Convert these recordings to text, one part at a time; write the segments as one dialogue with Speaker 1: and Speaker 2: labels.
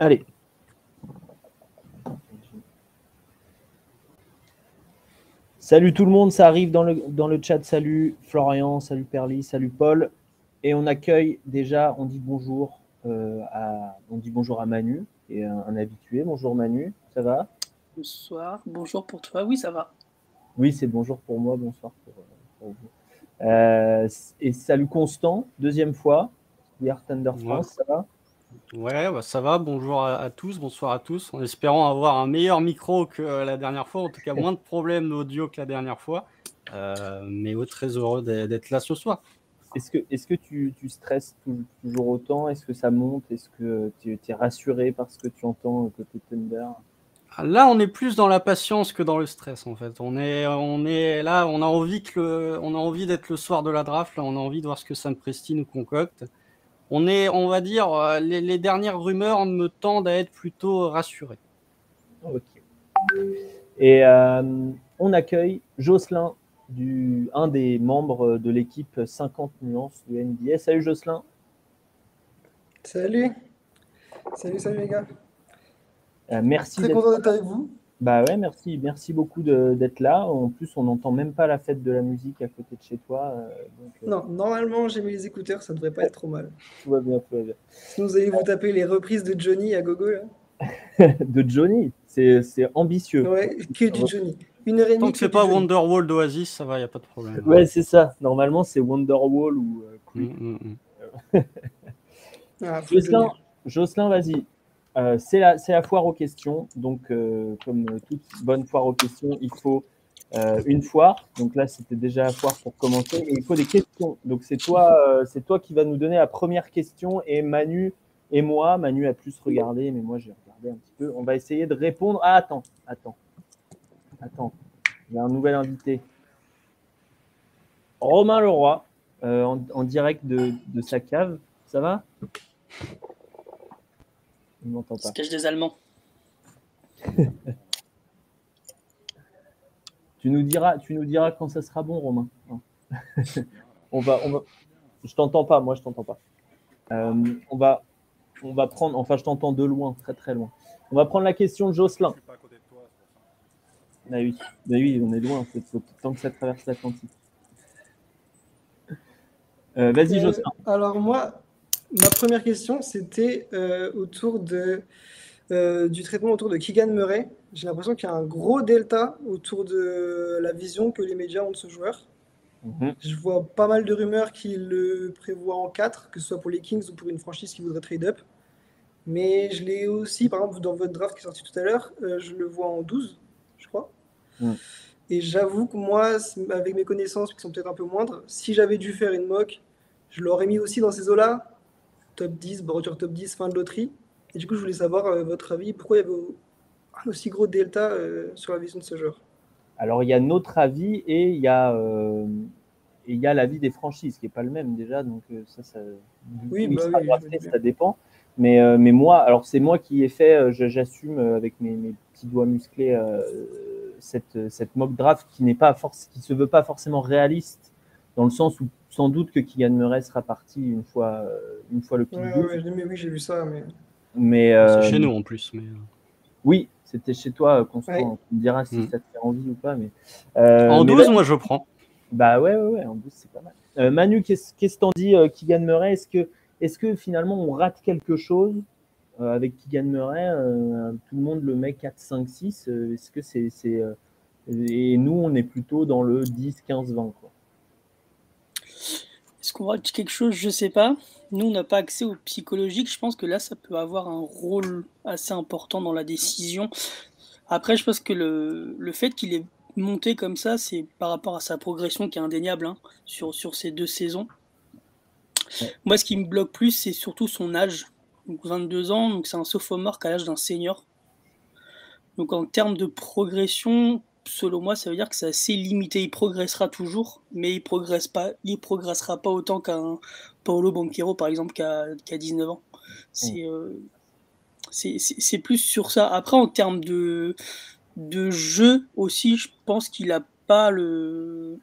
Speaker 1: Allez. Salut tout le monde, ça arrive dans le, dans le chat. Salut Florian, salut Perly, salut Paul. Et on accueille déjà, on dit bonjour euh, à, on dit bonjour à Manu, et un, un habitué. Bonjour Manu, ça va?
Speaker 2: Bonsoir, bonjour pour toi. Oui, ça va.
Speaker 1: Oui, c'est bonjour pour moi, bonsoir pour, pour vous. Euh, et salut Constant, deuxième fois. Thunder France, ça va?
Speaker 3: Ouais, bah, ça va. Bonjour à, à tous, bonsoir à tous. En espérant avoir un meilleur micro que euh, la dernière fois, en tout cas moins de problèmes d'audio que la dernière fois. Euh, mais oh, très heureux d'être là ce soir.
Speaker 1: Est-ce que, est que tu, tu stresses tou- toujours autant? Est-ce que ça monte? Est-ce que tu es rassuré par ce que tu entends côté Thunder?
Speaker 3: Ah, Là, on est plus dans la patience que dans le stress, en fait. On est, on est là, on a envie que le, on a envie d'être le soir de la draft. Là, on a envie de voir ce que Sam Presti nous concocte. On est, on va dire, euh, les, les dernières rumeurs me tendent à être plutôt rassuré.
Speaker 1: Ok. Et euh, on accueille Jocelyn, du, un des membres de l'équipe 50 nuances de NBA. Salut Jocelyn.
Speaker 4: Salut. Salut, salut les gars.
Speaker 1: Euh, merci.
Speaker 4: Très content d'être avec vous.
Speaker 1: Bah ouais, merci, merci beaucoup de- d'être là. En plus, on n'entend même pas la fête de la musique à côté de chez toi. euh, donc, euh,
Speaker 4: Non, normalement, j'ai mis les écouteurs, ça devrait pas être trop mal.
Speaker 1: tout va bien, tout va bien.
Speaker 4: Sinon, vous allez vous taper les reprises de Johnny à gogo, là?
Speaker 1: de Johnny, c'est c'est ambitieux.
Speaker 4: Ouais, que du Johnny? Une heure et demie.
Speaker 3: Tant que c'est pas
Speaker 4: Johnny.
Speaker 3: Wonderwall d'Oasis, ça va, y a pas de problème.
Speaker 1: Ouais, c'est ça. Normalement, c'est Wonderwall ou euh.
Speaker 3: Mm, mm, mm.
Speaker 4: Ah,
Speaker 1: Jocelyn. Jocelyn, vas-y. Euh, c'est la, la foire aux questions. Donc, euh, comme toute bonne foire aux questions, il faut euh, une foire. Donc là, c'était déjà la foire pour commencer. Et il faut des questions. Donc, c'est toi, euh, toi qui va nous donner la première question. Et Manu et moi, Manu a plus regardé, mais moi, j'ai regardé un petit peu. On va essayer de répondre. Ah, attends, attends. Attends. Il y a un nouvel invité. Romain Leroy, euh, en, direct de sa cave. Ça va? On m'entend pas.
Speaker 2: Cache des Allemands.
Speaker 1: Tu nous diras, tu nous diras quand ça sera bon, Romain. On va, on va. Je t'entends pas, moi je t'entends pas. Euh, on va, on va prendre. Enfin, je t'entends de loin, très très loin. On va prendre la question de Jocelyn. Ah oui, bah oui, on est loin. C'est faut tant que ça traverse l'Atlantique. Euh, Vas-y,
Speaker 4: Euh,
Speaker 1: Jocelyn.
Speaker 4: Alors, moi, ma première question, c'était euh, autour de, euh, du traitement autour de Keegan Murray. J'ai l'impression qu'il y a un gros delta autour de la vision que les médias ont de ce joueur.
Speaker 1: Mhm.
Speaker 4: Je vois pas mal de rumeurs qui le prévoient en 4, que ce soit pour les Kings ou pour une franchise qui voudrait trade up. Mais je l'ai aussi, par exemple, dans votre draft qui est sorti tout à l'heure, euh, je le vois en 12, je crois.
Speaker 1: Mm.
Speaker 4: Et j'avoue que moi, avec mes connaissances qui sont peut-être un peu moindres, si j'avais dû faire une mock, je l'aurais mis aussi dans ces eaux-là, top 10, voiture top 10, fin de loterie. Et du coup, je voulais savoir euh, votre avis, pourquoi il y avait un aussi gros delta euh, sur la vision de ce joueur?
Speaker 1: Alors, il y a notre avis et il y a, euh, et il y a l'avis des franchises qui n'est pas le même déjà. Donc, ça, ça,
Speaker 4: Oui, bah oui,
Speaker 1: drafté, ça dépend. Mais, mais moi, alors c'est moi qui ai fait, j'assume avec mes, mes petits doigts musclés cette, cette mock draft qui n'est pas qui se veut pas forcément réaliste dans le sens où sans doute que Kylian Murray sera parti une fois, euh, une fois le pick
Speaker 4: Ouais,
Speaker 1: 12.
Speaker 4: ouais, mais oui, j'ai vu ça, mais
Speaker 1: Mais euh,
Speaker 3: C'est chez nous en plus. Mais... euh,
Speaker 1: oui, c'était chez toi, Constant.
Speaker 4: Ouais.
Speaker 1: Tu me diras si
Speaker 3: Mm.
Speaker 1: ça te fait envie ou pas. Mais, euh,
Speaker 3: En
Speaker 1: mais
Speaker 3: 12,
Speaker 1: là-
Speaker 3: moi je prends.
Speaker 1: Bah ouais, ouais, ouais, en plus c'est pas mal. Euh, Manu, qu'est-ce qu'est-ce que t'en dis, euh, Keegan Murray? Est-ce que, est que finalement on rate quelque chose euh, avec Keegan Murray euh, Tout le monde le met 4, 5, 6. euh, Est-ce que c'est. c'est, euh, et nous, on est plutôt dans le 10, 15, 20. Quoi?
Speaker 2: Est-ce qu'on rate quelque chose? Je sais pas. Nous, on n'a pas accès au psychologique. Je pense que là, ça peut avoir un rôle assez important dans la décision. Après, je pense que le, le fait qu'il ait monté comme ça, c'est par rapport à sa progression qui est indéniable hein, sur, sur ces deux saisons. Moi, ce qui me bloque plus, c'est surtout son âge. Donc 22 ans, donc c'est un sophomore à l'âge d'un senior. Donc en termes de progression, selon moi, ça veut dire que c'est assez limité. Il progressera toujours, mais il progresse pas, il progressera pas autant qu'un Paolo Banquero, par exemple, qui a, qui a 19 ans. C'est euh, c'est- c'est- plus sur ça. Après, en termes de, de jeu aussi, je pense qu'il a pas le,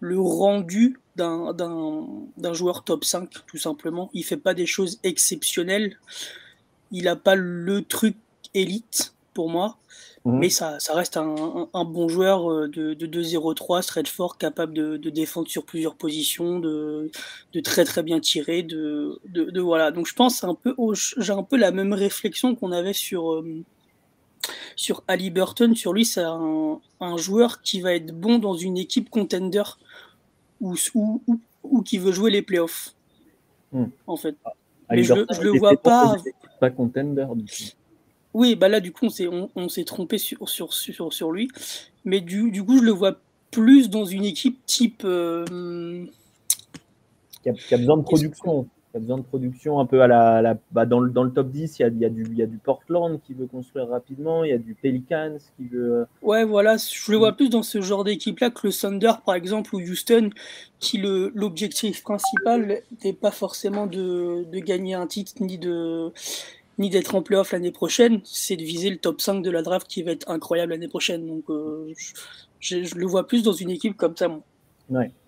Speaker 2: le rendu d'un joueur top 5, tout simplement. Il fait pas des choses exceptionnelles. il n'a pas le truc élite pour moi. Mhm. Mais ça, ça reste un, un, bon joueur euh, de, de 2-0-3, stretch fort, capable de, de, défendre sur plusieurs positions, de, de très très bien tirer. De, de, voilà. Donc je pense un peu, j'ai un peu la même réflexion qu'on avait sur, euh, sur Ali Burton. Sur lui, c'est un, un, joueur qui va être bon dans une équipe contender ou, ou, ou, qui veut jouer les playoffs. Hmm. En fait. Ah, Mais je, je le vois pas.
Speaker 1: Pas contender.
Speaker 2: Oui, bah là, du coup, on s'est trompé sur, sur, sur, sur, lui. Mais du, du, coup, je le vois plus dans une équipe type. Euh,
Speaker 1: qui, a, besoin de production. Qui a besoin de production un peu à la. la bah dans, le, dans, le, top 10, il y, a, y a du, y, a, du, Portland qui veut construire rapidement, il y a du Pelicans qui veut. Euh,
Speaker 2: ouais, voilà, je le vois plus dans ce genre d'équipe-là que le Thunder, par exemple, ou Houston, qui l'objectif principal n'est pas forcément de, de gagner un titre ni de ni d'être en playoff l'année prochaine, c'est de viser le top 5 de la draft qui va être incroyable l'année prochaine. Donc euh, je, le vois plus dans une équipe comme ça.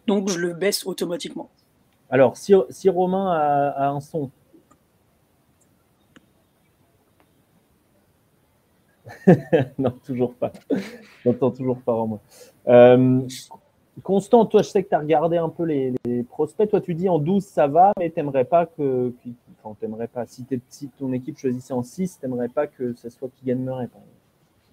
Speaker 2: Donc je le baisse automatiquement.
Speaker 1: Alors, si, si Romain a, un son. non, toujours pas. J'entends toujours pas Romain. Euh, Constant, toi, je sais que tu as regardé un peu les, prospects. Toi, tu dis en 12, ça va, mais tu n'aimerais pas que. T'aimerais pas. Si, ton équipe choisissait en 6, tu n'aimerais pas que ce soit Kylian Murray,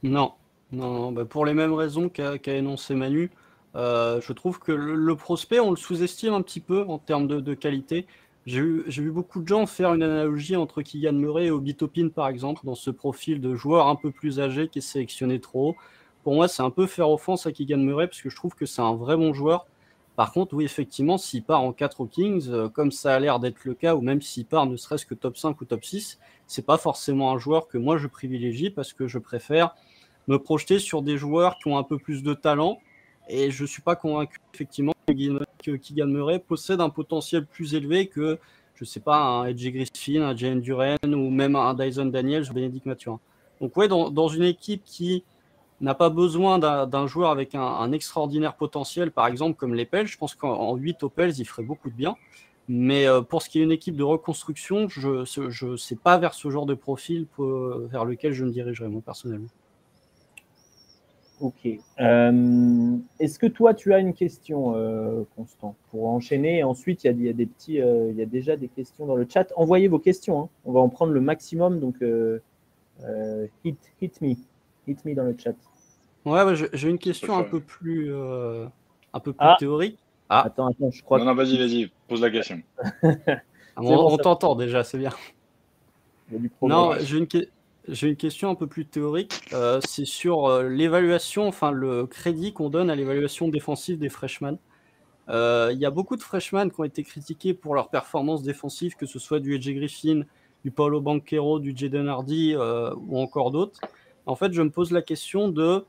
Speaker 3: Non, non, bah, pour les mêmes raisons qu'a énoncé Manu. Euh, je trouve que le, prospect, on le sous-estime un petit peu en termes de, qualité. J'ai vu, beaucoup de gens faire une analogie entre Kylian Murray et Obi Topin, par exemple, dans ce profil de joueur un peu plus âgé qui est sélectionné trop haut pour moi, c'est un peu faire offense à Keegan Murray parce que je trouve que c'est un vrai bon joueur. Par contre, oui, effectivement, s'il part en 4 aux Kings, comme ça a l'air d'être le cas, ou même s'il part ne serait-ce que top 5 ou top 6, c'est pas forcément un joueur que moi je privilégie parce que je préfère me projeter sur des joueurs qui ont un peu plus de talent. Et je suis pas convaincu, effectivement, que Keegan Murray possède un potentiel plus élevé que, je sais pas, un Edge Griffin, un Jalen Duran ou même un Dyson Daniels ou Benedict Mathurin. Donc, dans, dans une équipe qui n'a pas besoin d'un joueur avec un, extraordinaire potentiel, par exemple comme les Pels. Je pense qu'en 8 aux Pels, il ferait beaucoup de bien. Mais euh, pour ce qui est une équipe de reconstruction, je ne sais pas vers ce genre de profil vers lequel je me dirigerai, moi, personnellement.
Speaker 1: Ok. Euh, est-ce que toi, tu as une question, euh, Constant, pour enchaîner? Ensuite, il y, a, des petits, il y a déjà des questions dans le chat. Envoyez vos questions. Hein. On va en prendre le maximum. Donc, hit, hit me. Hit me dans le chat.
Speaker 3: Ouais, j'ai une question un peu plus, euh, un peu plus ah. théorique.
Speaker 1: Ah. Attends, attends, je crois.
Speaker 5: Non, non, vas-y, vas-y, pose la question.
Speaker 3: Ah, on, t'entend déjà, c'est bien. Non, j'ai une, une, question un peu plus théorique. Euh, c'est sur euh, l'évaluation, enfin le crédit qu'on donne à l'évaluation défensive des freshmen. Il y a beaucoup de freshmen qui ont été critiqués pour leur performance défensive, que ce soit du Edge Griffin, du Paulo Banquero, du Jaden Hardy ou encore d'autres. En fait, je me pose la question de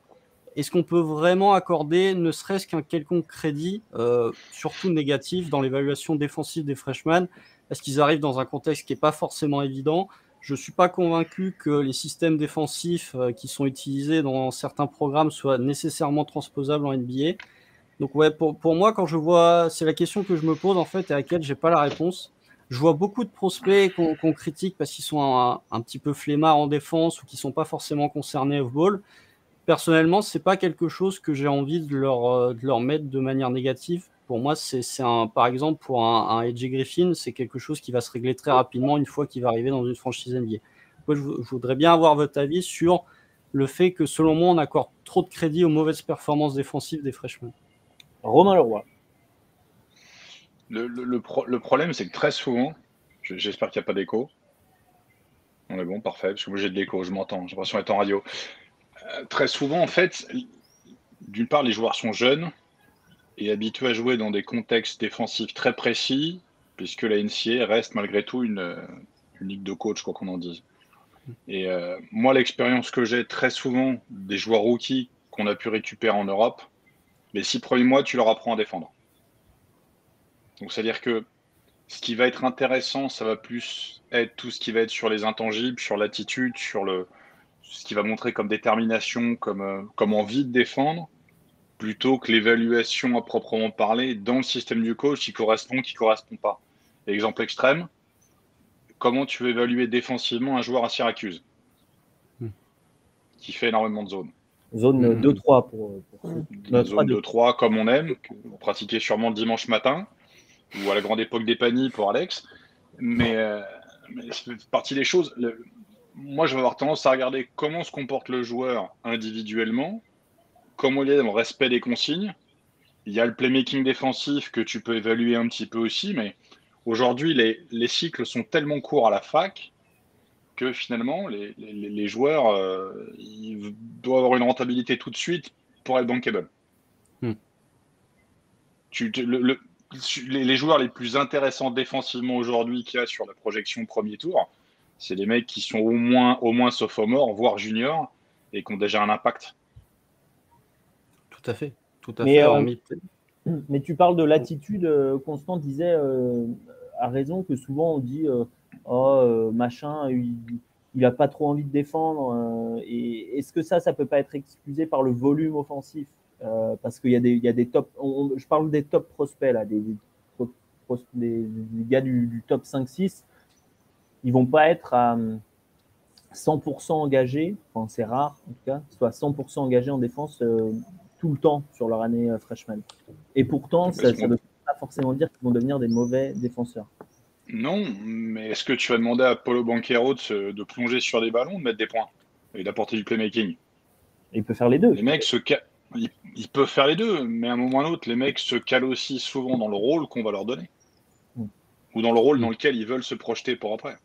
Speaker 3: est-ce qu'on peut vraiment accorder ne serait-ce qu'un quelconque crédit, euh, surtout négatif, dans l'évaluation défensive des freshmen? Parce qu'ils arrivent dans un contexte qui n'est pas forcément évident? Je ne suis pas convaincu que les systèmes défensifs euh, qui sont utilisés dans certains programmes soient nécessairement transposables en NBA. Donc ouais, pour, pour moi, quand je vois, c'est la question que je me pose en fait et à laquelle j'ai pas la réponse. Je vois beaucoup de prospects qu'on critique parce qu'ils sont un, petit peu flemmards en défense ou qui sont pas forcément concernés off-ball personnellement, c'est pas quelque chose que j'ai envie de leur, euh, de leur mettre de manière négative. Pour moi, c'est un, par exemple, pour un, un Edge Griffin, c'est quelque chose qui va se régler très rapidement une fois qu'il va arriver dans une franchise NBA. Moi, je, voudrais bien avoir votre avis sur le fait que, selon moi, on accorde trop de crédit aux mauvaises performances défensives des freshmen.
Speaker 1: Romain Leroy.
Speaker 5: Le, le, le, problème, c'est que très souvent, j'espère qu'il n'y a pas d'écho. On est bon, parfait, parce que moi j'ai de l'écho, je m'entends, j'ai l'impression d'être en radio. Très souvent, en fait, d'une part, les joueurs sont jeunes et habitués à jouer dans des contextes défensifs très précis, puisque la NCA reste malgré tout une, ligue de coach, quoi qu'on en dise. Et euh, moi, l'expérience que j'ai très souvent des joueurs rookies qu'on a pu récupérer en Europe, les six premiers mois, tu leur apprends à défendre. Donc, c'est-à-dire que ce qui va être intéressant, ça va plus être tout ce qui va être sur les intangibles, sur l'attitude, sur le, ce qui va montrer comme détermination, comme, euh, comme envie de défendre, plutôt que l'évaluation à proprement parler dans le système du coach qui correspond, qui ne correspond pas. Exemple extrême, comment tu veux évaluer défensivement un joueur à Syracuse
Speaker 3: Hmm.
Speaker 5: qui fait énormément de zones
Speaker 1: Zone
Speaker 3: Mhm.
Speaker 1: 2-3 pour, pour
Speaker 5: zone
Speaker 1: 3-2.
Speaker 5: 2-3 comme on aime, que vous pratiquez sûrement le dimanche matin, ou à la grande époque des paniers pour Alex. Mais, euh, mais fait partie des choses. Le- moi, je vais avoir tendance à regarder comment se comporte le joueur individuellement, comment il est dans le respect des consignes. Il y a le playmaking défensif que tu peux évaluer un petit peu aussi, mais aujourd'hui, les, les cycles sont tellement courts à la fac que finalement, les, les- les joueurs euh, ils doivent avoir une rentabilité tout de suite pour être bankable.
Speaker 3: Hmm.
Speaker 5: Tu, tu- le- le- les, les joueurs les plus intéressants défensivement aujourd'hui qu'il y a sur la projection premier tour, c'est les mecs qui sont au moins, au moins sophomore, voire junior, et qui ont déjà un impact.
Speaker 3: Tout à fait. Tout à
Speaker 1: Mais,
Speaker 3: fait.
Speaker 1: euh, Mais tu parles de l'attitude. euh, Constant disait euh, à raison que souvent on dit euh, oh euh, machin, il, il a pas trop envie de défendre. euh, et est-ce que ça, ça peut pas être excusé par le volume offensif Euh, Parce qu'il y a des, il y a des top. on- on- je parle des top prospects là, des, des, des- des gars du, du top 5-6. Ils vont pas être à hum, 100% engagés. Enfin, c'est rare en tout cas, soit 100% engagés en défense euh, tout le temps sur leur année euh, freshman. Et pourtant, ça ne veut pas forcément dire qu'ils vont devenir des mauvais défenseurs.
Speaker 5: Non, mais est-ce que tu vas demander à Paulo Banquero de, plonger sur des ballons, de mettre des points et d'apporter du playmaking?
Speaker 1: Il peut faire les deux.
Speaker 5: Les mecs se ca- ils, ils peuvent faire les deux, mais à un moment ou à un autre, les mecs se calent aussi souvent dans le rôle qu'on va leur donner.
Speaker 1: Mm.
Speaker 5: Ou dans le rôle dans lequel ils veulent se projeter pour après.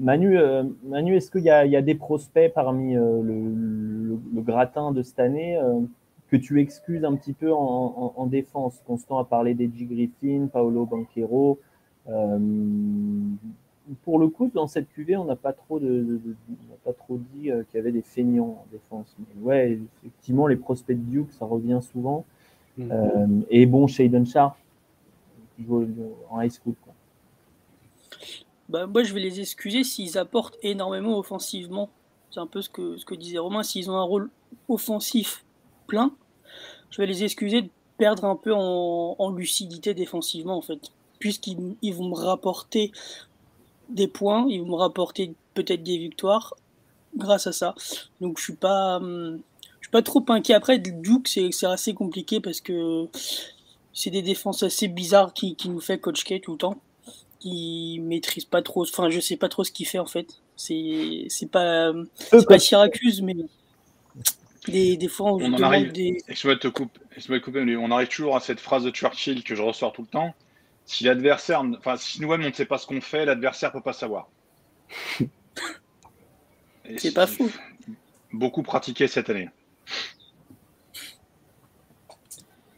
Speaker 1: Manu, euh, Manu est-ce qu'il y, a- il y a des prospects parmi euh, le, le- le gratin de cette année euh, que tu excuses un petit peu en, en- en défense? Constant a parlé d'Edgy Griffin, Paolo Banquero. Pour le coup, dans cette QV, on n'a pas trop de, de- de- on n'a pas trop dit qu'il y avait des feignants en défense. Mais ouais, effectivement, les prospects de Duke, ça revient souvent.
Speaker 3: Mm.
Speaker 1: Euh, et bon, Shaden Sharp, qui joue en high school. Quoi.
Speaker 2: Bah, moi, je vais les excuser s'ils apportent énormément offensivement. C'est un peu ce que, ce que disait Romain. S'ils ont un rôle offensif plein, je vais les excuser de perdre un peu en, lucidité défensivement, en fait. Puisqu'ils ils vont me rapporter des points, ils vont me rapporter peut-être des victoires grâce à ça. Donc, je suis pas, hum, je suis pas trop inquiet. Après, Duke, c'est c'est assez compliqué parce que c'est des défenses assez bizarres qui, qui nous fait Coach K tout le temps qui maîtrise pas trop. Enfin, je sais pas trop ce qu'il fait en fait. C'est c'est pas c'est pas Syracuse, mais des, des fois on,
Speaker 5: en arrive.
Speaker 2: des.
Speaker 5: Excuse-moi de te couper, excuse-moi de te couper, mais on arrive toujours à cette phrase de Churchill que je ressors tout le temps. Si l'adversaire, enfin, si nous-mêmes on ne sait pas ce qu'on fait, l'adversaire peut pas savoir.
Speaker 2: C'est pas faux.
Speaker 5: Beaucoup pratiqué cette année.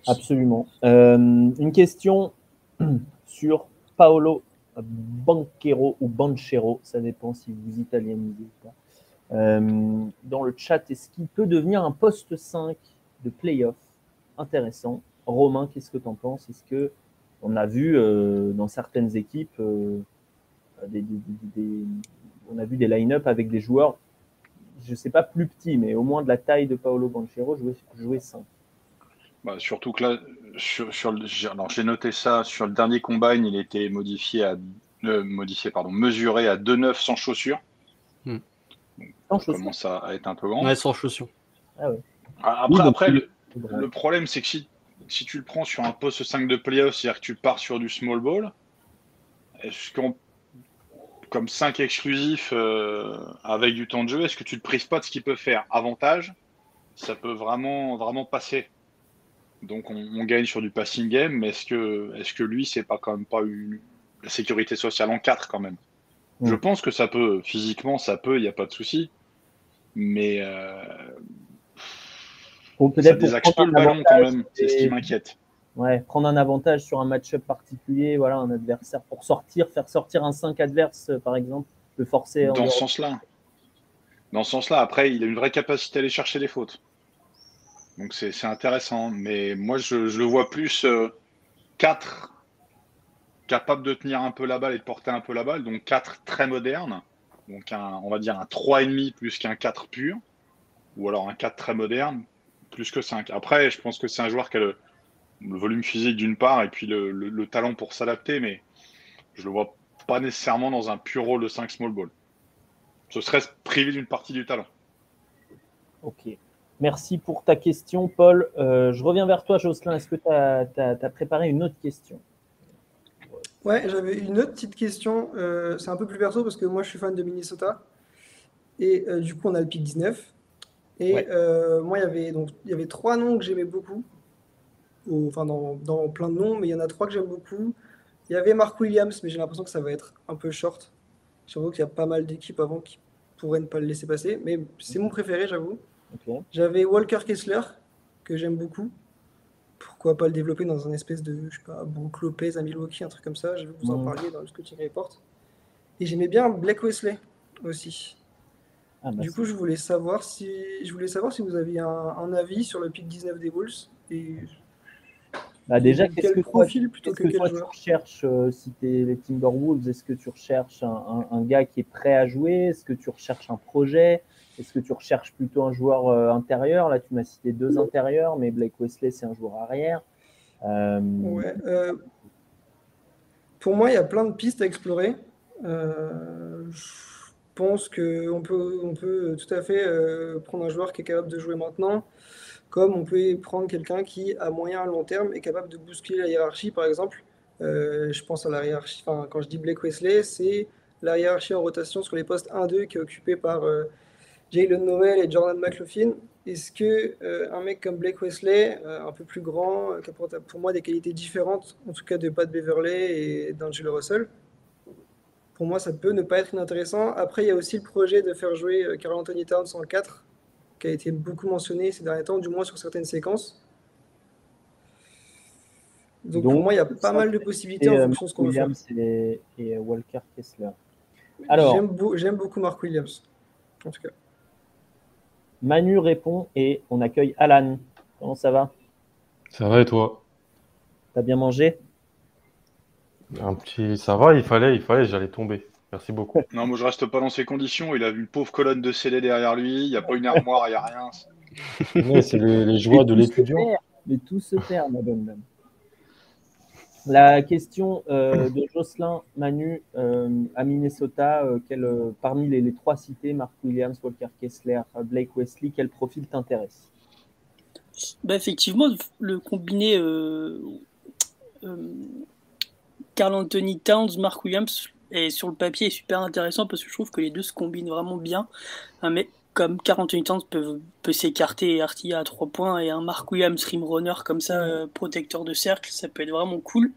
Speaker 1: Absolument. Euh, une question sur Paolo Banquero ou Banchero, ça dépend si vous italianisez ou pas. Euh, dans le chat, est-ce qu'il peut devenir un poste 5 de playoff? Intéressant. Romain, qu'est-ce que tu en penses? Est-ce que on a vu euh, dans certaines équipes, euh, des, on a vu des line-up avec des joueurs, je ne sais pas plus petits, mais au moins de la taille de Paolo Banchero, jouer 5.
Speaker 5: Bah, surtout que là, sur, sur le- j'ai- alors j'ai noté ça sur le dernier combine, il était modifié à euh, modifié pardon, mesuré à 2,9 sans chaussures.
Speaker 1: Sans
Speaker 5: Ça
Speaker 1: chaussures.
Speaker 5: commence à, à être un peu grand.
Speaker 3: Ouais, sans chaussures.
Speaker 5: Ah,
Speaker 1: Oui,
Speaker 5: Après, après le problème, c'est que si, si tu le prends sur un poste 5 de playoff, c'est-à-dire que tu pars sur du small ball, est-ce qu'on comme 5 exclusifs euh, avec du temps de jeu, est-ce que tu ne te prives pas de ce qu'il peut faire? Avantage, ça peut vraiment, vraiment passer. Donc on, on gagne sur du passing game, mais est-ce que, est que lui, c'est pas quand même pas une, la sécurité sociale en 4 quand même? Je pense que ça peut, physiquement, ça peut, il n'y a pas de souci. Mais euh,
Speaker 1: Ou
Speaker 5: ça désaxe peu le ballon quand même, c'est ce qui m'inquiète.
Speaker 1: Ouais, prendre un avantage sur un match-up particulier, voilà, un adversaire pour sortir, faire sortir un 5 adverse, par exemple, le forcer
Speaker 5: Dans ce sens-là. Dans ce sens-là, après, il a une vraie capacité à aller chercher les fautes. Donc c'est intéressant. Mais moi, je, le vois plus 4 capable de tenir un peu la balle et de porter un peu la balle. Donc 4 très moderne. Donc un, on va dire un 3,5 plus qu'un 4 pur. Ou alors un 4 très moderne plus que 5. Après, je pense que c'est un joueur qui a le, volume physique d'une part et puis le talent pour s'adapter. Mais je le vois pas nécessairement dans un pur rôle de 5 small ball. Ce serait privé d'une partie du talent.
Speaker 1: Ok. Merci pour ta question, Paul. Euh, je reviens vers toi, Jocelyn. Est-ce que tu as, préparé une autre question?
Speaker 4: Ouais, j'avais une autre petite question. Euh, c'est un peu plus perso parce que moi, je suis fan de Minnesota. Et euh, du coup, on a le pic 19. Et moi, il y avait donc il y avait trois noms que j'aimais beaucoup. enfin, dans, dans, plein de noms, mais il y en a trois que j'aime beaucoup. Il y avait Mark Williams, mais j'ai l'impression que ça va être un peu short. J'avoue qu'il y a pas mal d'équipes avant qui pourraient ne pas le laisser passer. Mais c'est mon préféré, j'avoue. J'avais Walker Kessler, que j'aime beaucoup. Pourquoi pas le développer dans un espèce de, je sais pas, Brook Lopez à Milwaukee, un truc comme ça. Vu que vous en parliez dans le scouting report. Et j'aimais bien Blake Wesley aussi. Ah, bah, du coup, je voulais savoir si je voulais savoir si vous aviez un, avis sur le pick 19 des Bulls et
Speaker 1: bah déjà, qu'est-ce que, profil plutôt que, toi, tu recherches euh, si tu es les Timberwolves Est-ce que tu recherches un, un, gars qui est prêt à jouer? Est-ce que tu recherches un projet? Est-ce que tu recherches plutôt un joueur euh, intérieur? Là, tu m'as cité deux intérieurs, mais Blake Wesley, c'est un joueur arrière.
Speaker 4: Euh, euh, pour moi, il y a plein de pistes à explorer. je pense qu'on peut, on peut tout à fait prendre un joueur qui est capable de jouer maintenant, comme on peut prendre quelqu'un qui, à moyen et long terme, est capable de bousculer la hiérarchie, par exemple. je pense à la hiérarchie, enfin, quand je dis Blake Wesley, c'est la hiérarchie en rotation sur les postes 1-2 qui est occupée par Jalen Noel et Jordan McLaughlin. Est-ce que euh, un mec comme Blake Wesley, euh, un peu plus grand, euh, qui apporte pour moi des qualités différentes, en tout cas de Pat Beverley et d'Angelo Russell, pour moi ça peut ne pas être inintéressant. Après, il y a aussi le projet de faire jouer Carl Anthony Towns en 4, qui a été beaucoup mentionné ces derniers temps, du moins sur certaines séquences. Donc, pour moi, il y a pas mal de possibilités en fonction de ce qu'on veut faire.
Speaker 1: Et, et Walker Kessler.
Speaker 4: J'aime beaucoup Mark Williams, en tout cas.
Speaker 1: Manu répond et on accueille Alan. Comment ça va?
Speaker 6: Ça va et toi?
Speaker 1: T'as bien mangé?
Speaker 6: Un petit, ça va. Il fallait, il fallait, j'allais tomber. Merci beaucoup.
Speaker 5: Non, moi je reste pas dans ces conditions. Il a vu une pauvre colonne de CD derrière lui. Il n'y a pas une armoire, il n'y a
Speaker 6: rien. c'est les, joies de l'étudiant.
Speaker 1: Mais tout se perd, ma bonne dame. La question euh, de Jocelyn Manu euh, à Minnesota, euh, parmi les, trois cités, Mark Williams, Walker Kessler, Blake Wesley, quel profil t'intéresse?
Speaker 2: Bah, Effectivement, le combiné Carl Anthony Towns, Mark Williams, est sur le papier est super intéressant parce que je trouve que les deux se combinent vraiment bien. Mais comme 48 ans peut, peut s'écarter et à 3 points et un Mark Williams rim runner comme ça, euh, protecteur de cercle, ça peut être vraiment cool.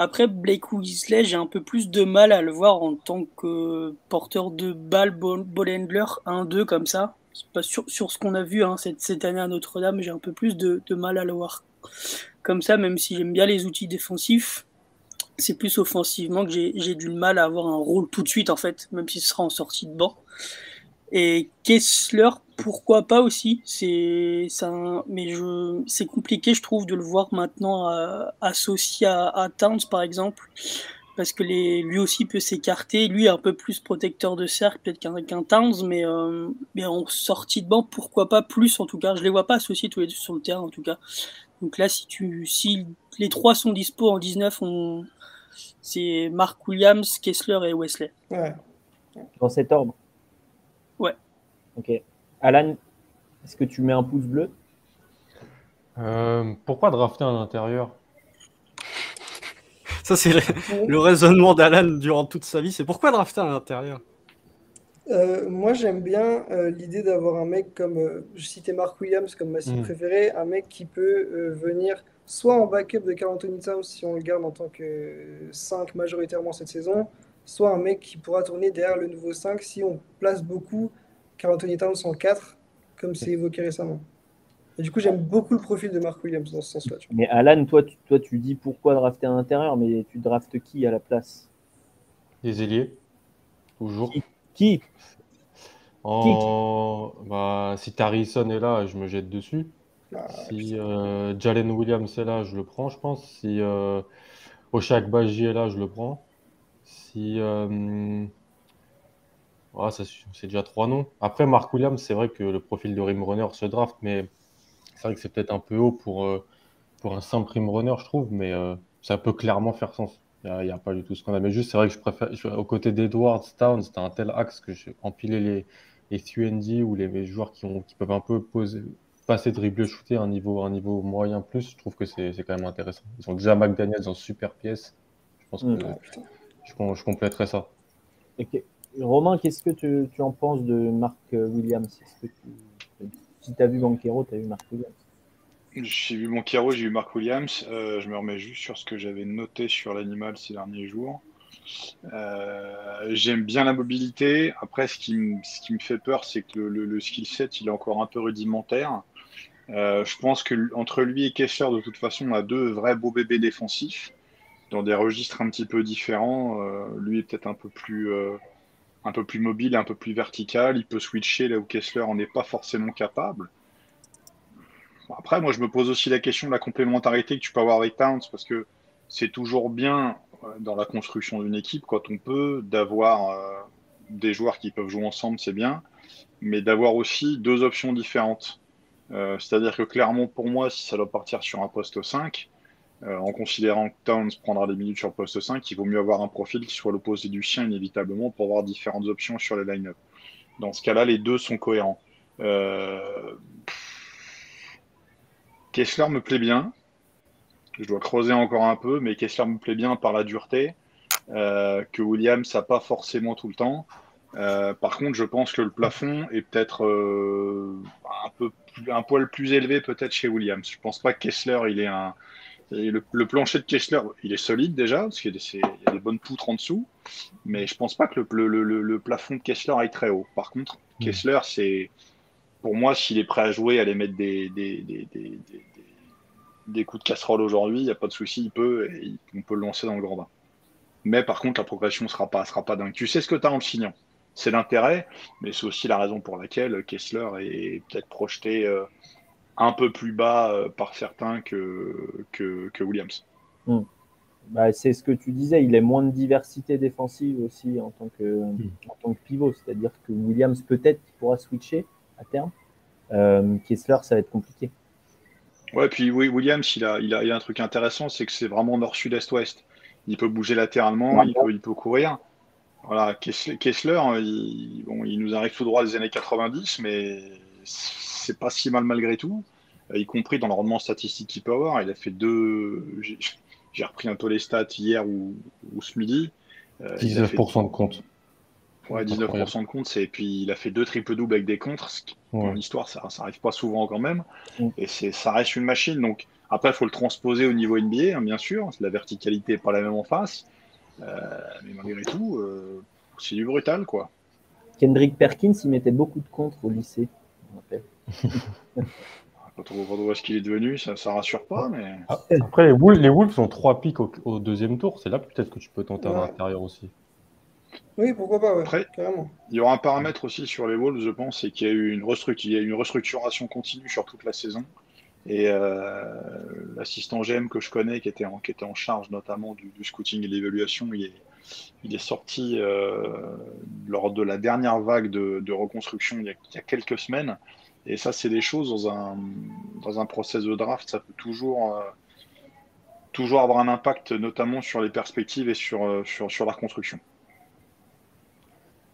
Speaker 2: Après, Blake Weasley, j'ai un peu plus de mal à le voir en tant que porteur de balle, ball, handler 1-2 comme ça. Pas sur, sur, ce qu'on a vu hein, cette, cette, année à Notre-Dame, j'ai un peu plus de, de, mal à le voir comme ça, même si j'aime bien les outils défensifs. C'est plus offensivement que j'ai du mal à avoir un rôle tout de suite, en fait, même si ce sera en sortie de banc. Et Kessler, pourquoi pas aussi? C'est ça, mais je c'est compliqué, je trouve, de le voir maintenant euh, associé à, à, Towns, par exemple, parce que les, lui aussi peut s'écarter. Lui est un peu plus protecteur de cercle, peut-être qu'un Towns, mais euh, mais en sortie de banc, pourquoi pas plus en tout cas. Je les vois pas associés tous les deux sur le terrain en tout cas. Donc là, si tu si les trois sont dispo en 19, on c'est Mark Williams, Kessler et Wesley.
Speaker 4: Ouais.
Speaker 1: Dans cet ordre. Ok. Alan, est-ce que tu mets un pouce bleu?
Speaker 6: Euh, Pourquoi drafter un intérieur?
Speaker 3: Ça, c'est le, raisonnement d'Alan durant toute sa vie. C'est pourquoi drafter un intérieur?
Speaker 4: Euh, moi, j'aime bien euh, l'idée d'avoir un mec comme, je citais Mark Williams comme ma cible mm. préférée, un mec qui peut venir soit en backup de Carl Anthony Towns si on le garde en tant que 5 majoritairement cette saison, soit un mec qui pourra tourner derrière le nouveau 5 si on place beaucoup Carl Anthony Towns en 4, comme c'est évoqué récemment. Et du coup, j'aime beaucoup le profil de Mark Williams dans ce sens-là.
Speaker 1: Mais Alan, toi tu, toi, tu dis pourquoi drafter un intérieur, mais tu draftes qui à la place?
Speaker 6: Des ailiers, toujours.
Speaker 1: Qui,
Speaker 6: en... bah, Si Tarrison est là, je me jette dessus. Ah, si euh, Jalen Williams est là, je le prends, je pense. Si euh, Oshak Baji est là, je le prends. Si. Euh, c'est déjà trois noms. Après, Mark Williams, c'est vrai que le profil de rim runner se draft, mais c'est vrai que c'est peut-être un peu haut pour, euh, pour un simple rim runner, je trouve, mais euh, ça peut clairement faire sens. Il n'y a, pas du tout ce qu'on a. Mais juste, c'est vrai que je préfère, aux côtés d'Edwards, Town, c'était un tel axe que j'ai empilé les, les QND ou les, joueurs qui, ont, qui peuvent un peu poser, passer, dribbler, shooter à un niveau, un niveau moyen plus. Je trouve que c'est quand même intéressant. Ils ont déjà McDaniels en super pièce. Je pense que mm. je, je, compléterai ça.
Speaker 1: Romain, qu'est-ce que tu, en penses de Mark Williams? Si tu as vu Banquero, tu as vu Mark Williams?
Speaker 5: J'ai vu Kiro, j'ai vu Mark Williams. Euh, je me remets juste sur ce que j'avais noté sur l'animal ces derniers jours. Euh, j'aime bien la mobilité. Après, ce qui, me, ce qui me fait peur, c'est que le, skill set, il est encore un peu rudimentaire. Euh, je pense que entre lui et Kessler, de toute façon, on a deux vrais beaux bébés défensifs dans des registres un petit peu différents. lui est peut-être un peu plus un peu plus mobile, un peu plus vertical. Il peut switcher là où Kessler n'en est pas forcément capable. Après, moi, je me pose aussi la question de la complémentarité que tu peux avoir avec Towns, parce que c'est toujours bien euh, dans la construction d'une équipe, quand on peut, d'avoir euh, des joueurs qui peuvent jouer ensemble, c'est bien, mais d'avoir aussi deux options différentes. Euh, c'est-à-dire que clairement, pour moi, si ça doit partir sur un poste 5, en considérant que Towns prendra des minutes sur le poste 5, il vaut mieux avoir un profil qui soit l'opposé du sien inévitablement pour avoir différentes options sur les line-up. Dans ce cas-là, les deux sont cohérents. Kessler me plaît bien. Je dois creuser encore un peu, mais Kessler me plaît bien par la dureté euh, que Williams n'a pas forcément tout le temps. Euh, par contre, je pense que le plafond est peut-être euh, un poil plus élevé peut-être chez Williams. Je pense pas que Kessler, il est un le, plancher de Kessler, il est solide déjà parce qu'il y, a des bonnes poutres en dessous, mais je pense pas que le, plafond de Kessler aille très haut. Par contre, hmm. Kessler, c'est pour moi, s'il est prêt à jouer, à aller mettre des, des, coups de casserole aujourd'hui, il n'y a pas de souci, il peut, et on peut le lancer dans le grand bain. Mais par contre, la progression ne sera pas, sera pas dingue. Tu sais ce que tu as en le signant. C'est l'intérêt, mais c'est aussi la raison pour laquelle Kessler est peut-être projeté euh, un peu plus bas euh, par certains que, que, Williams.
Speaker 1: Hmm. Bah, c'est ce que tu disais, il a moins de diversité défensive aussi en tant que, hmm. en tant que pivot. C'est-à-dire que Williams peut-être pourra switcher, à terme. Euh, Kessler, ça va être compliqué.
Speaker 5: Ouais, puis oui, Williams, il a, il a, un truc intéressant, c'est que c'est vraiment nord-sud-est-ouest. Il peut bouger latéralement, il, peut, il peut courir. Voilà, Kessler, il, bon, il nous arrive tout droit des années 90, mais c'est pas si mal malgré tout, y compris dans le rendement statistique qu'il peut avoir. Il a fait deux. J'ai repris un peu les stats hier ou, ce midi.
Speaker 6: 19% euh, de compte.
Speaker 5: Ouais, 19% de compte, et puis il a fait deux triple doubles avec des contres, ce qui, en histoire, ça, ça arrive pas souvent quand même. Et c'est, ça reste une machine. Donc après, il faut le transposer au niveau NBA, hein, bien sûr. La verticalité n'est pas la même en face. Euh, mais malgré tout, euh, c'est du brutal, quoi.
Speaker 1: Kendrick Perkins, il mettait beaucoup de contres au lycée.
Speaker 5: Quand on, voit ce qu'il est devenu, ça ne rassure pas. Mais...
Speaker 6: Après, les Wolves, les Wolves ont trois pics au, deuxième tour. C'est là peut-être que tu peux tenter à l'intérieur aussi.
Speaker 4: Oui, pourquoi pas, Après, carrément.
Speaker 5: Il y aura un paramètre aussi sur les Wolves, je pense, c'est qu'il y a eu une, une restructuration continue sur toute la saison. Et euh, l'assistant GM que je connais, qui était en, qui était en charge notamment du, scouting et de l'évaluation, il est, il est sorti euh, lors de la dernière vague de, reconstruction il y, a, quelques semaines. Et ça, c'est des choses dans un, dans un process de draft, ça peut toujours, euh, toujours avoir un impact, notamment sur les perspectives et sur, sur, sur la reconstruction.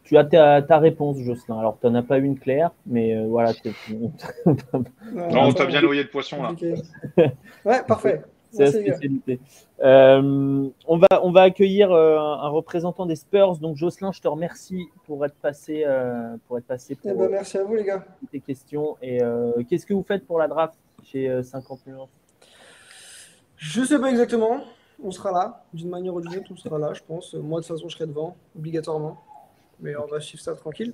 Speaker 1: Tu as ta, réponse, Jocelyn. Alors, tu n'en as pas une claire, mais euh, voilà.
Speaker 5: non, on t'a bien noyé de poisson là.
Speaker 4: ouais, parfait.
Speaker 1: C'est la spécialité. Euh, on, va, on va accueillir euh, un, représentant des Spurs. Donc, Jocelyn, je te remercie pour être passé, pour être passé
Speaker 4: pour. Eh ben, merci à vous, les gars.
Speaker 1: Tes questions. Et qu'est-ce que vous faites pour la draft chez 50 millions
Speaker 4: Je ne sais pas exactement. On sera là, d'une manière ou d'une autre, on sera là, je pense. Moi, de toute façon, je serai devant, obligatoirement mais on va suivre ça tranquille.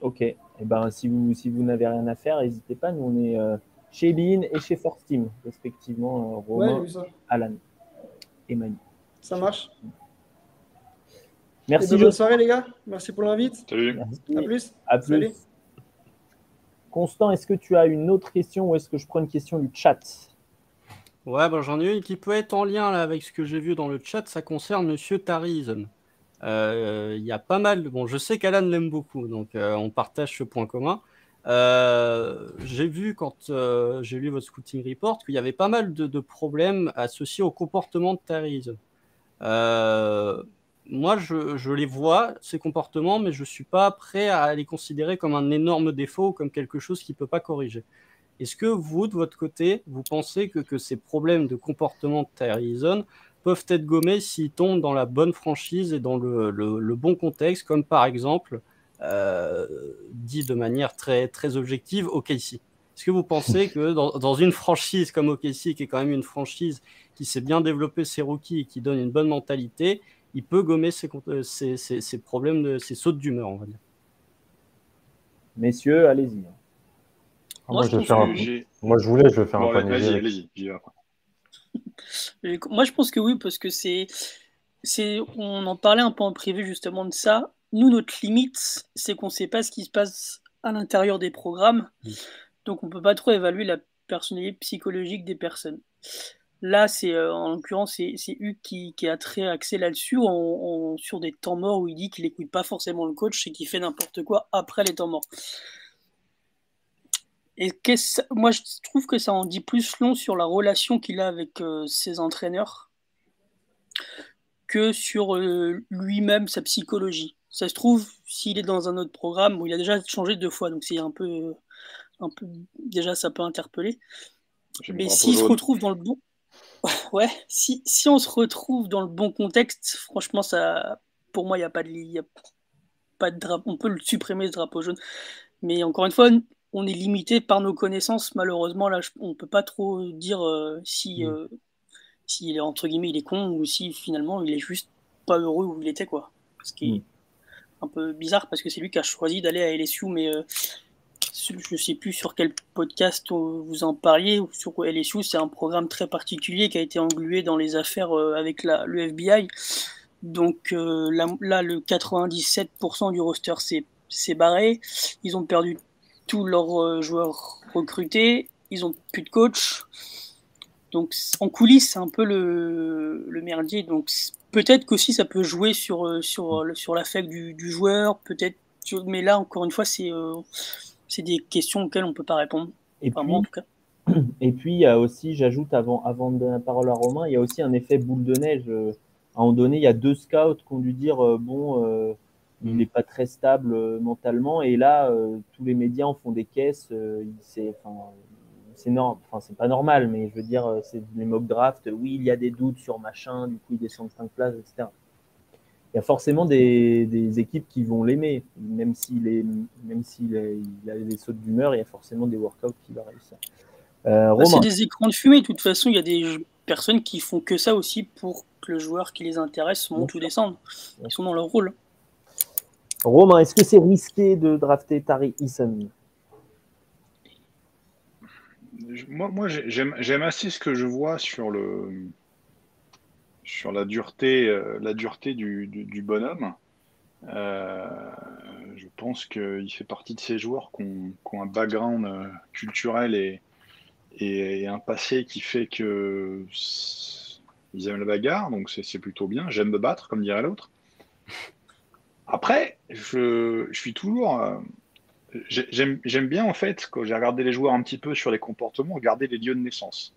Speaker 1: Ok. Et eh ben, si vous, si vous n'avez rien à faire, n'hésitez pas. Nous, on est euh, chez Bean et chez Force Team, respectivement, euh, Romain, Alan et Manu.
Speaker 4: Ça marche.
Speaker 1: Merci.
Speaker 4: bonne soirée, les gars. Merci pour l'invite.
Speaker 5: Salut.
Speaker 4: À plus.
Speaker 1: À plus. Constant, est-ce que tu as une autre question ou est-ce que je prends une question du chat?
Speaker 3: Ouais, ben, j'en ai une qui peut être en lien là, avec ce que j'ai vu dans le chat. Ça concerne Monsieur Tarizon. Euh, il y a pas mal. Bon, je sais qu'Alan l'aime beaucoup, donc euh, on partage ce point commun. Euh, j'ai vu quand j'ai lu votre scouting report qu'il y avait pas mal de, problèmes associés au comportement de Tariz. Euh, moi, je, les vois, ces comportements, mais je ne suis pas prêt à les considérer comme un énorme défaut ou comme quelque chose qui ne peut pas corriger. Est-ce que vous, de votre côté, vous pensez que, ces problèmes de comportement de Tyreason peuvent être gommés s'ils tombent dans la bonne franchise et dans le, bon contexte, comme par exemple, euh, dit de manière très, très objective, OKC Est-ce que vous pensez que dans, une franchise comme OKC, qui est quand même une franchise qui s'est bien développée ses rookies et qui donne une bonne mentalité, il peut gommer ses, euh, problèmes, de, ses sautes d'humeur, on va dire?
Speaker 1: Messieurs, allez-y.
Speaker 6: Ah, moi, je moi, je voulais, je vais faire un panier.
Speaker 5: Vas-y, allez-y.
Speaker 2: Moi, je pense que oui, parce que c'est, c'est, on en parlait un peu en privé justement de ça. Nous, notre limite, c'est qu'on ne sait pas ce qui se passe à l'intérieur des programmes, donc on ne peut pas trop évaluer la personnalité psychologique des personnes. Là, c'est euh, en l'occurrence, c'est, Hugues qui, a très axé là-dessus, sur des temps morts où il dit qu'il n'écoute pas forcément le coach et qu'il fait n'importe quoi après les temps morts. Et moi, je trouve que ça en dit plus long sur la relation qu'il a avec euh, ses entraîneurs que sur euh, lui-même, sa psychologie. Ça se trouve, s'il est dans un autre programme, où il a déjà changé deux fois, donc c'est un peu, un peu, déjà ça peut interpeller. Mais s'il se retrouve dans le bon, ouais, si, si, on se retrouve dans le bon contexte, franchement, ça, pour moi, il n'y a pas de, y a pas de drapeau. On peut le supprimer ce drapeau jaune. Mais encore une fois, on est limité par nos connaissances. Malheureusement, là, on peut pas trop dire euh, si, mm. euh, si est entre guillemets il est con ou si finalement il est juste pas heureux où il était quoi. Ce qui est mm. Un peu bizarre parce que c'est lui qui a choisi d'aller à LSU, mais euh, je sais plus sur quel podcast vous en parliez. Sur LSU, c'est un programme très particulier qui a été englué dans les affaires avec la, le FBI. Donc là, là, le 97% du roster s'est barré. Ils ont perdu tous leurs euh, joueurs recrutés, ils ont plus de coach. Donc en coulisses, c'est un peu le, le merdier. Donc peut-être qu'aussi ça peut jouer sur, euh, sur, sur l'affect du, du joueur, peut-être. Mais là, encore une fois, c'est euh, c'est des questions auxquelles on ne peut pas répondre.
Speaker 1: Et puis, en tout cas. Et puis, il y a aussi, j'ajoute avant, avant de donner la parole à Romain, il y a aussi un effet boule de neige. À un moment donné, il y a deux scouts qui ont dû dire bon, il n'est pas très stable euh, mentalement. Et là, euh, tous les médias en font des caisses. Euh, c'est enfin, c'est pas normal, mais je veux dire, c'est les mock drafts. Oui, il y a des doutes sur machin, du coup, il descend de 5 places, etc. Il y a forcément des, des équipes qui vont l'aimer, même s'il est, même s'il a des sautes d'humeur, il y a forcément des workouts qui vont réussir.
Speaker 2: Euh, bah, c'est des écrans de fumée, de toute façon, il y a des personnes qui font que ça aussi pour que le joueur qui les intéresse monte ou descende. Ils sont dans leur rôle.
Speaker 1: Romain, est-ce que c'est risqué de drafter Tari Eason?
Speaker 5: Moi, j'aime assez ce que je vois sur le sur la dureté, euh, la dureté du, bonhomme. Euh, je pense qu'il fait partie de ces joueurs qui ont, un background euh, culturel et, et, un passé qui fait que ils aiment la bagarre, donc c'est plutôt bien. J'aime me battre, comme dirait l'autre. Après, je, suis toujours. Euh, j'aime bien, en fait, quand j'ai regardé les joueurs un petit peu sur les comportements, regarder les lieux de naissance.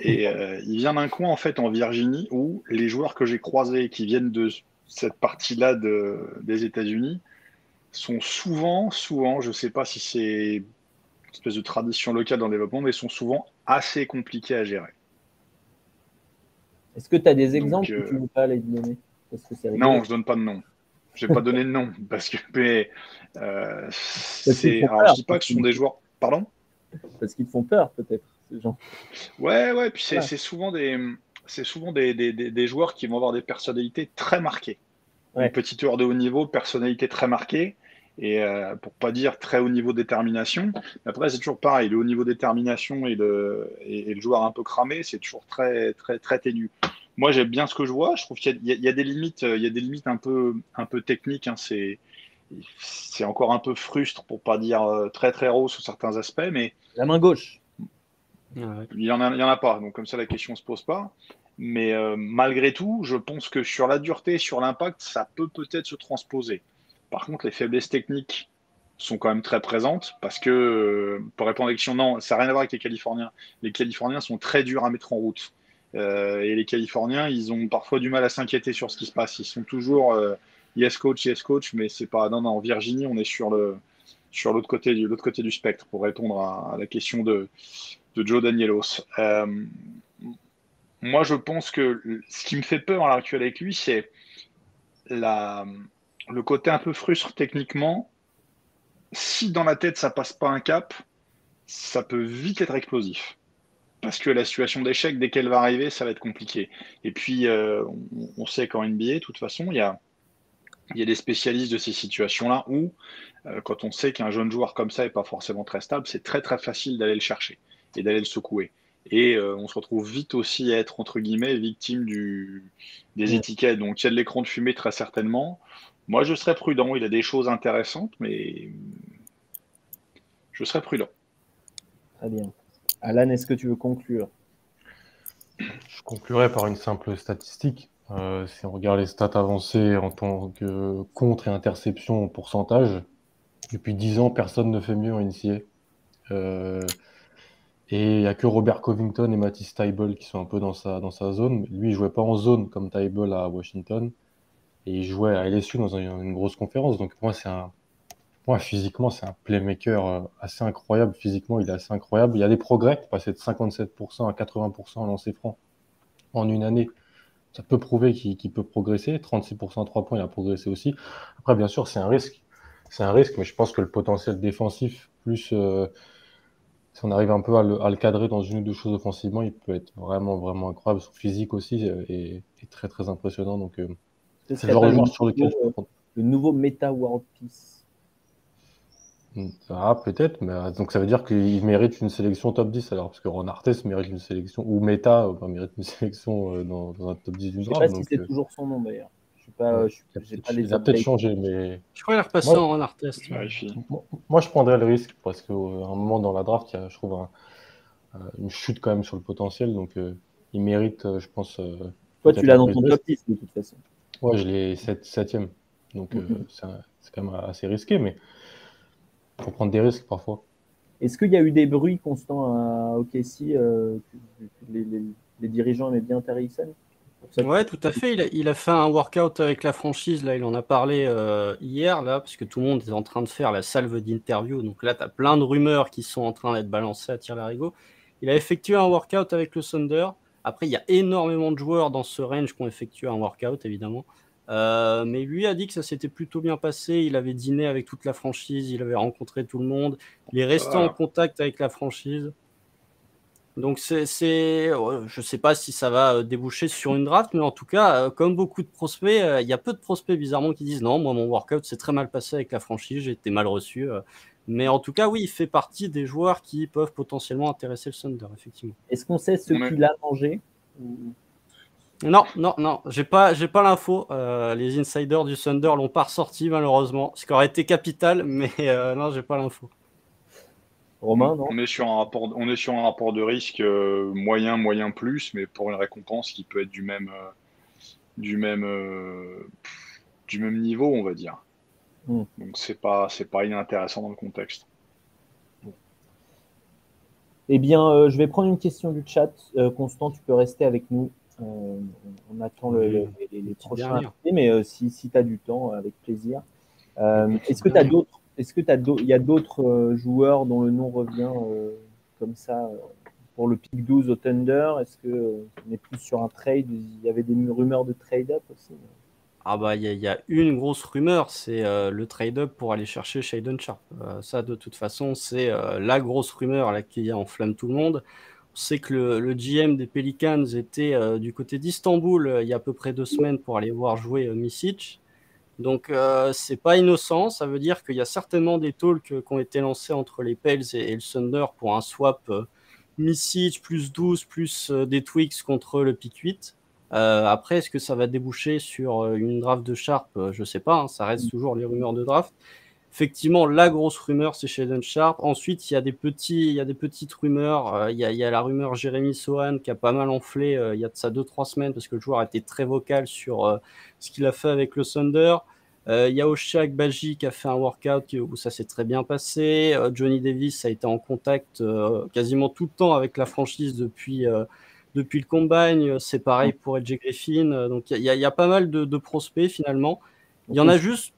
Speaker 5: Et euh, il vient d'un coin, en fait, en Virginie, où les joueurs que j'ai croisés qui viennent de cette partie-là de, des États-Unis sont souvent, souvent, je ne sais pas si c'est une espèce de tradition locale dans le développement, mais sont souvent assez compliqués à gérer.
Speaker 1: Est-ce que tu as des exemples que tu ne veux pas les donner
Speaker 5: Non, je ne donne pas de nom. Je n'ai pas donné de nom parce que mais, euh, c'est. Alors, je dis pas que ce sont des joueurs. Pardon?
Speaker 1: Parce qu'ils font peur, peut-être, ces gens.
Speaker 5: Ouais, ouais. Puis c'est souvent des. C'est souvent des, des, des, joueurs qui vont avoir des personnalités très marquées. Une petite heure de haut niveau, personnalité très marquée et euh, pour pas dire très haut niveau détermination. Après, c'est toujours pareil, le haut niveau détermination et le, et, le joueur un peu cramé, c'est toujours très, très, très ténu moi j'aime bien ce que je vois. Je trouve qu'il y, a des limites, il y a des limites un peu, un peu techniques. Hein. C'est, c'est encore un peu frustre pour pas dire euh, très très rose sous certains aspects, mais
Speaker 1: la main gauche.
Speaker 5: Il y en a, il y en a pas. Donc comme ça la question se pose pas. Mais euh, malgré tout, je pense que sur la dureté, sur l'impact, ça peut peut-être se transposer. Par contre, les faiblesses techniques sont quand même très présentes parce que, euh, pour répondre à la question, non, ça n'a rien à voir avec les Californiens. Les Californiens sont très durs à mettre en route. Et les Californiens, ils ont parfois du mal à s'inquiéter sur ce qui se passe. Ils sont toujours yes coach, yes coach, mais c'est pas. Non, non, en Virginie, on est sur le sur l'autre côté, du, l'autre côté du spectre pour répondre à, la question de, Joe Danielos. Euh, moi, je pense que ce qui me fait peur à l'heure actuelle avec lui, c'est le côté un peu frustre techniquement. Si dans la tête ça passe pas un cap, ça peut vite être explosif. Parce que la situation d'échec, dès qu'elle va arriver, ça va être compliqué. Et puis, euh, on, sait qu'en NBA, de toute façon, il y a, il y a des spécialistes de ces situations-là où, euh, quand on sait qu'un jeune joueur comme ça n'est pas forcément très stable, c'est très très facile d'aller le chercher et d'aller le secouer. Et euh, on se retrouve vite aussi à être, entre guillemets, victime du, des étiquettes. Donc il y a de l'écran de fumée très certainement. Moi, je serais prudent. Il a des choses intéressantes, mais je serais prudent.
Speaker 1: Très bien. Alan, est-ce que tu veux conclure?
Speaker 6: Je conclurai par une simple statistique. Euh, si on regarde les stats avancées en tant que contre et interception en pourcentage, depuis 10 ans, personne ne fait mieux en NCA. Euh, et il n'y a que Robert Covington et Matisse Tybel qui sont un peu dans sa, dans sa zone. Lui, il jouait pas en zone comme Tybel à Washington. Et il jouait à LSU dans une, grosse conférence. Donc moi, c'est un, moi, physiquement, c'est un playmaker euh, assez incroyable. Physiquement, il est assez incroyable. Il y a des progrès, passer de 57% à 80% en lancer franc en une année ça peut prouver qu'il peut progresser. 36% à 3 points, il a progressé aussi. Après, bien sûr, c'est un risque. C'est un risque, mais je pense que le potentiel défensif, plus euh, si on arrive un peu à le, cadrer dans une ou deux choses offensivement, il peut être vraiment, vraiment incroyable. Son physique aussi est, très, très impressionnant. Donc, euh,
Speaker 1: c'est le genre de sur lequel. Le nouveau Meta World Peace.
Speaker 6: Ah, peut-être, mais euh, donc ça veut dire qu'il mérite une sélection top 10 alors, parce que Ron Artest mérite une sélection, ou Meta euh, mérite une sélection euh, dans, un top 10 du draft.
Speaker 1: Je sais pas si c'est toujours son nom d'ailleurs. Je sais pas,
Speaker 6: pas les Il a peut-être changé, mais.
Speaker 3: Je crois qu'il est repassé en Ron Artest.
Speaker 6: Moi, je prendrais le risque parce qu'à un moment dans la draft, il y a, je trouve, une chute quand même sur le potentiel, donc il mérite, je pense.
Speaker 1: Toi, tu l'as dans ton top 10 de toute façon.
Speaker 6: Ouais, je l'ai 7 e donc mm-hmm. c'est quand même assez risqué, mais faut prendre des risques parfois.
Speaker 1: Est-ce qu'il y a eu des bruits constants à OKC euh, les, les, dirigeants aimaient bien Terry
Speaker 3: Ouais, tout à fait. Il a, fait un workout avec la franchise. Là, il en a parlé euh, hier, là, parce que tout le monde est en train de faire la salve d'interview. Donc là, tu as plein de rumeurs qui sont en train d'être balancées à tir larigot. Il a effectué un workout avec le Thunder. Après, il y a énormément de joueurs dans ce range qui ont effectué un workout, évidemment. Euh, mais lui a dit que ça s'était plutôt bien passé. Il avait dîné avec toute la franchise, il avait rencontré tout le monde, il est resté en contact avec la franchise. Donc c'est, je ne sais pas si ça va euh, déboucher sur une draft, mais en tout cas, euh, comme beaucoup de prospects, il y a peu de prospects bizarrement qui disent non, moi mon workout s'est très mal passé avec la franchise, j'ai été mal reçu. Mais en tout cas, oui, il fait partie des joueurs qui peuvent potentiellement intéresser le Thunder, effectivement.
Speaker 1: Est-ce qu'on sait ce qu'il a mangé
Speaker 3: non, non, non, j'ai pas, j'ai pas l'info. Euh, les insiders du Thunder l'ont pas ressorti malheureusement, ce qui aurait été capital, mais euh, non, j'ai pas l'info.
Speaker 1: Romain, non?
Speaker 5: On est sur un rapport, on est sur un rapport de risque euh, moyen, moyen plus, mais pour une récompense qui peut être du même, du même, du même niveau, on va dire. Hmm. Donc c'est pas, c'est pas inintéressant dans le contexte.
Speaker 1: Eh bien, je vais prendre une question du chat. Constant, tu peux rester avec nous on, attend les, prochains invités, mais euh, si, si tu as du temps, avec plaisir. Euh, est-ce que tu as d'autres Est-ce que il y a d'autres euh, joueurs dont le nom revient comme ça pour le pick 12 au Thunder? Est-ce que on est plus sur un trade? Il y avait des rumeurs de trade-up aussi
Speaker 3: ah bah il y, a une grosse rumeur, c'est le trade-up pour aller chercher Shaden Sharp. ça de toute façon c'est la grosse rumeur là, qui enflamme tout le monde. On sait que le, GM des Pelicans était euh, du côté d'Istanbul euh, il y a à peu près deux semaines pour aller voir jouer euh, Misic. Donc c'est pas innocent, ça veut dire qu'il y a certainement des talks qui ont été lancés entre les Pels et, le Thunder pour un swap Misic plus 12 plus des tweaks contre le pick 8. après, est-ce que ça va déboucher sur une draft de Sharp? Je sais pas, hein, ça reste toujours les rumeurs de draft. Effectivement, la grosse rumeur, c'est Shaden Sharp. Ensuite, il y a des, petits, il y a des petites rumeurs. Euh, il, y a, la rumeur Jérémy Sohan qui a pas mal enflé euh, il y a de ça 2-3 semaines parce que le joueur a été très vocal sur euh, ce qu'il a fait avec le Thunder. il y a Oshak Baji qui a fait un workout où ça s'est très bien passé. Johnny Davis a été en contact quasiment tout le temps avec la franchise depuis, depuis le combine, c'est pareil pour LJ Griffin. Donc il y, y, a pas mal de, de prospects finalement. Il y en a juste.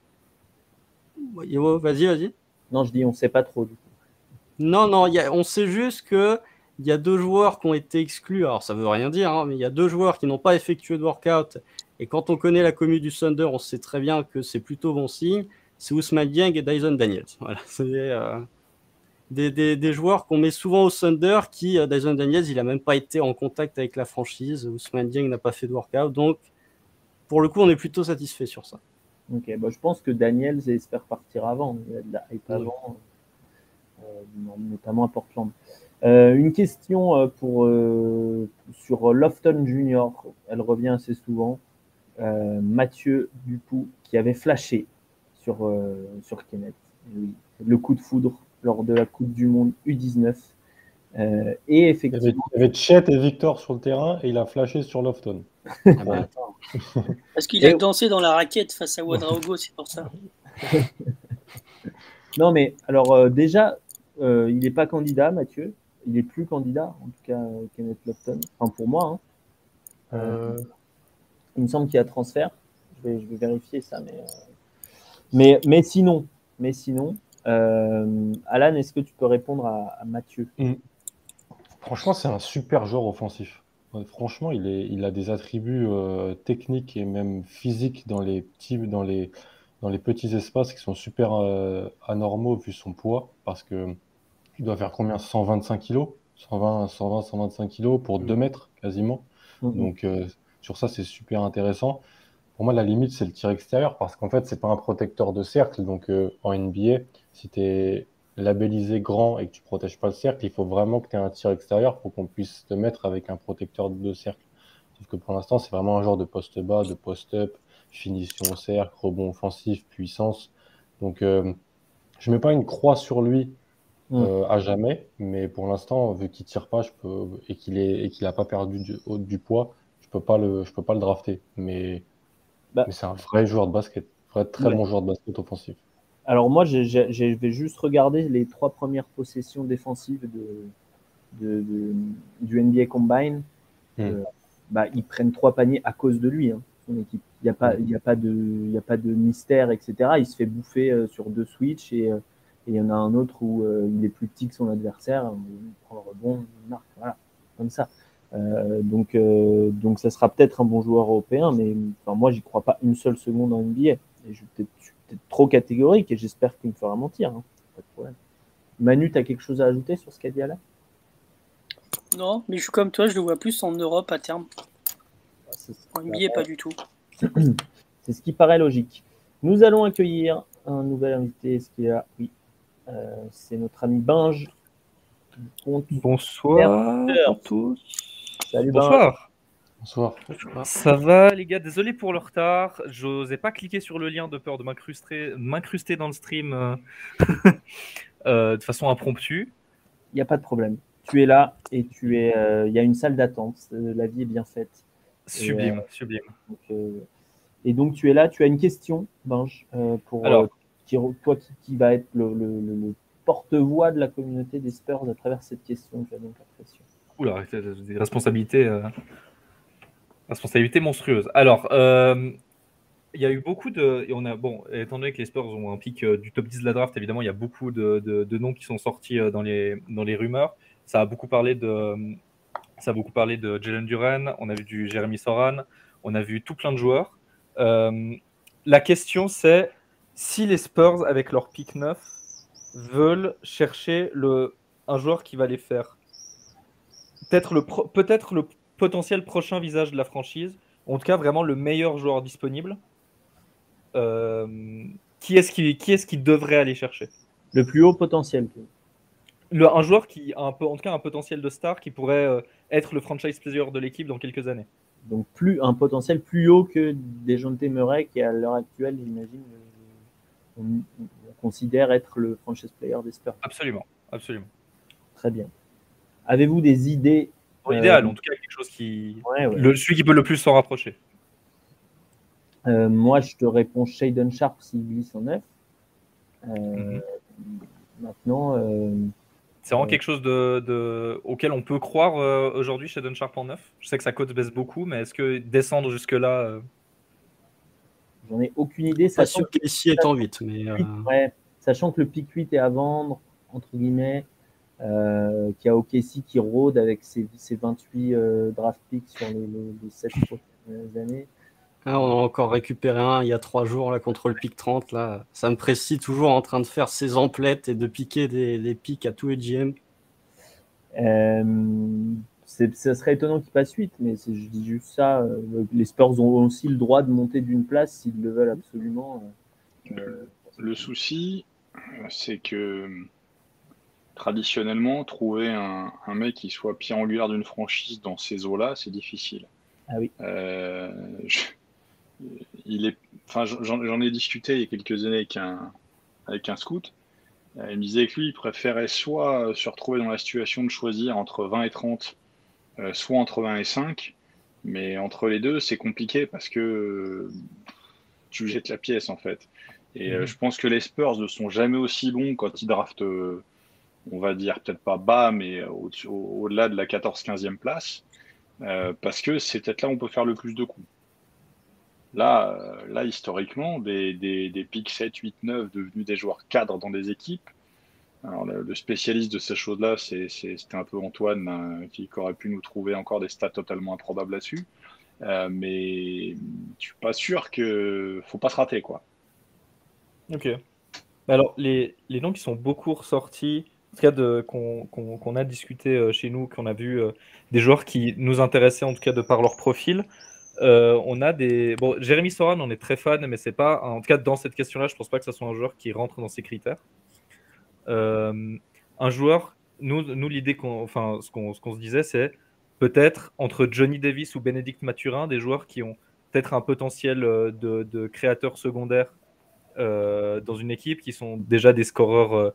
Speaker 3: Vas-y, vas-y.
Speaker 1: Non, je dis on sait pas trop.
Speaker 3: Non, non, y a, on sait juste que il y a deux joueurs qui ont été exclus. Alors ça veut rien dire, hein, mais il y a deux joueurs qui n'ont pas effectué de workout. Et quand on connaît la commune du Thunder, on sait très bien que c'est plutôt bon signe. C'est Ousmane Dieng et Dyson Daniels. Voilà, c'est euh, des, des, des, joueurs qu'on met souvent au Thunder. Qui euh, Dyson Daniels, il a même pas été en contact avec la franchise. Ousmane Dieng n'a pas fait de workout, donc pour le coup, on est plutôt satisfait sur ça.
Speaker 1: Ok, bah, je pense que Daniels espère partir avant. Il y a de la hype avant, euh, notamment à Portland. Euh, une question euh, pour, euh, sur Lofton Junior, elle revient assez souvent. Mathieu Dupou qui avait flashé sur, sur Kenneth. Oui, le coup de foudre lors de la Coupe du Monde U19. Euh, et effectivement.
Speaker 6: Il y avait Chet et Victor sur le terrain et il a flashé sur Lofton.
Speaker 2: Ah bah, Parce qu'il a dansé dans la raquette face à Wadraogo, c'est pour ça.
Speaker 1: non, mais alors euh, déjà, euh, il n'est pas candidat, Mathieu. Il n'est plus candidat, en tout cas, Kenneth Lofton. Enfin, pour moi. Hein.
Speaker 6: Euh,
Speaker 1: Il me semble qu'il y a transfert. Je vais, je vais vérifier ça, mais, mais, mais sinon, mais sinon, Alan, est-ce que tu peux répondre à, à Mathieu?
Speaker 6: Mm. Franchement, c'est un super joueur offensif. Franchement, il, est, il a des attributs euh, techniques et même physiques dans les petits, dans les, dans les petits espaces qui sont super euh, anormaux vu son poids, parce que il doit faire combien? 125 kilos? 120, 120, 125 kilos pour 2 mètres quasiment.
Speaker 1: Mhm.
Speaker 6: Donc euh, sur ça, c'est super intéressant. Pour moi, la limite, c'est le tir extérieur, parce qu'en fait, c'est pas un protecteur de cercle. Donc en NBA, si tu es labellisé grand et que tu protèges pas le cercle, il faut vraiment que tu aies un tir extérieur pour qu'on puisse te mettre avec un protecteur de cercle. Sauf que pour l'instant, c'est vraiment un genre de poste bas, de post-up, finition au cercle, rebond offensif, puissance. Donc, euh, je mets pas une croix sur lui euh, à jamais, mais pour l'instant, vu qu'il tire pas, je peux et qu'il est et qu'il a pas perdu du, du poids, je peux pas le je peux pas le drafter. Mais,
Speaker 1: Bah.
Speaker 6: mais c'est un vrai joueur de basket, vrai très
Speaker 1: Ouais.
Speaker 6: bon joueur de basket offensif.
Speaker 1: Alors moi, je vais juste regarder les trois premières possessions défensives de, de- de- du NBA Combine.
Speaker 6: Mm.
Speaker 1: Euh, bah, ils prennent trois paniers à cause de lui, hein, son équipe. Il n'y a, pas- y a, pas de- il y a pas de mystère, etc. Il se fait bouffer euh, sur deux switches et euh, et il y en a un autre où il est plus petit que son adversaire. Il prend le rebond, il marque, voilà, comme ça. Euh, donc, euh, donc ça sera peut-être un bon joueur européen, mais enfin, moi, j'y crois pas une seule seconde en NBA. Et je, suis peut-être trop catégorique et j'espère qu'il me fera mentir. hein. Pas de problème. Manu, tu as quelque chose à ajouter sur ce qu'a dit Alain?
Speaker 2: Non, mais je suis comme toi, je le vois plus en Europe à terme.
Speaker 1: C'est ce
Speaker 2: En
Speaker 1: qui
Speaker 2: NBA, pas du tout.
Speaker 1: C'est ce qui paraît logique. Nous allons accueillir un nouvel invité. Est-ce qu'il est là Oui. Euh, c'est notre ami Binge.
Speaker 7: Bonsoir à tous.
Speaker 1: Salut Binge.
Speaker 7: Bonsoir. Ça va les gars, désolé pour le retard. J'osais pas cliquer sur le lien de peur de m'incruster, m'incruster dans le stream euh, euh, de façon impromptue.
Speaker 1: Il n'y a pas de problème. Tu es là et tu es. euh, Il y a une salle d'attente. La vie est bien faite.
Speaker 7: Sublime, sublime.
Speaker 1: Donc, euh, et donc tu es là. Tu as une question, Binge, euh, pour
Speaker 7: Alors.
Speaker 1: euh, qui- toi qui, qui va être le, le- le- le porte-voix de la communauté des Spurs à travers cette question. Tu as donc la pression.
Speaker 7: Oula, des responsabilités, responsabilités monstrueuses. Alors, euh, il y a eu beaucoup de. Et on a, bon, étant donné que les Spurs ont un pic euh, du top 10 de la draft, évidemment, il y a beaucoup de, noms qui sont sortis euh, dans les, dans les rumeurs. Ça a beaucoup parlé de. Ça a beaucoup parlé de Jalen Duran, on a vu du Jeremy Soran, on a vu tout plein de joueurs. La question c'est si les Spurs, avec leur pick 9, veulent chercher le, un joueur qui va les faire peut-être le, peut-être le potentiel prochain visage de la franchise, en tout cas vraiment le meilleur joueur disponible. Euh, qui est-ce qui, qui est-ce qui devrait aller chercher?
Speaker 1: Le plus haut potentiel.
Speaker 7: le, Un joueur qui a un peu, en tout cas un potentiel de star qui pourrait euh, être le franchise player de l'équipe dans quelques années.
Speaker 1: Donc plus un potentiel plus haut que Dejounte Murray qui à l'heure actuelle, j'imagine, euh, on, on considère être le franchise player des Spurs.
Speaker 7: Absolument, absolument.
Speaker 1: Très bien. Avez-vous des idées
Speaker 7: Bon,
Speaker 1: Euh,
Speaker 7: idéal, en tout cas quelque chose qui,
Speaker 1: Ouais, ouais.
Speaker 7: le, celui qui peut le plus s'en rapprocher.
Speaker 1: Euh, Moi, je te réponds Shaden Sharp s'il glisse en neuf. Euh,
Speaker 7: Mhm.
Speaker 1: Maintenant, euh,
Speaker 7: C'est vraiment quelque chose de, auquel on peut croire aujourd'hui chez Dunsharp en neuf. Je sais que sa cote baisse beaucoup, mais est-ce que descendre jusque-là.
Speaker 1: J'en ai aucune idée.
Speaker 3: Sachant que ici est en 8. Mais,
Speaker 1: sachant que le pic 8 est à vendre, entre guillemets, euh, qui a OKC qui rôde avec ses, 28 euh, draft picks sur les, les, 7 prochaines années.
Speaker 3: Ah, on a encore récupéré un il y a 3 jours là, contre le pic 30. Là. Ça me précise toujours en train de faire ses emplettes et de piquer des, des pics à tous les GM.
Speaker 1: Euh, ça serait étonnant qu'il passe 8, mais je dis juste ça. Euh, les Spurs ont aussi le droit de monter d'une place s'ils le veulent absolument.
Speaker 5: le souci, c'est que traditionnellement, trouver un, mec qui soit pierre angulaire d'une franchise dans ces eaux-là, c'est difficile.
Speaker 1: Ah oui.
Speaker 5: Euh, il est, enfin, j'en ai discuté il y a quelques années avec un, avec un scout. Euh, il me disait que lui, il préférait soit se retrouver dans la situation de choisir entre 20 et 30, euh, soit entre 20 et 5. Mais entre les deux, c'est compliqué parce que tu jettes la pièce en fait. Et mhm. je pense que les Spurs ne sont jamais aussi bons quand ils draftent on va dire peut-être pas bas, mais au-delà de la 14-15e place, euh, parce que c'est peut-être là où on peut faire le plus de coups. Là, euh, là historiquement, des, des, des pics 7, 8, 9 devenus des joueurs cadres dans des équipes. Alors, le, spécialiste de ces choses-là, c'était un peu Antoine hein, qui aurait pu nous trouver encore des stats totalement improbables là-dessus. Euh, mais je suis pas sûr que faut pas se rater quoi.
Speaker 7: Ok. Alors les, les noms qui sont beaucoup ressortis, en tout cas qu'on a discuté euh, chez nous, qu'on a vu euh, des joueurs qui nous intéressaient en tout cas de par leur profil. Euh, on a des bon, Jérémy Soran, on est très fan, mais c'est pas en tout cas dans cette question-là, je pense pas que ce soit un joueur qui rentre dans ces critères. un joueur, nous, nous l'idée qu'on, ce qu'on se disait, c'est peut-être entre Johnny Davis ou Bénédicte Mathurin, des joueurs qui ont peut-être un potentiel de, de créateurs secondaires dans une équipe, qui sont déjà des scoreurs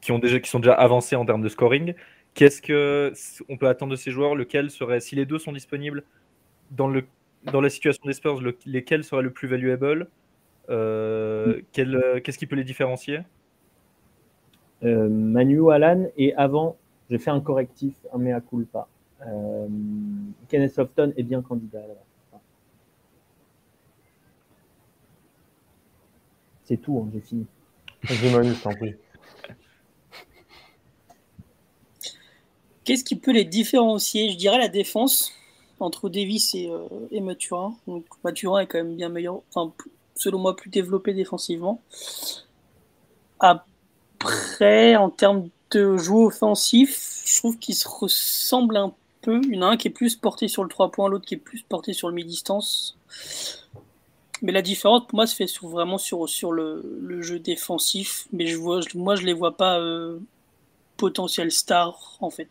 Speaker 7: qui, ont déjà, qui sont déjà avancés en termes de scoring. Qu'est-ce que on peut attendre de ces joueurs? Lequel serait, si les deux sont disponibles dans, le, dans la situation des Spurs, lesquels seraient le plus valuable? Euh, mm. Qu'est-ce qui peut les différencier?
Speaker 1: Euh, Manu Alan et avant, j'ai fait un correctif, un mea culpa. Euh, Kenneth Softon est bien candidat. C'est tout, hein, j'ai fini.
Speaker 2: Qu'est-ce qui peut les différencier? Je dirais la défense entre Davis et, euh, et Mathurin. Donc, Mathurin est quand même bien meilleur, enfin, selon moi, plus développé défensivement. Après, en termes de jeu offensif, je trouve qu'ils se ressemblent un peu. Il y en a un qui est plus porté sur le 3 points, l'autre qui est plus porté sur le mi-distance. Mais la différence, pour moi, se fait vraiment sur, sur le, jeu défensif. Mais je vois, moi, je les vois pas euh, potentiel star, en fait.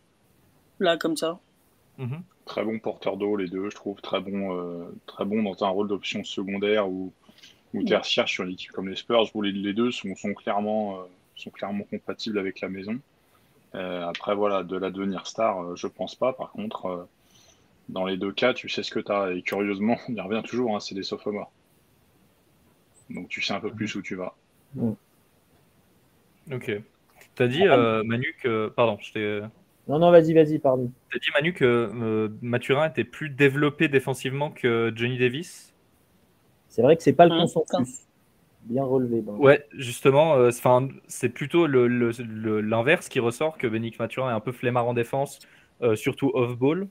Speaker 2: Là, comme ça.
Speaker 5: Mhm. Très bon porteur d'eau, les deux, je trouve. Très bon, euh, très bon dans un rôle d'option secondaire ou, ou tertiaire sur une équipe comme les Spurs, où les, deux sont, sont clairement, euh, sont clairement compatibles avec la maison. après, voilà, de la devenir star, je pense pas. Par contre, dans les deux cas, tu sais ce que tu as. Et curieusement, on y revient toujours, hein, c'est des sophomores. Donc tu sais un peu plus où tu vas.
Speaker 7: Ok. Tu as dit, euh, Manu, que. Pardon, je t'ai.
Speaker 1: Non, non, vas-y, vas-y, pardon.
Speaker 7: Tu as dit, Manu, que euh, Mathurin était plus développé défensivement que Johnny Davis?
Speaker 1: C'est vrai que c'est pas le consensus. Bien relevé.
Speaker 7: Ouais, justement, euh, c'est plutôt l'inverse qui ressort que Benick Mathurin est un peu flemmard en défense, surtout off-ball.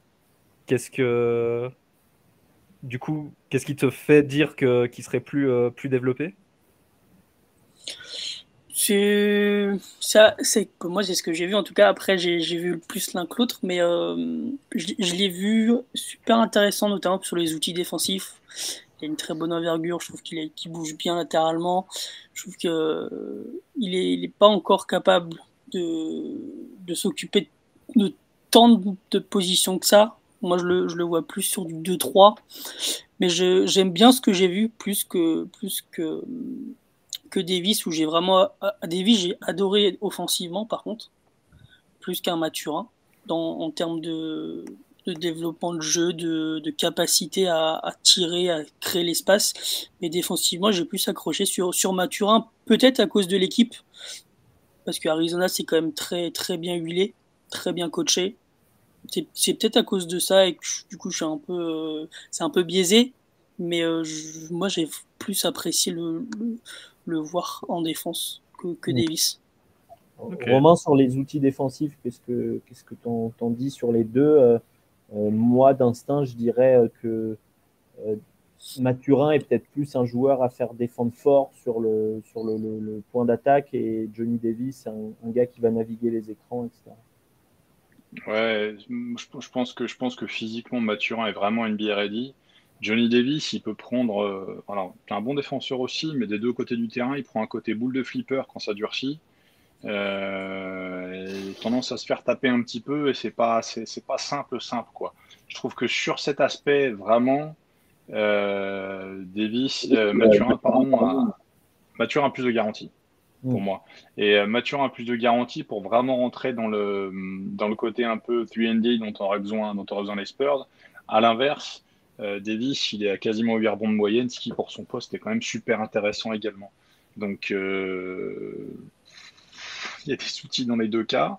Speaker 7: Qu'est-ce que du coup, qu'est-ce qui te fait dire que qu'il serait plus, euh, plus développé?
Speaker 2: Ça, c'est moi c'est ce que j'ai vu. En tout cas, après j'ai vu plus l'un que l'autre, mais euh, je, l'ai vu super intéressant, notamment sur les outils défensifs. Il a une très bonne envergure. Je trouve qu'il bouge bien latéralement. Je trouve que il est, il est pas encore capable de, de s'occuper de tant de positions que ça. Moi, je le, vois plus sur du 2-3. Mais j'aime bien ce que j'ai vu plus que, plus que, Davis, où j'ai vraiment. À Davis, j'ai adoré offensivement, par contre, plus qu'un Mathurin, dans, en termes de, développement de jeu, de, capacité à, tirer, à créer l'espace. Mais défensivement, j'ai plus accroché sur, sur Mathurin, peut-être à cause de l'équipe. parce que Arizona c'est quand même très très bien huilé, très bien coaché. C'est peut-être à cause de ça et que du coup je suis un peu, euh, c'est un peu biaisé, mais euh, moi j'ai plus apprécié le, le, voir en défense que, que Davis.
Speaker 1: Romain, sur les outils défensifs, qu'est-ce que qu'est-ce que t'en dis sur les deux euh, Moi, d'instinct, je dirais que Mathurin est peut-être plus un joueur à faire défendre fort sur le, sur le, point d'attaque et Johnny Davis, un, un, gars qui va naviguer les écrans, etc.
Speaker 5: Ouais, je, pense que, je pense que physiquement, Mathurin est vraiment NBA ready. Johnny Davis, il peut prendre. Euh, alors, un bon défenseur aussi, mais des deux côtés du terrain, il prend un côté boule de flipper quand ça durcit. Euh, il a tendance à se faire taper un petit peu et c'est pas, c'est, pas simple, simple quoi. Je trouve que sur cet aspect, vraiment, euh, Davis, euh, Mathurin, pardon, a, Mathurin a plus de garantie pour mm. moi. Et euh, Mathurin a plus de garantie pour vraiment rentrer dans le, dans le côté un peu 3D dont on aurait besoin, dont on aurait besoin les Spurs. À l'inverse, euh, Davis, il est à quasiment 8 rebonds de moyenne, ce qui pour son poste est quand même super intéressant également. Donc, euh, il y a des outils dans les deux cas.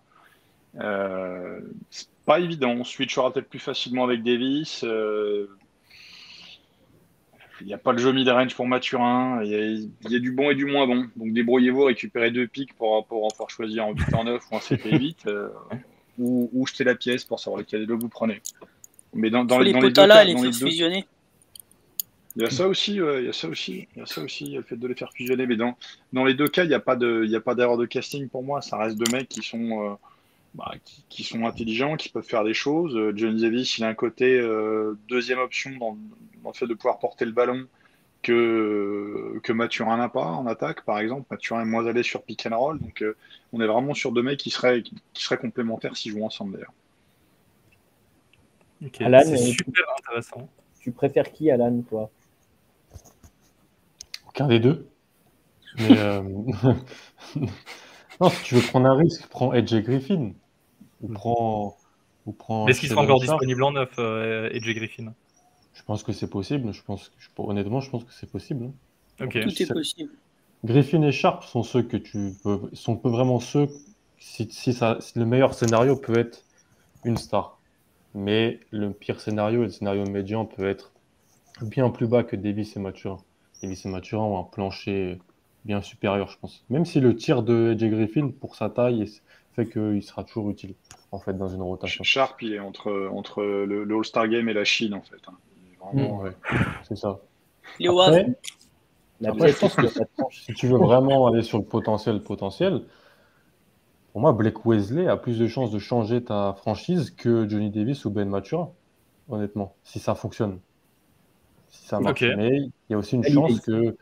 Speaker 5: Euh, c'est pas évident. On switchera peut-être plus facilement avec Davis. Il n'y a pas le jeu mid-range pour Mathurin. Il y, a, du bon et du moins bon. Donc débrouillez-vous, récupérez deux pics pour, pour, pouvoir choisir en 8 en 9 ou en 7 et 8. Euh, ou, ou jeter la pièce pour savoir lequel deux vous prenez.
Speaker 2: Mais dans, dans, les, dans les deux là, les fusionner.
Speaker 5: Il y a ça aussi, il y a ça aussi, il y a ça aussi, le fait de les faire fusionner. Mais dans, dans les deux cas, il n'y a pas d'erreur de, casting pour moi. Ça reste deux mecs qui sont, euh, bah, qui, sont intelligents, qui peuvent faire des choses. Euh, Johnny Davis, il a un côté deuxième option dans, le fait de pouvoir porter le ballon que, que Mathurin n'a pas en attaque, par exemple. Mathurin est moins allé sur pick and roll. Donc, euh, on est vraiment sur deux mecs qui seraient, qui, seraient complémentaires s'ils jouent ensemble, d'ailleurs.
Speaker 1: Alan, c'est super intéressant. Tu préfères qui, Alan, toi?
Speaker 6: Aucun des deux. Mais euh, non, si tu veux prendre un risque, prends Edge Griffin. Ou prends.
Speaker 7: Ou prends Est-ce qu'il sera encore disponible en neuf, euh, Edge Griffin?
Speaker 6: Je pense que c'est possible. Je pense que, honnêtement, je pense que c'est possible.
Speaker 2: Hein. Tout est possible.
Speaker 6: Griffin et Sharp sont ceux que tu peux, sont vraiment ceux. Si, ça, le meilleur scénario peut être une star, mais le pire scénario et le scénario médian peut être bien plus bas que Davis et Mathurin. Davis et Mathurin ont un plancher bien supérieur, je pense. Même si le tir de AJ Griffin, pour sa taille, fait qu'il sera toujours utile en fait dans une rotation.
Speaker 5: Sharp, il est entre, entre le, All-Star Game et la Chine en fait. Hein.
Speaker 6: C'est ça.
Speaker 2: Après,
Speaker 6: si tu veux vraiment aller sur le potentiel, potentiel, pour moi, Blake Wesley a plus de chances de changer ta franchise que Johnny Davis ou Ben Maturin, honnêtement, si ça fonctionne. Si ça marche. Mais il y a aussi une chance que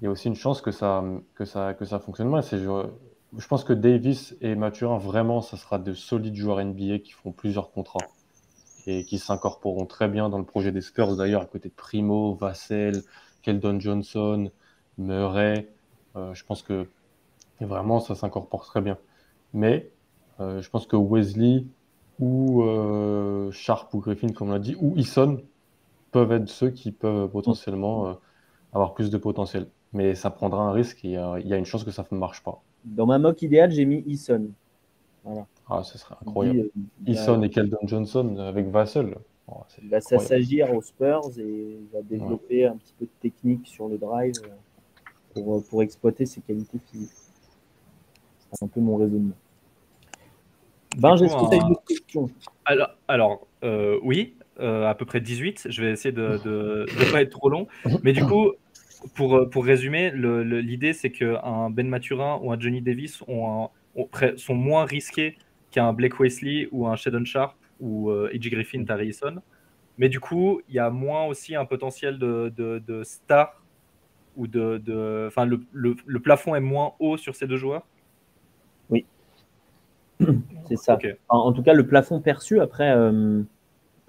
Speaker 6: il y a aussi une chance que ça, que ça, que ça fonctionne mal. Je, je pense que Davis et Maturin, vraiment, ça sera de solides joueurs NBA qui font plusieurs contrats et qui s'incorporeront très bien dans le projet des Spurs d'ailleurs, à côté de Primo, Vassell, Keldon Johnson, Murray. Euh, je pense que vraiment ça s'incorpore très bien. Mais euh, je pense que Wesley ou euh, Sharp ou Griffin, comme on l'a dit, ou Eason peuvent être ceux qui peuvent potentiellement avoir plus de potentiel. Mais ça prendra un risque et il y a une chance que ça ne marche pas.
Speaker 1: Dans ma mock idéale, j'ai mis Eason. Voilà.
Speaker 6: Ah, ce serait incroyable. Eason et Keldon Johnson avec Vassell.
Speaker 1: Oh, il va s'assagir aux Spurs et il va développer un petit peu de technique sur le drive euh, pour, euh, pour exploiter ses qualités physiques. C'est un peu mon raisonnement. Ben, j'ai ce une question?
Speaker 7: Alors, alors euh, oui, à peu près 18. Je vais essayer de ne pas être trop long. Mais du coup, pour, pour résumer, l'idée c'est qu'un Ben Maturin ou un Johnny Davis ont, sont moins risqués qu'un Blake Wesley ou un Shadon Sharp ou euh, Griffin, Tari Mais du coup, il y a moins aussi un potentiel de, de, star ou de. Enfin, le, le, plafond est moins haut sur ces deux joueurs
Speaker 1: Oui. C'est ça. En, tout cas, le plafond perçu, après, euh,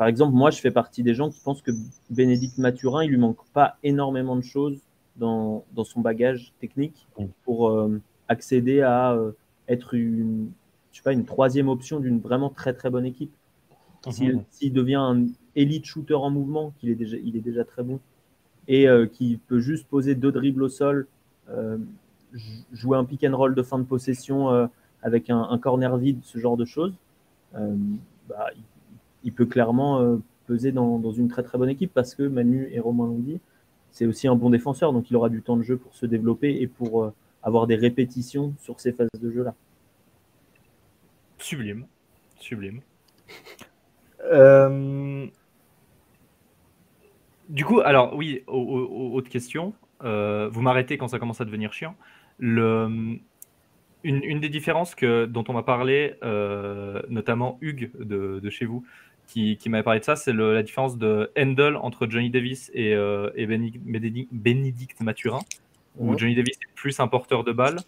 Speaker 1: par exemple, moi, je fais partie des gens qui pensent que Bénédicte Mathurin, il lui manque pas énormément de choses dans, dans son bagage technique pour euh, accéder à euh, être une, je sais pas, une troisième option d'une vraiment très très bonne équipe. Mhm. S'il devient un élite shooter en mouvement, qu'il est déjà, il est déjà très bon, et euh, qui peut juste poser deux dribbles au sol, euh, jouer un pick and roll de fin de possession avec un, corner vide, ce genre de choses, bah, il, peut clairement peser dans, dans, une très très bonne équipe parce que Manu et Romain l'ont dit, c'est aussi un bon défenseur, donc il aura du temps de jeu pour se développer et pour avoir des répétitions sur ces phases de jeu-là.
Speaker 7: Sublime, sublime. Euh, du coup, alors oui, autre question. Euh, vous m'arrêtez quand ça commence à devenir chiant. Le... Une, des différences que, dont on m'a parlé, euh, notamment Hugues de, chez vous, qui, qui m'avait parlé de ça, c'est la différence de handle entre Johnny Davis et, et Bénédicte Mathurin où Johnny Davis est plus un porteur de balle,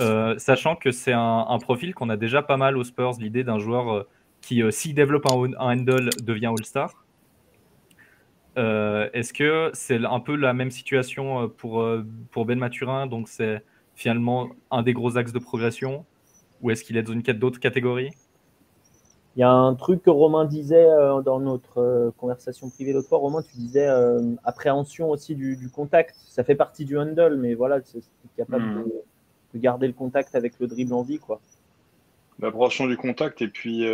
Speaker 7: euh, sachant que c'est un, profil qu'on a déjà pas mal aux Spurs, l'idée d'un joueur euh, qui, euh, s'il développe un, handle, devient All-Star. Est-ce que c'est un peu la même situation pour, pour Ben Maturin, donc c'est finalement un des gros axes de progression, ou est-ce qu'il est dans une d'autres catégories?
Speaker 1: Il y a un truc que Romain disait euh, dans notre euh, conversation privée l'autre fois. Romain, tu disais euh, appréhension aussi du, contact. Ça fait partie du handle, mais voilà, c'est capable hmm. de, garder le contact avec le dribble en vie. quoi.
Speaker 5: L'appréhension du contact, et puis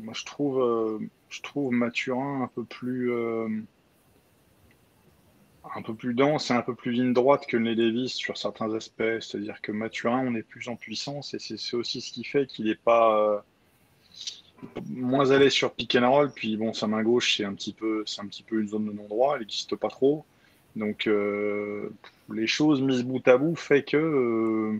Speaker 5: moi je trouve, je trouve Mathurin un peu plus. un peu plus dense et un peu plus ligne droite que les Davis sur certains aspects. C'est-à-dire que Mathurin, on est plus en puissance et c'est aussi ce qui fait qu'il n'est pas moins à l'aise sur pick and roll. Puis bon, sa main gauche, c'est un petit peu, c'est un petit peu une zone de non-droit. Elle n'existe pas trop. Donc euh, les choses mises bout à bout fait que euh,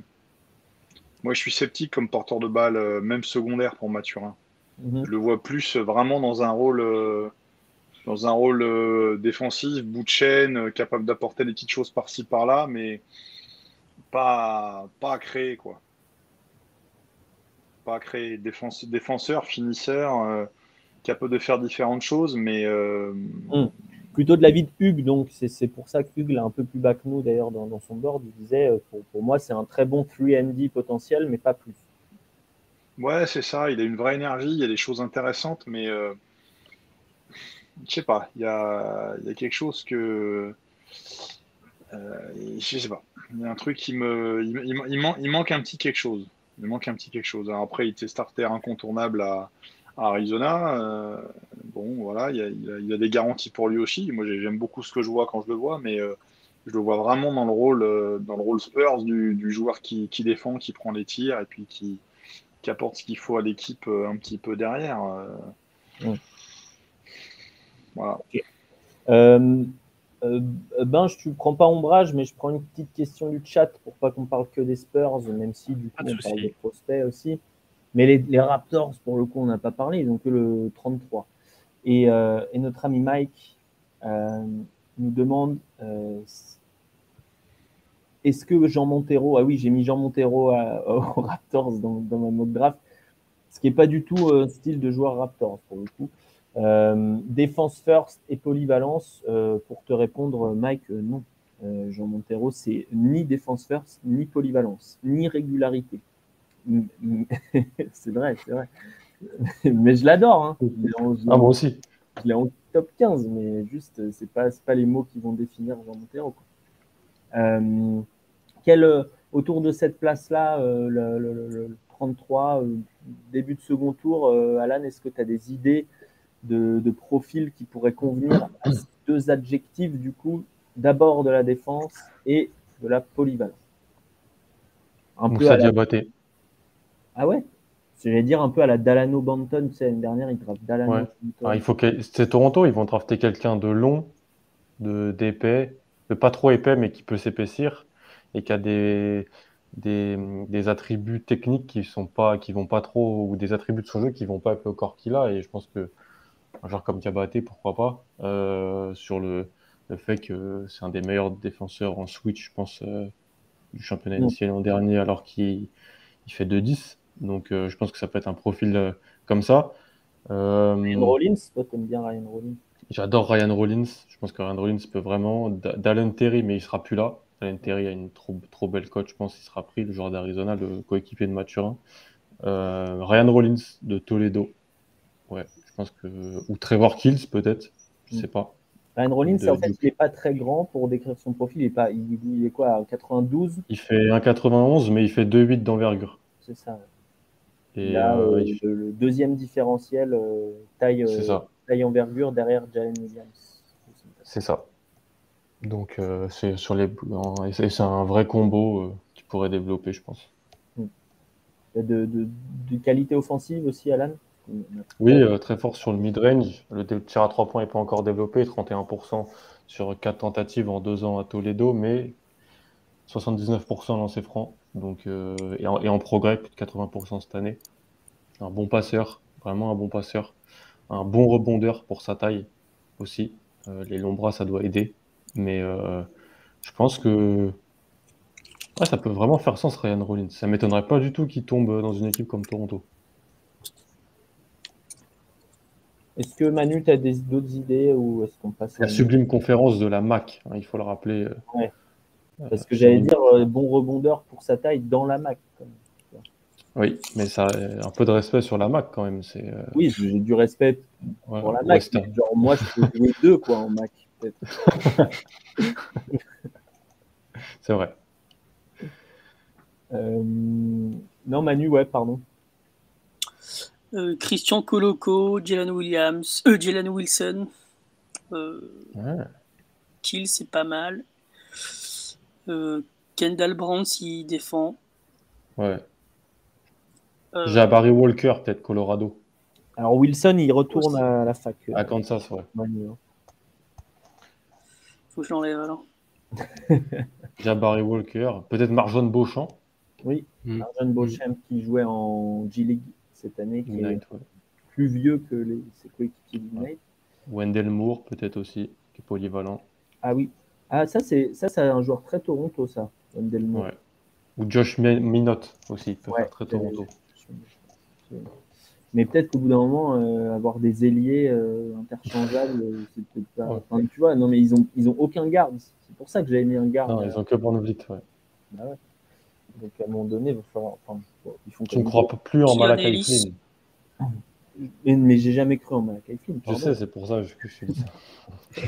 Speaker 5: moi je suis sceptique comme porteur de balle, euh, même secondaire pour Mathurin. Mhm. Je le vois plus vraiment dans un rôle, dans un rôle défensif, bout de chaîne, capable d'apporter des petites choses par-ci par-là, mais pas, pas à créer quoi pas créer défenseur, finisseur, euh, capable de faire différentes choses, mais. Euh,
Speaker 1: hmm. Plutôt de la vie de Hugues, donc c'est pour ça que Hugues l'a un peu plus bas que nous d'ailleurs dans, son board. Il disait euh, pour, moi, c'est un très bon 3D potentiel, mais pas plus.
Speaker 5: Ouais, c'est ça. Il a une vraie énergie, il y a des choses intéressantes, mais je sais pas. Il y a, y a, quelque chose que. je sais pas. Il y a un truc qui me. il manque un petit quelque chose. Il manque un petit quelque chose. après, il était starter incontournable à, Arizona. Euh, bon, voilà, il y, a, des garanties pour lui aussi. Moi, j'aime beaucoup ce que je vois quand je le vois, mais euh, je le vois vraiment dans le rôle, euh, dans le rôle Spurs du, joueur qui, défend, qui prend les tirs et puis qui, apporte ce qu'il faut à l'équipe un petit peu derrière.
Speaker 1: Voilà. Euh, ben, je ne prends pas ombrage, mais je prends une petite question du chat pour pas qu'on parle que des Spurs, même si du coup on parle des prospects aussi. Mais les, Raptors, pour le coup, on n'a pas parlé, ils n'ont que le 33. Euh, et, notre ami Mike euh, nous demande est-ce que Jean Montero, ah oui, j'ai mis Jean Montero aux Raptors dans, dans ma mock draft, ce qui n'est pas du tout un style de joueur Raptors pour le coup. Euh, défense first et polyvalence, euh, pour te répondre, Mike, euh, non. Jean Montero, c'est ni défense first, ni polyvalence, ni régularité. c'est vrai, c'est vrai. mais je l'adore. Hein.
Speaker 6: Ah, moi aussi.
Speaker 1: Je l'ai en top 15, mais juste, c'est pas, pas les mots qui vont définir Jean Montero. quel, autour de cette place-là, le, 33, début de second tour, Alan, est-ce que tu as des idées de, profils qui pourraient convenir à ces deux adjectifs, du coup, d'abord de la défense et de la polyvalence.
Speaker 6: Un peu Diabaté.
Speaker 1: Ah ouais? J'allais dire un peu à la Dalano Banton, tu sais, l'année dernière, ils draftent Dalano
Speaker 6: ah, il faut que... C'est Toronto, ils vont drafter quelqu'un de long, de d'épais, de pas trop épais, mais qui peut s'épaissir et qui a des, des, attributs techniques qui sont pas qui vont pas trop ou des attributs de son jeu qui vont pas avec le corps qu'il a et je pense que un joueur comme Diabaté, pourquoi pas, euh, sur le, fait que c'est un des meilleurs défenseurs en switch, je pense, euh, du championnat initial l'an dernier, alors qu'il fait 2-10. Donc euh, je pense que ça peut être un profil comme ça.
Speaker 1: Ryan Rollins, toi t'aimes bien Ryan Rollins
Speaker 6: J'adore Ryan Rollins. Je pense que Ryan Rollins peut vraiment. Dallin Terry, mais il sera plus là. Dallin Terry a une trop, trop belle coach, je pense. Il sera pris, le joueur d'Arizona, le coéquipier de Mathurin. Ryan Rollins de Toledo. Ouais, pense que ou Trevor Kills peut-être, je sais pas.
Speaker 1: Ryan Rollins,
Speaker 6: De-
Speaker 1: en fait,
Speaker 6: du-
Speaker 1: il n'est pas très grand pour décrire son profil. Il est, pas, il, il est quoi, à 92
Speaker 6: Il fait 1,91, mais il fait 2,8 d'envergure.
Speaker 1: C'est ça.
Speaker 6: Et
Speaker 1: Il a
Speaker 6: euh,
Speaker 1: euh,
Speaker 6: il fait-
Speaker 1: le, deuxième différentiel euh, taille, euh, taille envergure derrière Jalen Williams.
Speaker 6: C'est ça. Donc, c'est sur les, c'est un vrai combo qui pourrait développer, je pense.
Speaker 1: De, de, de qualité offensive aussi, Alan?
Speaker 6: Oui, euh, très fort sur le mid-range. Le tir à 3 points n'est pas encore développé, 31% sur 4 tentatives en 2 ans à Toledo, mais 79% lancé franc. Donc, euh, et, en, et en progrès, plus de 80% cette année. Un bon passeur, vraiment un bon passeur. Un bon rebondeur pour sa taille aussi. Euh, les longs bras, ça doit aider. Mais je pense que ouais, ça peut vraiment faire sens, Ryan Rollins. Ça m'étonnerait pas du tout qu'il tombe dans une équipe comme Toronto.
Speaker 1: Est-ce que Manu, tu as d'autres idées ou est-ce qu'on passe
Speaker 6: La sublime conférence de la MAC, hein, il faut le rappeler. euh,
Speaker 1: Ouais.
Speaker 6: euh,
Speaker 1: Parce que j'allais dire euh, bon rebondeur pour sa taille dans la MAC. quand même.
Speaker 6: Oui, mais ça, euh, un peu de respect sur la MAC quand même. C'est euh,
Speaker 1: Oui, j'ai du respect
Speaker 6: ouais,
Speaker 1: pour la MAC. Mais Genre, moi, je peux jouer deux quoi, en MAC. peut-être.
Speaker 6: C'est vrai.
Speaker 1: Euh, Non, Manu, ouais, pardon.
Speaker 2: Euh, Christian Coloco, Jalen Williams, euh, Jalen Wilson, euh,
Speaker 6: Ouais.
Speaker 2: Kill, c'est pas mal. Euh, Kendall Brown s'il défend.
Speaker 6: ouais.
Speaker 2: Euh,
Speaker 6: Jabari Walker, peut-être Colorado.
Speaker 1: Alors, Wilson, il retourne
Speaker 2: Aussi.
Speaker 1: à la fac. euh,
Speaker 6: À Kansas, ouais.
Speaker 1: Manu, hein.
Speaker 2: faut que je l'enlève alors.
Speaker 6: Jabari Walker, peut-être Marjon Beauchamp.
Speaker 1: Oui,
Speaker 3: Mm.
Speaker 1: Arjun Beauchamp qui jouait en G-League cette année, qui est
Speaker 6: ouais.
Speaker 1: plus vieux que les, ses coéquipiers d'Ignite.
Speaker 6: Wendell Moore, peut-être aussi, qui est polyvalent.
Speaker 1: Ah oui. Ah, ça, c'est ça, c'est un joueur très Toronto, ça, Wendell Moore.
Speaker 6: Ouais. Ou Josh Mi- Minot aussi, il peut
Speaker 1: Ouais,
Speaker 6: faire très Toronto.
Speaker 1: Mais peut-être qu'au bout d'un moment, euh, avoir des ailiers euh, interchangeables, euh, c'est peut-être pas.
Speaker 6: Ouais.
Speaker 1: Enfin, tu vois, non, mais ils ont, ils ont aucun garde. C'est pour ça que j'avais mis un garde.
Speaker 6: Non, ils ont que Bornovlit, ouais.
Speaker 1: Bah ouais. Donc à un moment donné, il va falloir. Enfin, ils font
Speaker 6: Tu ne crois pas plus en Malakai. Flynn
Speaker 1: Mais, mais j'ai jamais cru en Malakai Flynn.
Speaker 6: Je sais, c'est pour ça que je dis ça.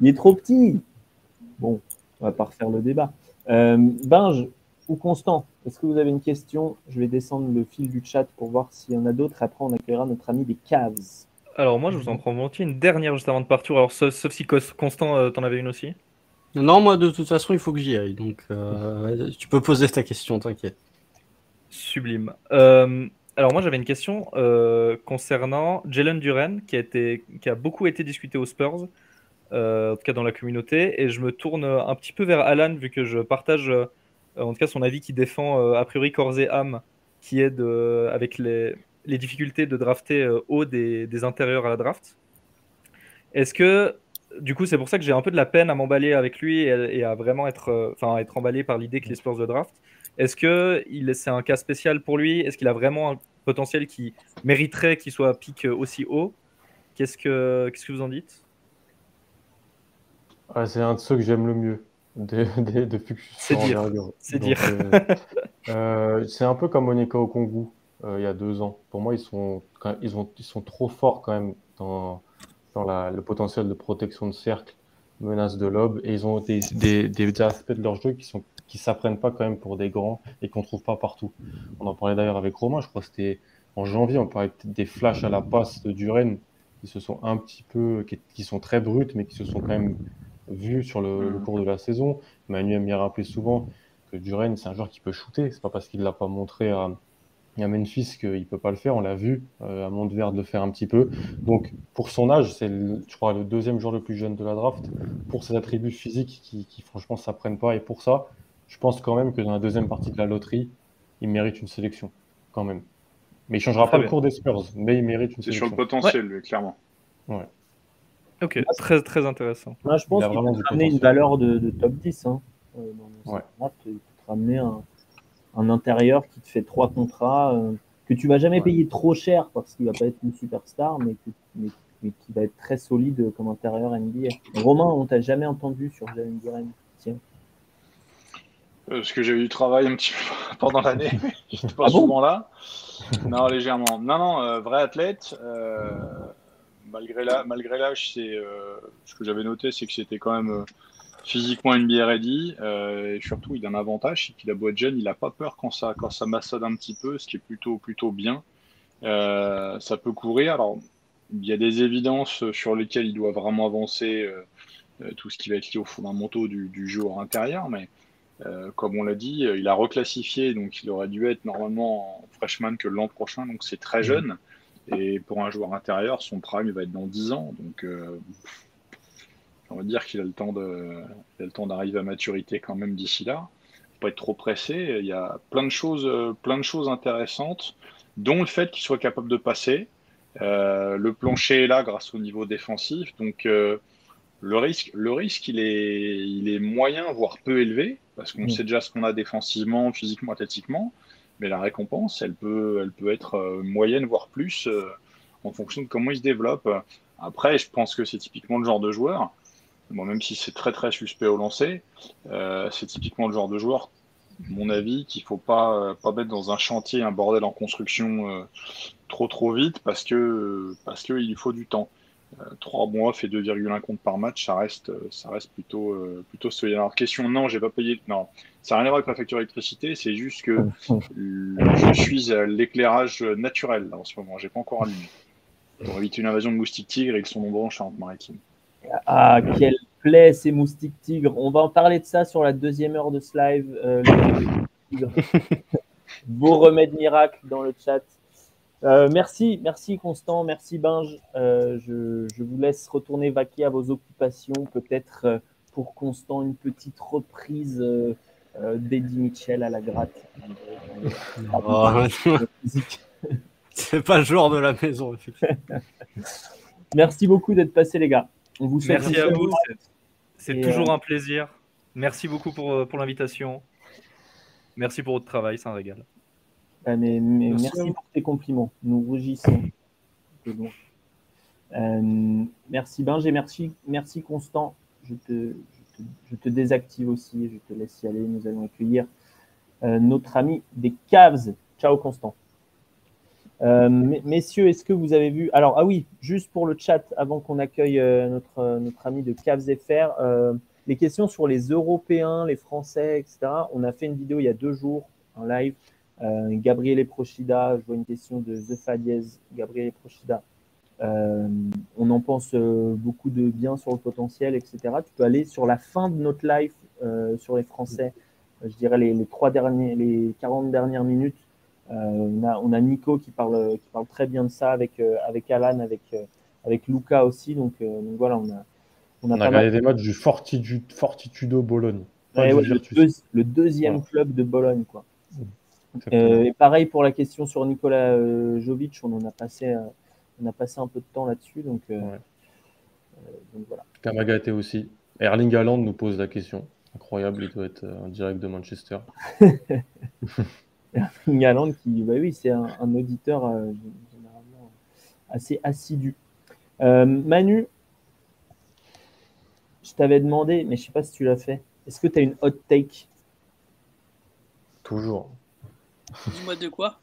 Speaker 1: Il est trop petit. Bon, on va pas refaire le débat. Euh, Binge ou Constant, est-ce que vous avez une question? Je vais descendre le fil du chat pour voir s'il y en a d'autres. Après, on accueillera notre ami des Cavs.
Speaker 7: Alors moi, je vous en prends volontiers une dernière juste avant de partir. Alors sauf, sauf si Constant, euh, t'en avais une aussi?
Speaker 3: Non, moi, de toute façon, il faut que j'y aille. Donc, euh, tu peux poser ta question, t'inquiète.
Speaker 7: Sublime. Euh, alors moi j'avais une question euh, concernant Jalen Duren qui a, beaucoup été discuté aux Spurs, en tout cas dans la communauté, et je me tourne un petit peu vers Alan vu que je partage en tout cas son avis qui défend a priori corps et âme, qui est avec les, difficultés de drafter haut des intérieurs à la draft. Est-ce que du coup c'est pour ça que j'ai un peu de la peine à m'emballer avec lui et, et à vraiment être, euh, enfin à être emballé par l'idée les Spurs le draft. Est-ce que il- c'est un cas spécial pour lui? Est-ce qu'il a vraiment un potentiel qui mériterait qu'il soit pick aussi haut? Qu'est-ce que, vous en dites?
Speaker 6: Ouais, c'est un de ceux que j'aime le mieux de- de- depuis que je suis
Speaker 7: C'est dire, c'est dire.
Speaker 6: euh, euh, c'est un peu comme Monica Okongu euh, il y a deux ans. Pour moi, ils sont, ils ont, ils sont trop forts quand même dans, le potentiel de protection de cercle, menace de lob, et ils ont des, aspects de leur jeu qui sont qui s'apprennent pas quand même pour des grands et qu'on trouve pas partout. On en parlait d'ailleurs avec Romain, je crois que c'était en janvier, on parlait des flashs à la passe de Duren qui se sont un petit peu, qui, sont très brutes, mais qui se sont quand même vus sur le, le cours de la saison. Manu aime bien rappeler souvent que Duren, c'est un joueur qui peut shooter. C'est pas parce qu'il l'a pas montré à, à Memphis qu'il peut pas le faire. On l'a vu euh, à Montverde le faire un petit peu. Donc, pour son âge, c'est, le- je crois, le deuxième joueur le plus jeune de la draft. Pour ses attributs physiques qui, qui franchement, s'apprennent pas. Et pour ça, je pense quand même que dans la deuxième partie de la loterie, il mérite une sélection, quand même. Mais il changera
Speaker 7: Très
Speaker 6: pas le cours des Spurs, mais il mérite une
Speaker 5: C'est sur
Speaker 6: sélection.
Speaker 5: le potentiel, lui, clairement.
Speaker 7: Ok, très très intéressant.
Speaker 1: Moi, je pense
Speaker 6: Il a
Speaker 1: qu'il peut ramener une valeur de, de top 10. Hein. Euh, dans
Speaker 6: Ouais.
Speaker 1: draft, il peut te ramener un, un intérieur qui te fait trois contrats, euh, que tu vas jamais
Speaker 6: Ouais.
Speaker 1: payer trop cher parce qu'il va pas être une superstar, mais, que- mais- mais qui va être très solide comme intérieur NBA. Romain, on t'a jamais entendu sur Jalen Duren. Tiens.
Speaker 5: Euh, Parce que j'ai eu du travail un petit peu pendant l'année. J'étais pas
Speaker 1: Ah bon?
Speaker 5: souvent là. Non, légèrement. Non, non, euh, vrai athlète. euh, malgré l'âge, malgré l'âge, c'est ce que j'avais noté, c'est que c'était quand même physiquement une bière ready. et surtout, il a un avantage, c'est qu'il a beau être jeune, il n'a pas peur quand ça, quand ça massade un petit peu, ce qui est plutôt, plutôt bien. ça peut courir. Alors, il y a des évidences sur lesquelles il doit vraiment avancer tout ce qui va être lié aux fondamentaux du, du jeu intérieur, mais euh, comme on l'a dit, euh, il a reclassifié, donc il aurait dû être normalement en freshman que l'an prochain, donc c'est très jeune. Et pour un joueur intérieur, son prime il va être dans 10 ans. Donc euh, on va dire qu'il a le temps de, le temps d'arriver à maturité quand même d'ici là. Faut pas être trop pressé. Il y a plein de choses, plein de choses intéressantes, dont le fait qu'il soit capable de passer. le plancher est là grâce au niveau défensif, donc le risque, le risque, il est, il est moyen, voire peu élevé, parce qu'on sait déjà ce qu'on a défensivement, physiquement, athlétiquement, mais la récompense, elle peut, elle peut être euh, moyenne, voire plus, euh, en fonction de comment il se développe. Après, je pense que c'est typiquement le genre de joueur, bon, même si c'est très très suspect au lancer, euh, c'est typiquement le genre de joueur, mon avis, qu'il faut pas, pas mettre dans un chantier, un bordel en construction trop trop vite, parce que parce qu'il faut du temps. 3 mois fait 2,1 comptes par match, ça reste, ça reste plutôt, euh, plutôt solide. Alors, question, non, j'ai pas payé. Non, ça n'a rien à voir avec la facture d'électricité, c'est juste que je suis à l'éclairage naturel en ce moment, j'ai pas encore allumé. Pour éviter une invasion de moustiques tigres, ils sont nombreux en Charente-Maritime.
Speaker 1: Ah, quel plaît ces moustiques tigres. On va en parler de ça sur la deuxième heure de ce live. Euh, Beau remède miracle dans le chat. Euh, merci, merci Constant, merci Binge. Euh, je, vous laisse retourner vaquer à vos occupations. Peut-être euh, pour Constant une petite reprise d'Eddie Mitchell à la gratte.
Speaker 3: Oh, C'est pas le genre de la maison.
Speaker 1: merci beaucoup d'être passé les gars.
Speaker 7: On vous merci à vous. C'est toujours un plaisir. Merci beaucoup pour, pour l'invitation. Merci pour votre travail, c'est un régal.
Speaker 1: Ah, mais, merci, pour tes compliments. Nous rougissons. Euh, merci Benj et merci, merci Constant. Je te, je te, désactive aussi, je te laisse y aller. Nous allons accueillir euh, notre ami des Cavs. Ciao Constant. Euh, messieurs, est-ce que vous avez vu Alors, ah oui, juste pour le chat, avant qu'on accueille notre, notre ami de Cavs FR, les questions sur les Européens, les Français, etc. On a fait une vidéo il y a deux jours, en live, euh, Gabriel Prochida, je vois une question de The Fadiez. Gabriel Prochida. Euh, on en pense euh, beaucoup de bien sur le potentiel, etc. Tu peux aller sur la fin de notre live sur les Français, je dirais les, trois derniers, les 40 dernières minutes. On, a, on, a, Nico qui parle, qui parle très bien de ça avec, avec Alan, avec, avec Luca aussi. Donc, voilà, on a,
Speaker 6: on a, regardé des matchs du Fortitudo Bologne.
Speaker 1: le, deuxième club de Bologne. Quoi. Euh, et pareil pour la question sur Nicolas euh, Jovic, on en a passé, euh, on a passé un peu de temps là-dessus, donc, donc voilà.
Speaker 6: Kamagaté aussi. Erling Haaland nous pose la question. Incroyable, il doit être en direct de Manchester.
Speaker 1: Haaland qui, bah oui, c'est un, auditeur généralement assez assidu. Manu, je t'avais demandé, mais je sais pas si tu l'as fait. Est-ce que tu as une hot take?
Speaker 6: Toujours.
Speaker 2: Dis-moi de quoi?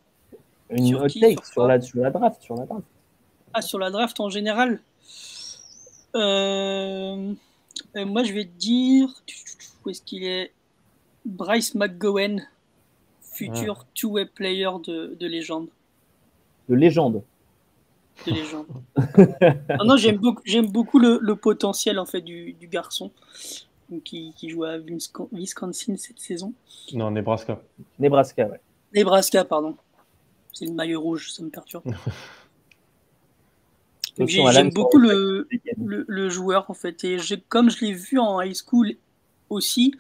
Speaker 1: Une sur, sur, la, sur, la, draft, sur la draft.
Speaker 2: Ah, sur la draft en général? Euh, euh, Moi, je vais te dire. Où est-ce qu'il est? Bryce McGowan, futur ah. two-way player de, de, légende.
Speaker 1: De légende
Speaker 2: De légende. ah non, j'aime beaucoup, j'aime beaucoup le, le, potentiel en fait du, du garçon qui, qui, joue à Wisconsin cette saison.
Speaker 6: Non, Nebraska.
Speaker 1: Nebraska, ouais.
Speaker 2: Nebraska, pardon. C'est le maillot rouge, ça me perturbe. J'aime beaucoup le, le, joueur en fait. Et comme je l'ai vu en high school aussi,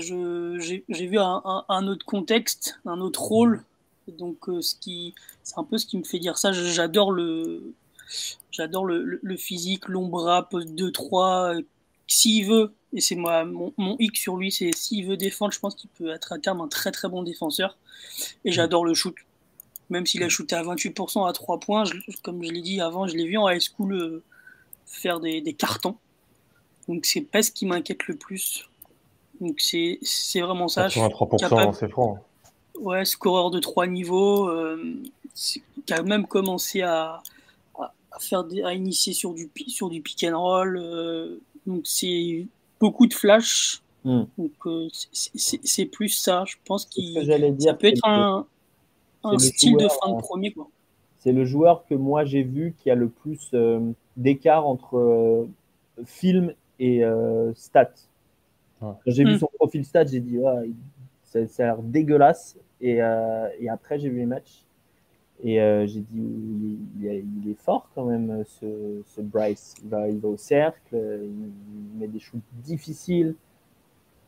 Speaker 2: j'ai vu un, autre contexte, un autre rôle. Donc, euh, ce qui, c'est un peu ce qui me fait dire ça. J'adore le, j'adore le, physique, l'ombre poste 2-3. S'il veut, et c'est moi mon, mon X sur lui, c'est s'il veut défendre, je pense qu'il peut être à terme un très très bon défenseur. Et j'adore le shoot. Même s'il a shooté à 28% à 3 points, comme je l'ai dit avant, je l'ai vu en high school euh, faire des, cartons. Donc c'est pas ce qui m'inquiète le plus. Donc c'est vraiment ça.
Speaker 6: 83%, c'est franc.
Speaker 2: Ouais, scoreur de 3 niveaux, euh, qui a même commencé à, à faire des, à initier sur du, pi- sur du pick and roll. euh, donc c'est beaucoup de flash.
Speaker 1: Hmm.
Speaker 2: Donc euh, c'est- plus ça. Je pense qu'il ça peut
Speaker 1: c'est
Speaker 2: être un, un
Speaker 1: le
Speaker 2: style de fin de premier. Quoi.
Speaker 1: c'est le joueur que moi j'ai vu qui a le plus euh, d'écart entre euh, film et euh, stats.
Speaker 6: Ouais.
Speaker 1: Quand j'ai vu
Speaker 2: Hmm.
Speaker 1: son profil stats, j'ai dit ça, ça a l'air dégueulasse. Et, euh, et après, j'ai vu les matchs. Et euh, j'ai dit il, il est- il est fort quand même, ce, ce Bryce. Il va, il va au cercle, il, met des shoots difficiles.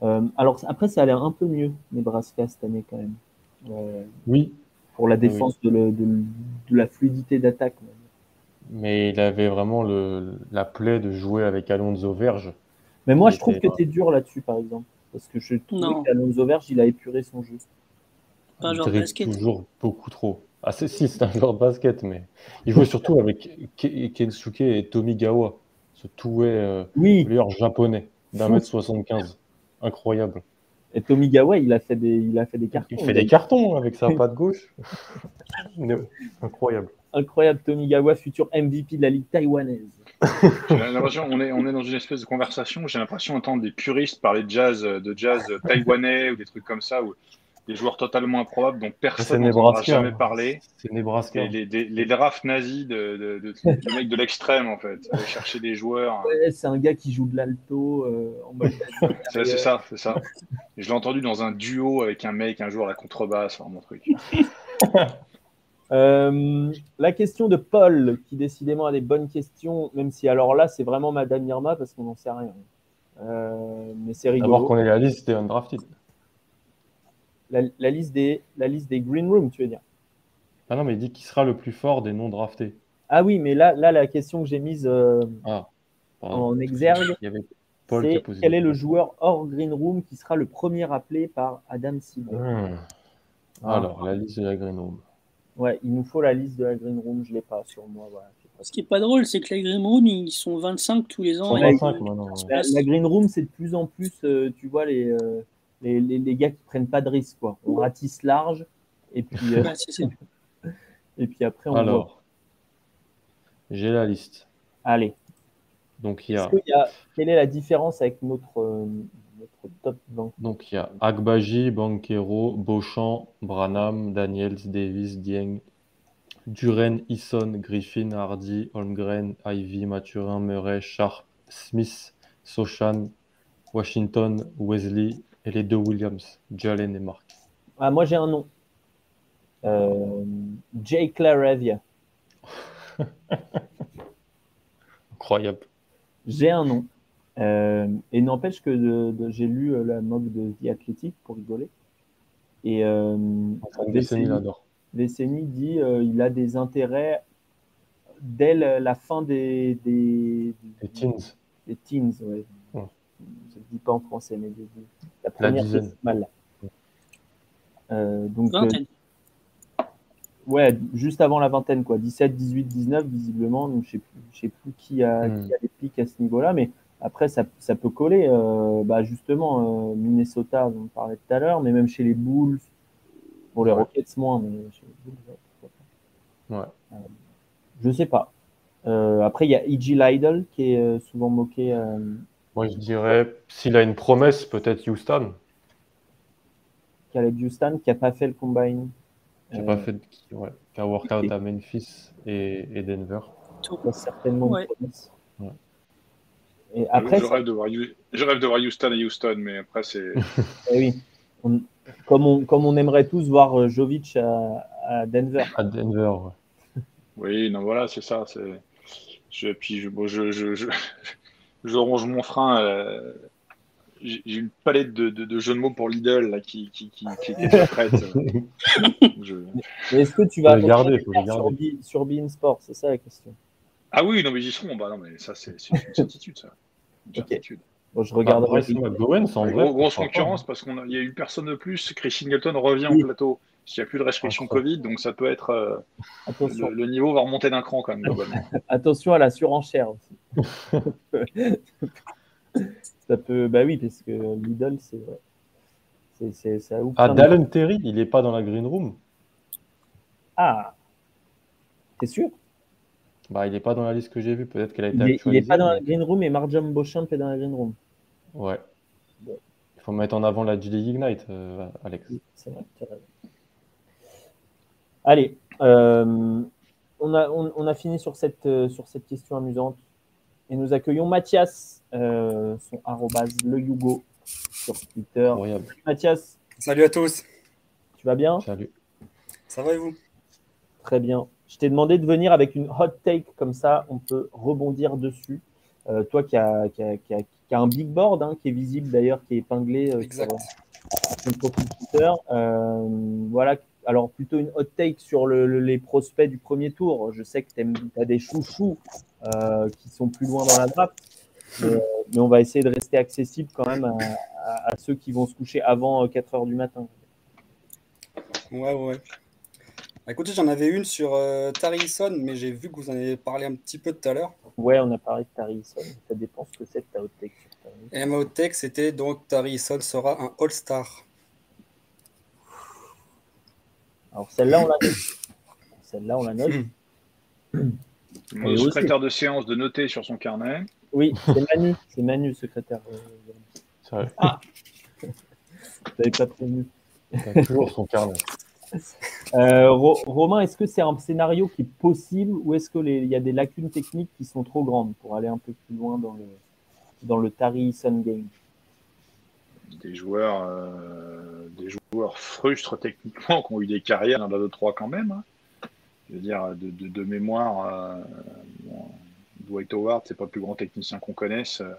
Speaker 1: Euh, alors après, ça a l'air un peu mieux, Nebraska, cette année quand même. Euh,
Speaker 6: Oui,
Speaker 1: pour la défense de, le- de, de la fluidité d'attaque.
Speaker 6: mais il avait vraiment le, la plaie de jouer avec Alonso Verge.
Speaker 1: Mais moi, je trouve que tu es dur là-dessus, par exemple. Parce que je trouve qu'Alonso Verge, il a épuré son jeu.
Speaker 2: Pas un de basket.
Speaker 6: toujours beaucoup trop. Ah, c'est si, c'est un joueur de basket, mais il jouait surtout avec Ke- Kensuke et Tomigawa, ce toué euh,
Speaker 1: Oui,
Speaker 6: joueur japonais d'un mètre 75. Incroyable.
Speaker 1: et Tomigawa, il a fait des, il a fait des cartons.
Speaker 6: Il fait des cartons avec sa patte gauche. Incroyable.
Speaker 1: Incroyable, Tomigawa, futur MVP de la Ligue taïwanaise.
Speaker 5: J'ai l'impression on est, on est dans une espèce de conversation. J'ai l'impression d'entendre des puristes parler de jazz, de jazz taïwanais ou des trucs comme ça, ou des joueurs totalement improbables dont
Speaker 6: C'est
Speaker 5: personne
Speaker 6: Nebraska.
Speaker 5: jamais parler.
Speaker 6: C'est Nebraska.
Speaker 5: Les, les, drafts nazis de, de, l'extrême, en fait. Aller chercher des joueurs.
Speaker 1: Ouais, c'est un gars qui joue de l'alto euh, en mode.
Speaker 5: C'est c'est ça, c'est ça. Je l'ai entendu dans un duo avec un mec, un jour à la contrebasse, mon truc.
Speaker 1: Euh, la question de Paul, qui décidément a des bonnes questions, même si alors là, c'est vraiment Madame Irma parce qu'on n'en sait rien. Euh, mais c'est
Speaker 6: D'abord
Speaker 1: rigolo.
Speaker 6: qu'on ait la liste des undrafted.
Speaker 1: La, la liste des, la liste des Green Room, tu veux dire
Speaker 6: Ah non, mais il dit qui sera le plus fort des non draftés.
Speaker 1: Ah oui, mais là, là la question que j'ai mise euh,
Speaker 6: Ah,
Speaker 1: en exergue, c'est quel est le joueur hors Green Room qui sera le premier appelé par Adam Silver
Speaker 6: Hmm. Alors, la liste de la Green Room.
Speaker 1: Ouais, il nous faut la liste de la Green Room, je l'ai pas sur moi. Voilà.
Speaker 2: Ce qui est pas drôle, c'est que les Green Room, ils sont 25 tous les ans. et-
Speaker 6: 125 maintenant. ouais.
Speaker 1: La, la Green Room, c'est de plus en plus, euh, tu vois, les, euh, les, les, les gars qui prennent pas de risques. Quoi. On ratisse large et puis, euh,
Speaker 2: Ouais,
Speaker 1: et puis après, on voit.
Speaker 6: Alors, j'ai la liste.
Speaker 1: Allez.
Speaker 6: Donc, il y
Speaker 1: Est-ce
Speaker 6: a,
Speaker 1: qu'il y a- quelle est la différence avec notre, euh, notre top 20
Speaker 6: donc, il y a Agbaji, Banquero, Beauchamp, Branham, Daniels, Davis, Dieng, Duren, Eason, Griffin, Hardy, Holmgren, Ivy, Mathurin, Murray, Sharp, Smith, Sochan, Washington, Wesley et les deux Williams, Jalen et Mark.
Speaker 1: ah, Moi, j'ai un nom. Euh, Jay Claravia.
Speaker 6: Incroyable.
Speaker 1: J'ai un nom. Euh, et n'empêche que de- de- j'ai lu euh, la moque de The Athletic pour rigoler. Et euh, Veceni- dit euh, il a des intérêts dès la fin des, des,
Speaker 6: Les teens.
Speaker 1: des teens. Ouais. Je ne dis pas en français, mais des- des- la première. Euh, donc, euh,
Speaker 2: Vingtaine.
Speaker 1: ouais, juste avant la vingtaine, quoi. 17, 18, 19, visiblement. Donc, je sais plus, je sais plus qui a,
Speaker 6: Hmm.
Speaker 1: qui a les pics à ce niveau-là, mais après, ça, ça peut coller. euh, bah, justement, euh, Minnesota, on en parlait tout à l'heure, mais même chez les Bulls, pour les. Rockets moins, mais chez les Bulls, ouais, pourquoi pas.
Speaker 6: Ouais.
Speaker 1: Je sais pas. Euh, après, il y a E.G. Lidle qui est euh, souvent moqué. euh,
Speaker 6: Moi, je dirais, s'il a une promesse, peut-être Houston,
Speaker 1: Caleb Houston qui a pas fait le combine.
Speaker 6: qui a
Speaker 1: Euh,
Speaker 6: pas fait, ouais, qui a workout à Memphis et, et Denver.
Speaker 1: a certainement une promesse. Et après,
Speaker 5: je, rêve de voir, je rêve de voir Houston et Houston, mais après, c'est.
Speaker 1: Eh oui. On- comme, on, comme on aimerait tous voir euh, Jovic à, à Denver.
Speaker 6: À Denver, ouais.
Speaker 5: Oui, non, voilà, c'est ça. C'est... Je, puis je, bon, je, je, je, je ronge mon frein. euh, J'ai une palette de, de, de jeux de mots pour Lidl là, qui, qui, qui, qui est prête. Je-
Speaker 1: Mais est-ce que tu vas
Speaker 6: Faut les garder, faut les
Speaker 1: sur, sur Bein Sport C'est ça la question.
Speaker 5: Ah oui, non, mais ils y seront. Bah, non, mais ça, c'est, une certitude, ça. Une
Speaker 1: Ok.
Speaker 5: certitude.
Speaker 1: Bon, je
Speaker 6: Bah,
Speaker 1: regarderai.
Speaker 6: Vrai.
Speaker 5: Gros- grosse concurrence parce qu'il n'y a eu personne de plus. Chris Singleton revient
Speaker 1: Oui.
Speaker 5: au plateau. S'il n'y a plus de restrictions. Covid, donc ça peut être. euh, le, le niveau va remonter d'un cran quand même, globalement.
Speaker 1: attention à la surenchère aussi. ça peut. Bah oui, parce que Lidl, c'est. C'est, c'est, ça ouvre
Speaker 6: Ah, Dallin Terry, il est pas dans la green room.
Speaker 1: Ah T'es sûr?
Speaker 6: Bah, il n'est pas dans la liste que j'ai vue. Peut-être qu'elle a été
Speaker 1: Il n'est
Speaker 6: actualisée.
Speaker 1: pas dans la green room et Marjam Beauchamp est dans la green room.
Speaker 6: Ouais. Il faut mettre en avant la G-League Ignite, euh, Alex.
Speaker 1: Oui, c'est vrai. Allez, euh, on, a, on, on a fini sur cette, euh, sur cette question amusante. Et nous accueillons Mathias, euh, son arrobase le Yugo sur Twitter.
Speaker 6: Incroyable.
Speaker 1: Mathias,
Speaker 8: Salut à tous,
Speaker 1: tu vas bien?
Speaker 6: Salut.
Speaker 8: ça va et vous?
Speaker 1: Très bien. Je t'ai demandé de venir avec une hot take, comme ça on peut rebondir dessus. Euh, toi qui as qui a, qui a- qui a un big board, hein, qui est visible d'ailleurs, qui est épinglé euh,
Speaker 8: Exact.
Speaker 1: sur son profil Twitter. Euh, voilà. Alors plutôt une hot take sur le- le- les prospects du premier tour. Je sais que tu as des chouchous euh, qui sont plus loin dans la draft, mais, mais on va essayer de rester accessible quand même à, à- à ceux qui vont se coucher avant 4 heures du matin.
Speaker 8: Ouais, ouais. Écoutez, j'en avais une sur euh, Tarison, mais j'ai vu que vous en avez parlé un petit peu tout à l'heure.
Speaker 1: Ouais, on a parlé de Tarison. Ça dépend ce que c'est que ta hot take sur Tarison.
Speaker 8: Et ma hot take, c'était donc Tarison sera un All-Star.
Speaker 1: Alors celle-là, on la note. Celle-là, on la note.
Speaker 5: Mon
Speaker 1: Et aussi.
Speaker 5: secrétaire de séance de noter sur son carnet.
Speaker 1: Oui, c'est Manu. C'est Manu, secrétaire. euh,
Speaker 6: Ça,
Speaker 1: Vous n'avez pas prévenu.
Speaker 6: il a toujours son carnet.
Speaker 1: Euh, Ro- Romain, est-ce que c'est un scénario qui est possible ou est-ce qu'il y a des lacunes techniques qui sont trop grandes pour aller un peu plus loin dans le, dans le Tari Sun Game?
Speaker 5: Des joueurs, euh, des joueurs frustres techniquement, qui ont eu des carrières, il y en a deux, trois quand même. hein. Je veux dire, de, mémoire, euh, Dwight Howard, c'est pas le plus grand technicien qu'on connaisse. euh,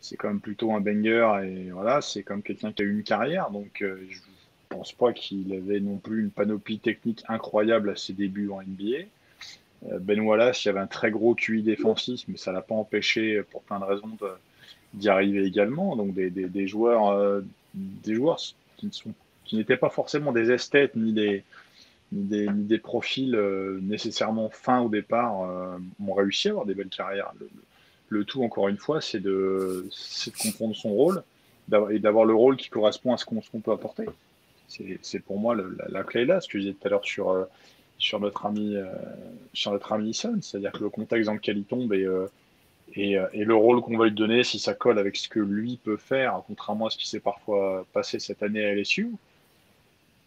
Speaker 5: C'est quand même plutôt un banger et voilà, c'est comme quelqu'un qui a eu une carrière. Donc, pense pas qu'il avait non plus une panoplie technique incroyable à ses débuts en NBA. Euh, Ben Wallace, il y avait un très gros QI défensif, mais ça l'a pas empêché, pour plein de raisons, d'y arriver également. Donc des, des, des joueurs, euh, joueurs qui ne n'étaient pas forcément des esthètes ni des, profils euh, nécessairement fins au départ, euh, ont réussi à avoir des belles carrières. Le, tout, encore une fois, c'est de, comprendre son rôle et d'avoir le rôle qui correspond à ce qu'on peut apporter. C'est pour moi le- la, la clé là, ce que je disais tout à l'heure sur, euh, sur notre ami, euh, sur notre ami c'est-à-dire que le contexte dans lequel il tombe et, euh, et, et le rôle qu'on va lui donner, si ça colle avec ce que lui peut faire, contrairement à ce qui s'est parfois passé cette année à LSU.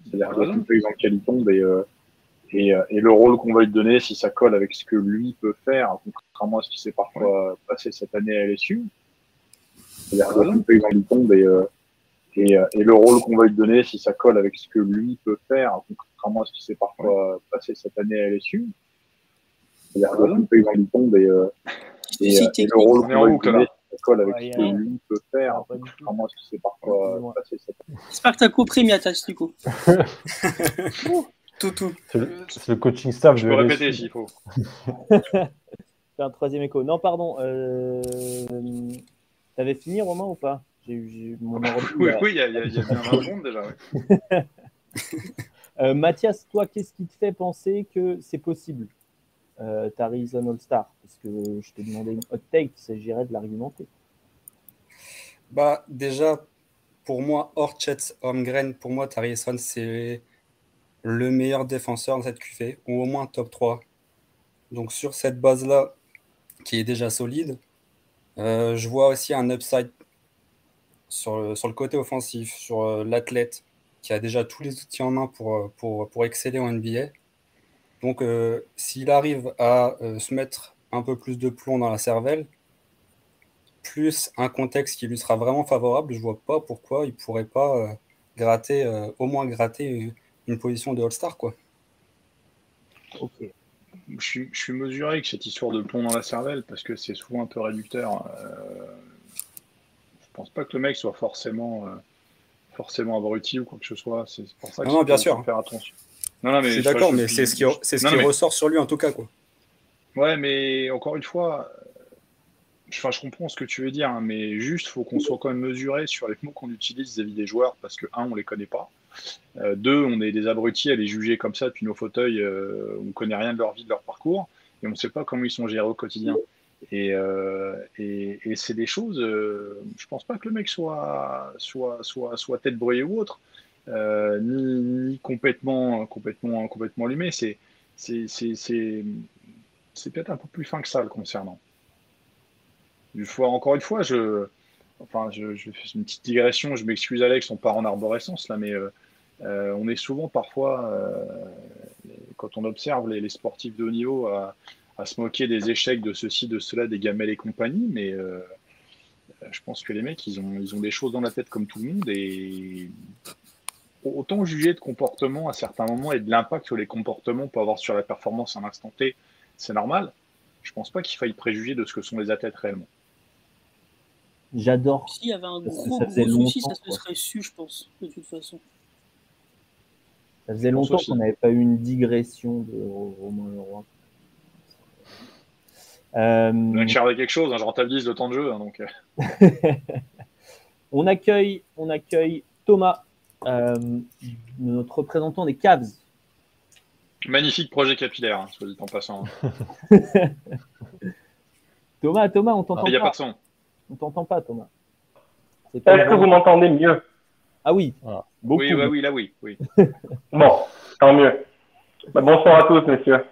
Speaker 5: C'est-à-dire que le contexte dans lequel il tombe et, euh, et, et le rôle qu'on va lui donner, si ça colle avec ce que lui peut faire, contrairement à ce qui s'est parfois passé cette année à LSU. C'est-à-dire que le contexte dans lequel il tombe et, euh, et, euh, et le rôle qu'on va lui donner, si ça colle avec ce que lui peut faire, contrairement à ce qui s'est parfois passé cette année à LSU. C'est-à-dire que le contexte dans lequel il tombe et, euh, et,
Speaker 2: Si
Speaker 5: euh, et le rôle On qu'on est va en lui donner, si ça colle avec
Speaker 1: Ouais,
Speaker 5: ce que
Speaker 1: ouais.
Speaker 5: lui peut faire,
Speaker 1: Ah,
Speaker 5: contrairement à ce qui s'est parfois passé cette année.
Speaker 2: J'espère que tu as compris, Miatas, du coup.
Speaker 8: Tout, tout.
Speaker 6: C'est le, coaching staff
Speaker 5: Je peux répéter s'il faut.
Speaker 1: C'est un troisième écho. Non, pardon. Euh... T'avais fini, Romain, ou pas? J'ai eu j'ai eu mon ordi,
Speaker 5: Oui,
Speaker 1: là.
Speaker 5: oui, il y a, il y a, il y a bien 20 secondes déjà. ouais.
Speaker 1: Euh, Mathias, toi, qu'est-ce qui te fait penser que c'est possible euh, All-Star? Parce que je t'ai demandé une hot take, il s'agirait de l'argumenter.
Speaker 8: Bah, déjà, pour moi, Orchet Holmgren, pour moi, Tarison, c'est le meilleur défenseur de cette QV, ou au moins top 3. Donc, sur cette base-là, qui est déjà solide, euh, je vois aussi un upside sur, le- côté offensif, sur euh, l'athlète, qui a déjà tous les outils en main pour, euh, pour, exceller en NBA. Donc, euh, s'il arrive à se mettre un peu plus de plomb dans la cervelle, plus un contexte qui lui sera vraiment favorable, je vois pas pourquoi il pourrait pas gratter, au moins gratter une, position de All-Star, quoi.
Speaker 1: Ok.
Speaker 5: Je suis, mesuré que cette histoire de plomb dans la cervelle, parce que c'est souvent un peu réducteur. Je pense pas que le mec soit forcément, euh, forcément abruti ou quoi que ce soit. C'est pour ça
Speaker 8: Non,
Speaker 5: qu'il
Speaker 8: non, bien
Speaker 5: faut
Speaker 8: sûr.
Speaker 5: faire attention. Non, non, mais
Speaker 8: je suis d'accord, mais c'est ce qui, c'est ce qui
Speaker 5: mais-
Speaker 8: ressort sur lui en tout cas, quoi.
Speaker 5: Ouais, mais encore une fois, euh, enfin, je comprends ce que tu veux dire, hein, mais juste, faut qu'on soit quand même mesuré sur les mots qu'on utilise vis-à-vis des joueurs, parce que, un, on les connaît pas. Euh, deux, on est des abrutis à les juger comme ça depuis nos fauteuils, euh, on connaît rien de leur vie, de leur parcours, et on ne sait pas comment ils sont gérés au quotidien. Et, euh, et, c'est des choses, euh, je pense pas que le mec soit, soit, soit, tête brûlée ou autre, euh, ni, complètement, complètement, complètement allumé. C'est, peut-être un peu plus fin que ça le concernant. Une fois, encore une fois, je, enfin, je, fais une petite digression. Je m'excuse, Alex, on part en arborescence là, mais euh, on est souvent parfois, quand on observe les, sportifs de haut niveau, se moquer des échecs de ceci, de cela, des gamelles et compagnie, mais je pense que les mecs, ils ont, ils ont des choses dans la tête comme tout le monde et autant juger de comportement à certains moments et de l'impact que les comportements peuvent avoir sur la performance à un instant T, c'est normal. Je pense pas qu'il faille préjuger de ce que sont les athlètes réellement.
Speaker 1: J'adore.
Speaker 2: S'il y avait un gros, ça gros souci, ça se serait su, je pense, de toute façon.
Speaker 1: Ça faisait longtemps qu'on n'avait pas eu une digression de Romain Leroy.
Speaker 5: Euh... On quelque chose, hein, je rentabilise le temps de jeu. Hein, donc...
Speaker 1: Euh. on, accueille, on accueille Thomas, euh, notre représentant des Cavs.
Speaker 5: Magnifique projet capillaire, hein, soit dit en passant.
Speaker 1: Thomas, Thomas, on t'entend
Speaker 5: pas. Il n'y a pas de son.
Speaker 1: On t'entend pas, Thomas.
Speaker 9: Est-ce que vous m'entendez mieux?
Speaker 1: Ah oui.
Speaker 5: oui, oui, là oui. oui.
Speaker 9: bon, tant mieux. Bah, bonsoir à tous, messieurs.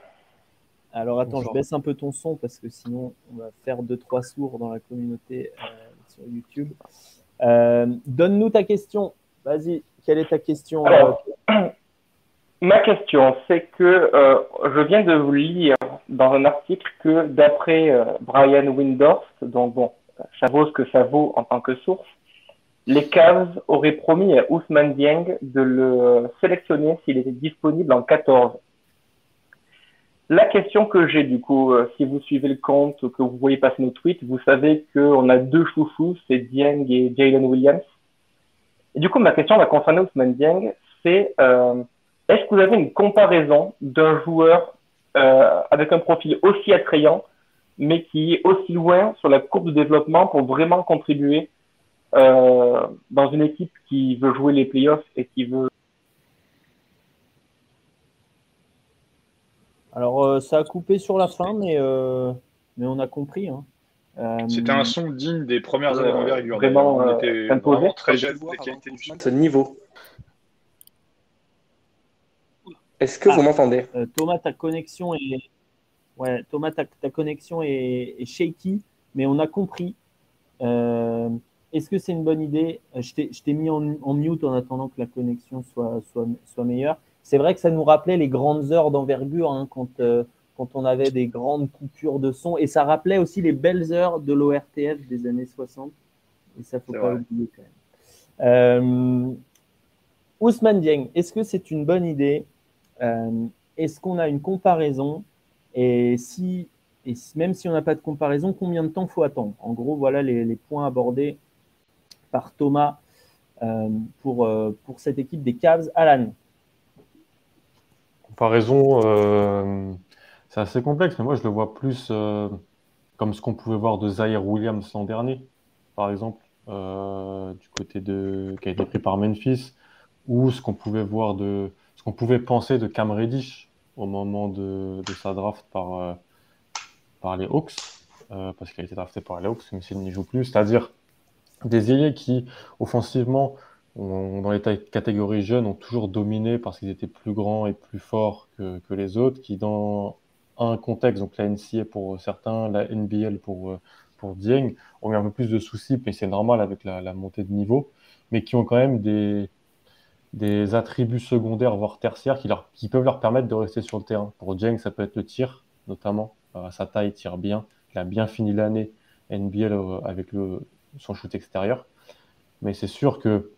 Speaker 1: Alors attends, je baisse un peu ton son parce que sinon on va faire deux trois sourds dans la communauté euh, sur YouTube. Euh, donne-nous ta question. Vas-y, quelle est ta question
Speaker 9: Alors, Ma question, c'est que euh, je viens de vous lire dans un article que d'après Brian Windhorst, donc bon, ça vaut ce que ça vaut en tant que source, les Cavs auraient promis à Ousmane Dieng de le sélectionner s'il était disponible en 14. La question que j'ai du coup, euh, si vous suivez le compte, que vous voyez passer nos tweets, vous savez qu'on a deux chouchous, c'est Dieng et Jalen Williams. Et du coup, ma question va concerner Ousmane Dieng, c'est euh, est-ce que vous avez une comparaison d'un joueur euh, avec un profil aussi attrayant mais qui est aussi loin sur la courbe de développement pour vraiment contribuer euh, dans une équipe qui veut jouer les playoffs et qui veut.
Speaker 1: Alors, euh, ça a coupé sur la fin, mais, euh, mais on a compris. Hein.
Speaker 5: C'était un son digne des premières années d'envergure.
Speaker 9: Vraiment, on était
Speaker 5: vraiment très jeune
Speaker 9: Ce niveau. Est-ce que vous ah, m'entendez?
Speaker 1: Thomas, ta connexion est, Ouais, Thomas, ta, connexion est, shaky, mais on a compris. Euh, est-ce que c'est une bonne idée? Je t'ai mis en, mute en attendant que la connexion soit, soit, soit meilleure. C'est vrai que ça nous rappelait les grandes heures d'envergure hein, quand, euh, quand on avait des grandes coupures de son. Et ça rappelait aussi les belles heures de l'ORTF des années 60. Et ça, faut pas oublier quand même. Euh, Ousmane Dieng, est-ce que c'est une bonne idée Est-ce qu'on a une comparaison? Et, si, et même si on n'a pas de comparaison, combien de temps faut attendre? En gros, voilà les, points abordés par Thomas euh, pour, euh, pour cette équipe des Cavs. Alan
Speaker 6: Comparaison, euh, c'est assez complexe, mais moi je le vois plus comme ce qu'on pouvait voir de Zaire Williams l'an dernier, par exemple, du côté de qui a été pris par Memphis, ou ce qu'on pouvait voir de ce qu'on pouvait penser de Cam Reddish au moment de, sa draft par, euh, par les Hawks, euh, parce qu'il a été drafté par les Hawks, mais s'il n'y joue plus. C'est-à-dire des ailiers qui, offensivement, dans les catégories jeunes, ont toujours dominé parce qu'ils étaient plus grands et plus forts que, les autres, qui, dans un contexte, donc la NCA pour certains, la NBL pour, euh, pour Dieng, ont eu un peu plus de soucis, mais c'est normal avec la, montée de niveau, mais qui ont quand même des, des attributs secondaires, voire tertiaires, qui, leur, qui peuvent leur permettre de rester sur le terrain. Pour Jeng, ça peut être le tir, notamment. Euh, sa taille, il tire bien. Il a bien fini l'année NBL euh, avec le, son shoot extérieur. Mais c'est sûr que,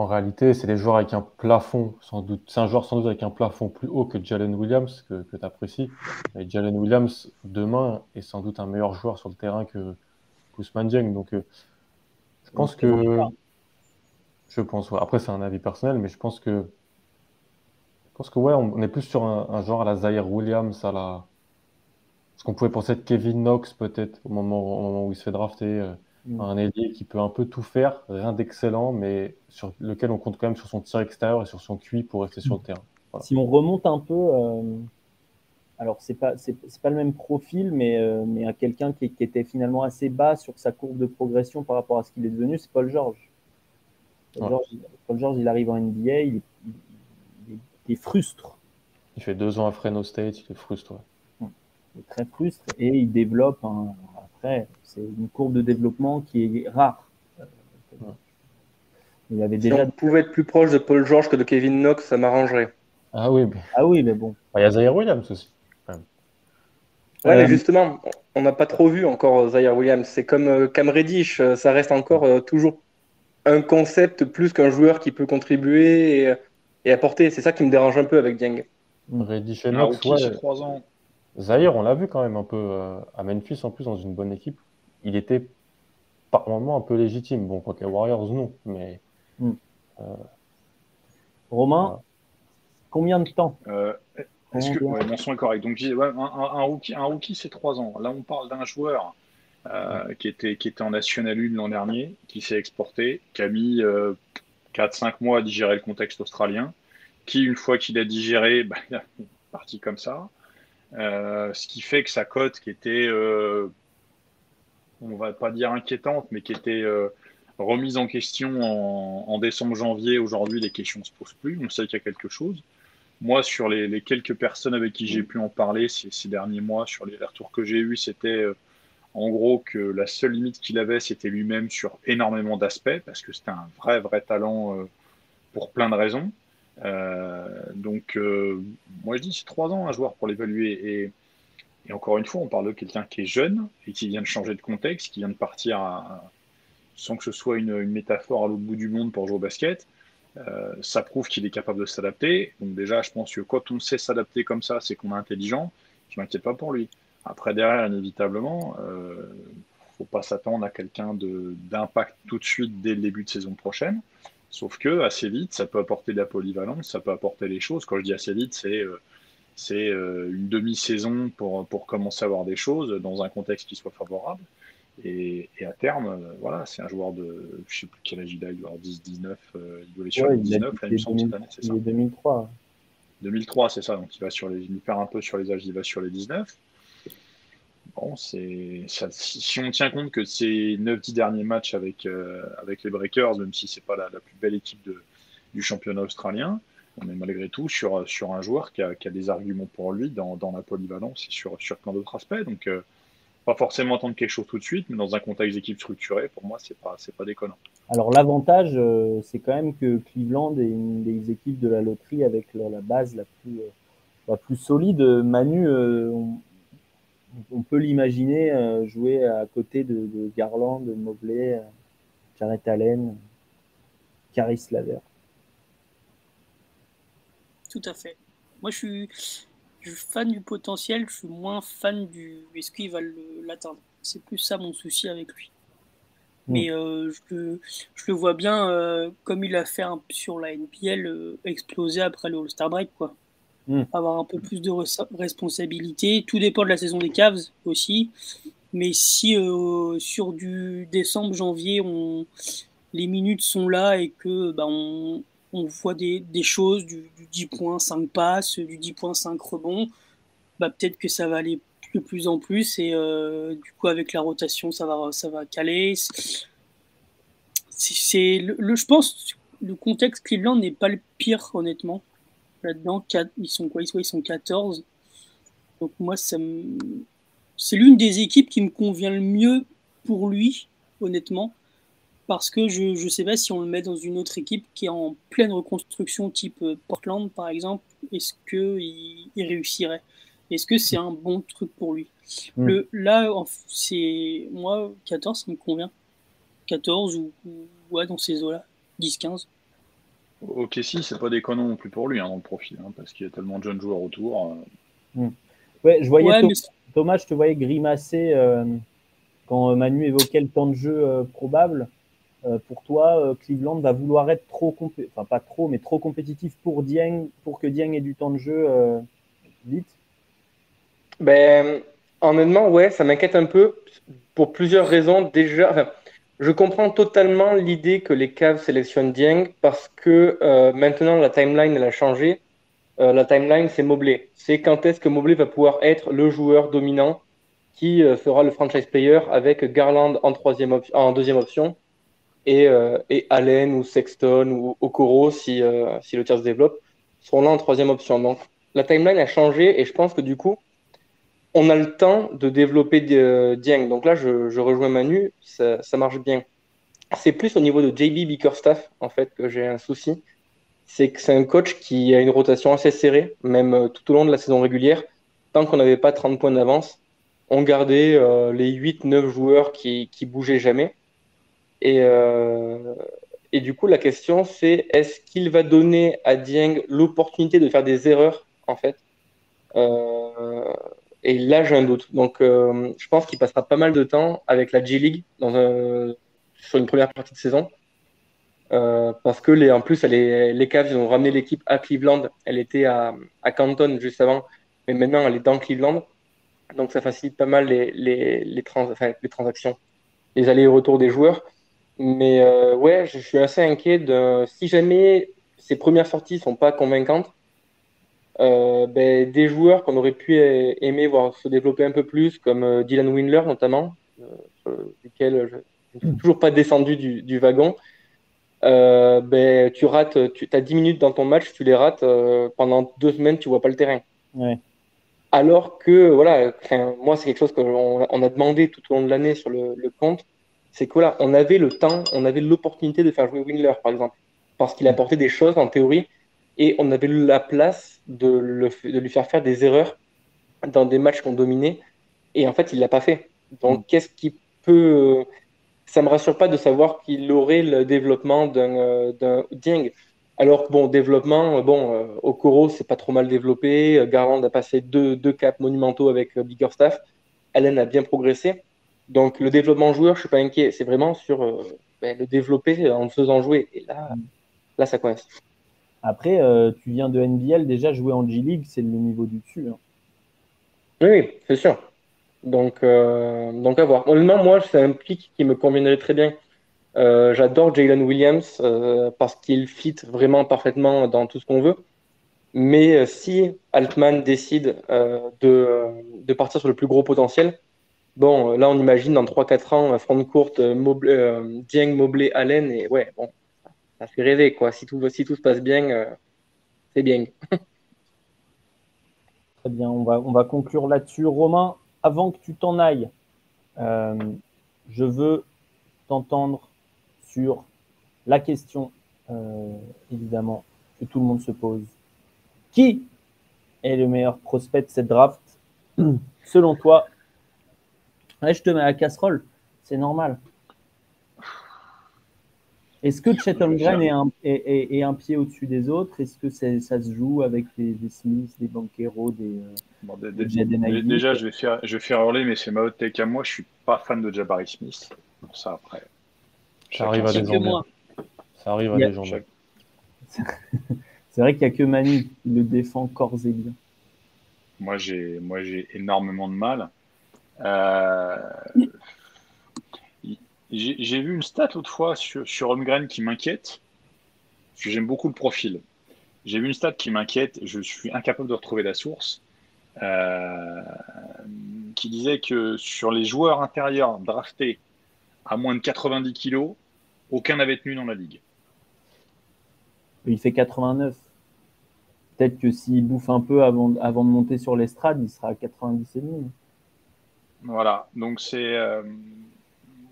Speaker 6: en réalité, c'est des joueurs avec un plafond, sans doute. C'est un joueur sans doute avec un plafond plus haut que Jalen Williams, que, tu apprécies. Et Jalen Williams, demain, est sans doute un meilleur joueur sur le terrain que Ousmane Jeng. Donc, euh, je pense que. Je pense, Après, c'est un avis personnel, mais je pense que. Je pense que, ouais, on est plus sur un, genre à la Zaire Williams, à la. Ce qu'on pouvait penser de Kevin Knox, peut-être, au moment, où il se fait drafter. Euh, mm. Un ailier qui peut un peu tout faire, rien d'excellent, mais sur lequel on compte quand même sur son tir extérieur et sur son QI pour rester sur le terrain.
Speaker 1: Si on remonte un peu. Euh, alors, c'est pas, c'est, pas le même profil, mais, euh, mais à quelqu'un qui, qui, était finalement assez bas sur sa courbe de progression par rapport à ce qu'il est devenu, c'est Paul George. Paul, George, il arrive en NBA, il, il, frustre.
Speaker 6: Il fait deux ans à Fresno State, il est frustré.
Speaker 1: est très frustre et il développe un, après, c'est une courbe de développement qui est rare.
Speaker 9: Il avait déjà. Si on pouvait être plus proche de Paul George que de Kevin Knox, ça m'arrangerait.
Speaker 6: Ah oui, mais...
Speaker 1: ah oui, mais bon.
Speaker 6: Il y a Zaire Williams aussi.
Speaker 9: Ouais, mais euh, justement, on n'a pas trop vu encore Zaire Williams. C'est comme euh, Cam Reddish, euh, ça reste encore toujours un concept plus qu'un joueur qui peut contribuer et, apporter. C'est ça qui me dérange un peu avec Dieng.
Speaker 6: Reddish et Knox, ouais. 3 ans. Zaire, on l'a vu quand même un peu à Memphis en plus dans une bonne équipe. Il était par moments un peu légitime. Bon, contre les Warriors, non, mais. Hmm.
Speaker 1: Romain, combien de temps
Speaker 5: est-ce que mon son est correct Donc, un, rookie, un rookie c'est trois ans. Là, on parle d'un joueur euh, qui, était, qui était en National 1 l'an dernier, qui s'est exporté, qui a mis euh, 4-5 mois à digérer le contexte australien, qui, une fois qu'il a digéré, bah, il est parti comme ça. Euh, ce qui fait que sa cote, qui était, euh, on va pas dire inquiétante, mais qui était remise en question en, décembre-janvier, aujourd'hui, les questions ne se posent plus. On sait qu'il y a quelque chose moi, sur les, quelques personnes avec qui j'ai pu en parler ces, derniers mois, sur les retours que j'ai eus, c'était euh, en gros que la seule limite qu'il avait, c'était lui-même sur énormément d'aspects, parce que c'était un vrai, vrai talent euh, pour plein de raisons. Euh, donc, moi, je dis c'est trois ans un joueur pour l'évaluer. Et, encore une fois, on parle de quelqu'un qui est jeune et qui vient de changer de contexte, qui vient de partir sans que ce soit une, métaphore à l'autre bout du monde pour jouer au basket. Euh, ça prouve qu'il est capable de s'adapter. Donc déjà, je pense que quand on sait s'adapter comme ça, c'est qu'on est intelligent. Je m'inquiète pas pour lui. Après, derrière, inévitablement, euh, faut pas s'attendre à quelqu'un d'impact tout de suite dès le début de saison prochaine. Sauf que assez vite, ça peut apporter de la polyvalence, ça peut apporter les choses. Quand je dis assez vite, c'est euh, euh, une demi-saison pour, pour commencer à voir des choses dans un contexte qui soit favorable. Et, à terme, euh, voilà, c'est un joueur de, je sais plus quel âge il a, il doit avoir 10, 19, euh, il doit aller sur les 19, là, il me semble, cette année, c'est ça
Speaker 1: 2003.
Speaker 5: 2003, c'est ça, donc il va sur les, il perd un peu sur les âges, il va sur les 19. Bon, c'est, si on tient compte que ces 9-10 derniers matchs avec, euh, avec les Breakers, même si c'est pas la, plus belle équipe du championnat australien, on est malgré tout sur, sur un joueur qui a, qui a des arguments pour lui dans, dans la polyvalence et sur, sur plein d'autres aspects. Donc, pas forcément attendre quelque chose tout de suite, mais dans un contexte d'équipe structurée, pour moi, c'est pas, pas déconnant.
Speaker 1: Alors l'avantage, euh, c'est quand même que Cleveland est une des équipes de la loterie avec la, base la plus, euh, la plus solide. Manu, euh, peut l'imaginer jouer à côté de, Garland, de Mobley, Jared Allen, Caris Laver.
Speaker 2: Tout à fait. Moi, je suis, je suis fan du potentiel, je suis moins fan du est-ce qu'il va l'atteindre? C'est plus ça mon souci avec lui. Hmm. Mais euh, je, je, le vois bien, euh, comme il a fait sur la NPL, euh, exploser après le All-Star Break. Quoi. Hmm. Avoir un peu plus de responsabilité. Tout dépend de la saison des Cavs aussi. Mais si sur du décembre, janvier, on, les minutes sont là et que bah, on, voit des, choses, du, 10 points, 5 passes, du 10 points, 5 rebonds, bah, peut-être que ça va aller de plus en plus et euh, du coup avec la rotation ça va, ça va caler. C'est, le, je pense le contexte Cleveland n'est pas le pire honnêtement. Là-dedans, ils sont quoi Ils sont 14. Donc moi, c'est l'une des équipes qui me convient le mieux pour lui, honnêtement parce que je ne sais pas si on le met dans une autre équipe qui est en pleine reconstruction, type euh, Portland par exemple, est-ce qu'il il réussirait? Est-ce que c'est un bon truc pour lui? Mm. le, Là, c'est moi, 14, ça me convient. 14 ou, ouais, dans ces eaux-là, 10-15.
Speaker 5: Ok, si, c'est pas déconnant non plus pour lui hein, dans le profil, hein, parce qu'il y a tellement de jeunes joueurs autour.
Speaker 1: Euh. Mm. Ouais, je voyais Thomas, je te voyais grimacer euh, quand Manu évoquait le temps de jeu probable. Euh, pour toi, euh, Cleveland va vouloir être trop, enfin pas trop, mais trop compétitif pour Dieng, pour que Dieng ait du temps de jeu euh, vite?
Speaker 9: Ben, honnêtement, ouais, ça m'inquiète un peu pour plusieurs raisons. Déjà, je comprends totalement l'idée que les Cavs sélectionnent Dieng parce que maintenant la timeline a changé. la timeline c'est Mobley. C'est quand est-ce que Mobley va pouvoir être le joueur dominant qui fera le franchise player avec Garland en deuxième option et, euh, et Allen ou Sexton ou Okoro, si, euh, si le tir se développe, seront là en troisième option. Donc la timeline a changé et je pense que du coup,
Speaker 10: on a le temps de développer euh, Dieng. Donc là, je, rejoins Manu, ça, marche bien. C'est plus au niveau de JB Bickerstaff, en fait, que j'ai un souci. C'est que c'est un coach qui a une rotation assez serrée, même euh, tout au long de la saison régulière. Tant qu'on n'avait pas 30 points d'avance, on gardait euh, les 8-9 joueurs qui, bougeaient jamais. Et, et du coup, la question, c'est est-ce qu'il va donner à Dieng l'opportunité de faire des erreurs, en fait? Et là, j'ai un doute. Donc, euh, je pense qu'il passera pas mal de temps avec la G-League sur une première partie de saison. Euh, parce que en plus, les, Cavs ont ramené l'équipe à Cleveland. Elle était à, Canton juste avant, mais maintenant elle est dans Cleveland. Donc ça facilite pas mal les, transactions, les allers et retours des joueurs. Mais euh, ouais, je, je, suis assez inquiet de si jamais ces premières sorties sont pas convaincantes, euh, ben, des joueurs qu'on aurait pu aimer voir se développer un peu plus, comme euh, Dylan Windler notamment, euh, duquel je ne suis toujours pas descendu du, du wagon. ben, tu rates, tu as 10 minutes dans ton match, tu les rates, pendant deux semaines, tu vois pas le terrain.
Speaker 1: Ouais.
Speaker 10: Alors que, voilà, moi, c'est quelque chose qu'on on a demandé tout au long de l'année sur le, le compte, c'est que voilà, on avait le temps, on avait l'opportunité de faire jouer Windler, par exemple, parce qu'il apportait des choses, en théorie, et on avait la place de, le, de lui faire faire des erreurs dans des matchs qu'on dominait, et en fait, il l'a pas fait. Donc, mm. qu'est-ce qui peut. Ça me rassure pas de savoir qu'il aurait le développement d'un euh, Dieng. Alors, bon, développement, bon, euh, Okoro, c'est pas trop mal développé. Garland a passé deux, deux caps monumentaux avec euh, Biggerstaff. Allen a bien progressé. Donc, le développement joueur, je suis pas inquiet. C'est vraiment sur euh, ben, le développer en le faisant jouer. Et là, là ça coince.
Speaker 1: Après, euh, tu viens de NBL, déjà jouer en G-League, c'est le niveau du dessus. Hein.
Speaker 10: Oui, c'est sûr. Donc, euh, donc à voir. Honnêtement, moi, c'est un pic qui me conviendrait très bien. Euh, j'adore Jalen Williams parce qu'il fit vraiment parfaitement dans tout ce qu'on veut. Mais si Altman décide de, de, partir sur le plus gros potentiel, bon, là, on imagine dans 3-4 ans, front courte, Dieng, Mobley, Allen, et ouais, bon, ça fait rêver, quoi. Si tout, se passe bien, euh, c'est bien.
Speaker 1: Très bien, on va, on va conclure là-dessus. Romain, avant que tu t'en ailles, euh, je veux t'entendre sur la question, euh, évidemment, que tout le monde se pose. Qui est le meilleur prospect de cette draft? Selon toi, je te mets à la casserole, c'est normal. Est-ce que Chet Holmgren est un, est, un pied au-dessus des autres? Est-ce que ça se joue avec des, Smiths, des Banqueros, des,
Speaker 5: euh, Déjà, je vais, faire, je vais faire hurler, mais c'est ma haute take à moi. Je suis pas fan de Jabari Smith. Pour ça, après.
Speaker 6: Ça arrive à des gens. Ça arrive à des gens.
Speaker 1: c'est vrai qu'il n'y a que Manu qui le défend corps et bien.
Speaker 5: Moi, j'ai énormément de mal. Euh, j'ai vu une stat l'autre fois sur, sur qui m'inquiète, parce que j'aime beaucoup le profil. J'ai vu une stat qui m'inquiète, je suis incapable de retrouver la source, euh, qui disait que sur les joueurs intérieurs draftés à moins de 90 kilos, aucun n'avait tenu dans la ligue.
Speaker 1: Il fait 89. Peut-être que s'il bouffe un peu avant, avant de monter sur l'estrade, il sera à 90,5.
Speaker 5: Voilà, donc c'est. Euh,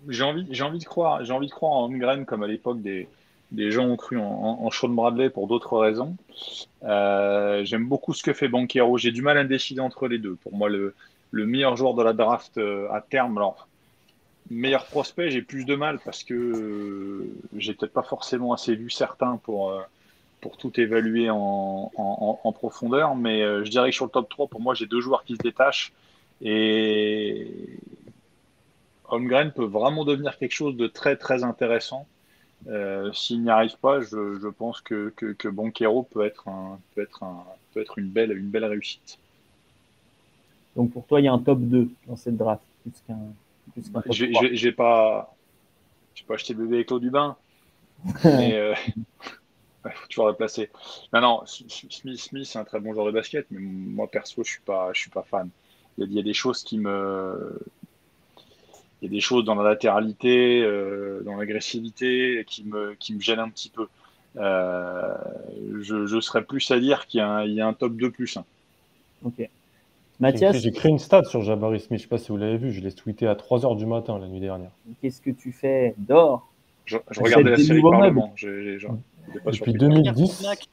Speaker 5: j'ai envie, j'ai envie de croire, j'ai envie de croire en Holmgren comme à l'époque des, des gens ont cru en, en, Sean Bradley pour d'autres raisons. Euh, j'aime beaucoup ce que fait Banquero. J'ai du mal à décider entre les deux. Pour moi, le, le meilleur joueur de la draft euh, à terme, alors meilleur prospect, j'ai plus de mal parce que euh, j'ai peut-être pas forcément assez lu certains pour pour tout évaluer en, en, en profondeur. Mais je dirais que sur le top 3, pour moi, j'ai deux joueurs qui se détachent. Et, Holmgren peut vraiment devenir quelque chose de très très intéressant. Euh, s'il n'y arrive pas, je, pense que, que, que, Banquero peut être, un, peut être, un, peut être une, belle, une belle réussite.
Speaker 1: Donc pour toi, il y a un top 2 dans cette draft, plus qu'un.
Speaker 5: J'ai pas, pas acheté le bébé avec l'eau du bain, mais euh, faut toujours le placer. Non, non, Smith, Smith c'est un très bon joueur de basket, mais moi perso, je suis pas, je suis pas fan. Il y a des choses qui me, il y a des choses dans la latéralité, euh, dans l'agressivité qui me, qui me gênent un petit peu. Euh, je, je, serais plus à dire qu'il y, y, a un top 2 plus 1.
Speaker 1: Ok. Mathias,
Speaker 6: J'ai créé une stat sur Jabari Smith, je sais pas si vous l'avez vu, je l'ai tweeté à 3h du matin la nuit dernière.
Speaker 1: qu'est-ce que tu fais? Dors?
Speaker 5: Je, je regardais la série Parlement. pas
Speaker 6: Depuis
Speaker 5: surpris.
Speaker 6: 2010,
Speaker 2: Mac.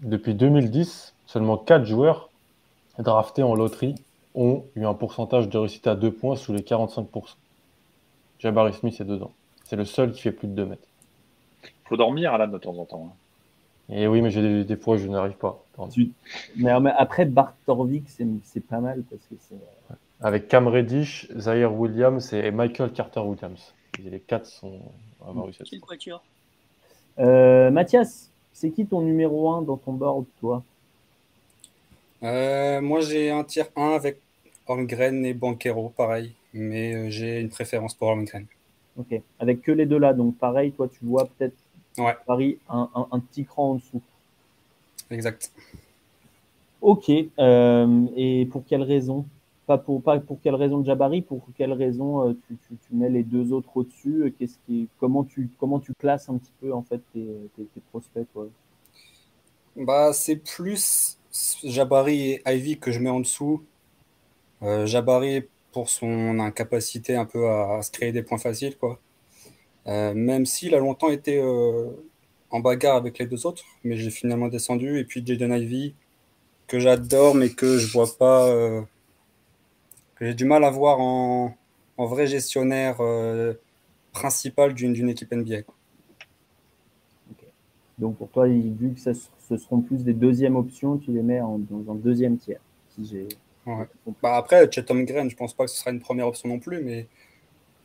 Speaker 6: depuis 2010, seulement 4 joueurs draftés en loterie ont eu un pourcentage de réussite à 2 points sous les 45%. Jabari Smith est dedans. C'est le seul qui fait plus de 2 mètres.
Speaker 5: Faut dormir, Alan, de temps en temps. hein.
Speaker 6: Et oui, mais des, des fois, je n'arrive pas.
Speaker 1: Tu- Mais, mais après, Bart Torvik, c'est pas mal parce que c'est.
Speaker 6: Avec Cam Reddish, Zaire Williams et Michael Carter Williams. Et les 4 sont à avoir cette
Speaker 2: Quel quatuor
Speaker 1: Euh, Mathias, c'est qui ton numéro 1 dans ton board, toi?
Speaker 8: Euh, moi, j'ai un tier 1 avec Holmgren et Banquero, pareil. Mais euh, j'ai une préférence pour Holmgren.
Speaker 1: Ok. Avec que les deux là, donc pareil, toi, tu vois peut-être
Speaker 8: Ouais,
Speaker 1: Paris un, un- un petit cran en dessous.
Speaker 8: exact.
Speaker 1: Ok. euh, et pour quelle raison? Pas pour, pas pour quelle raison Jabari, pour quelle raison euh, tu, tu- tu mets les deux autres au-dessus? Qu'est-ce qui, comment, tu, comment tu classes un petit peu en fait tes, tes- tes prospects toi?
Speaker 8: Bah, c'est plus Jabari et Ivy que je mets en dessous. Euh, Jabari pour son incapacité un peu à, se créer des points faciles, quoi. Euh, même s'il a longtemps été euh, en bagarre avec les deux autres, mais j'ai finalement descendu. Et puis Jaden Ivy, que j'adore, mais que je vois pas, euh, j'ai du mal à voir en, en vrai gestionnaire principal d'une équipe NBA.
Speaker 1: Donc pour toi, vu que ce seront plus des deuxièmes options, tu les mets en, dans un deuxième tiers. Si
Speaker 8: Ouais. Bah après, Chatham Green, je pense pas que ce sera une première option non plus, mais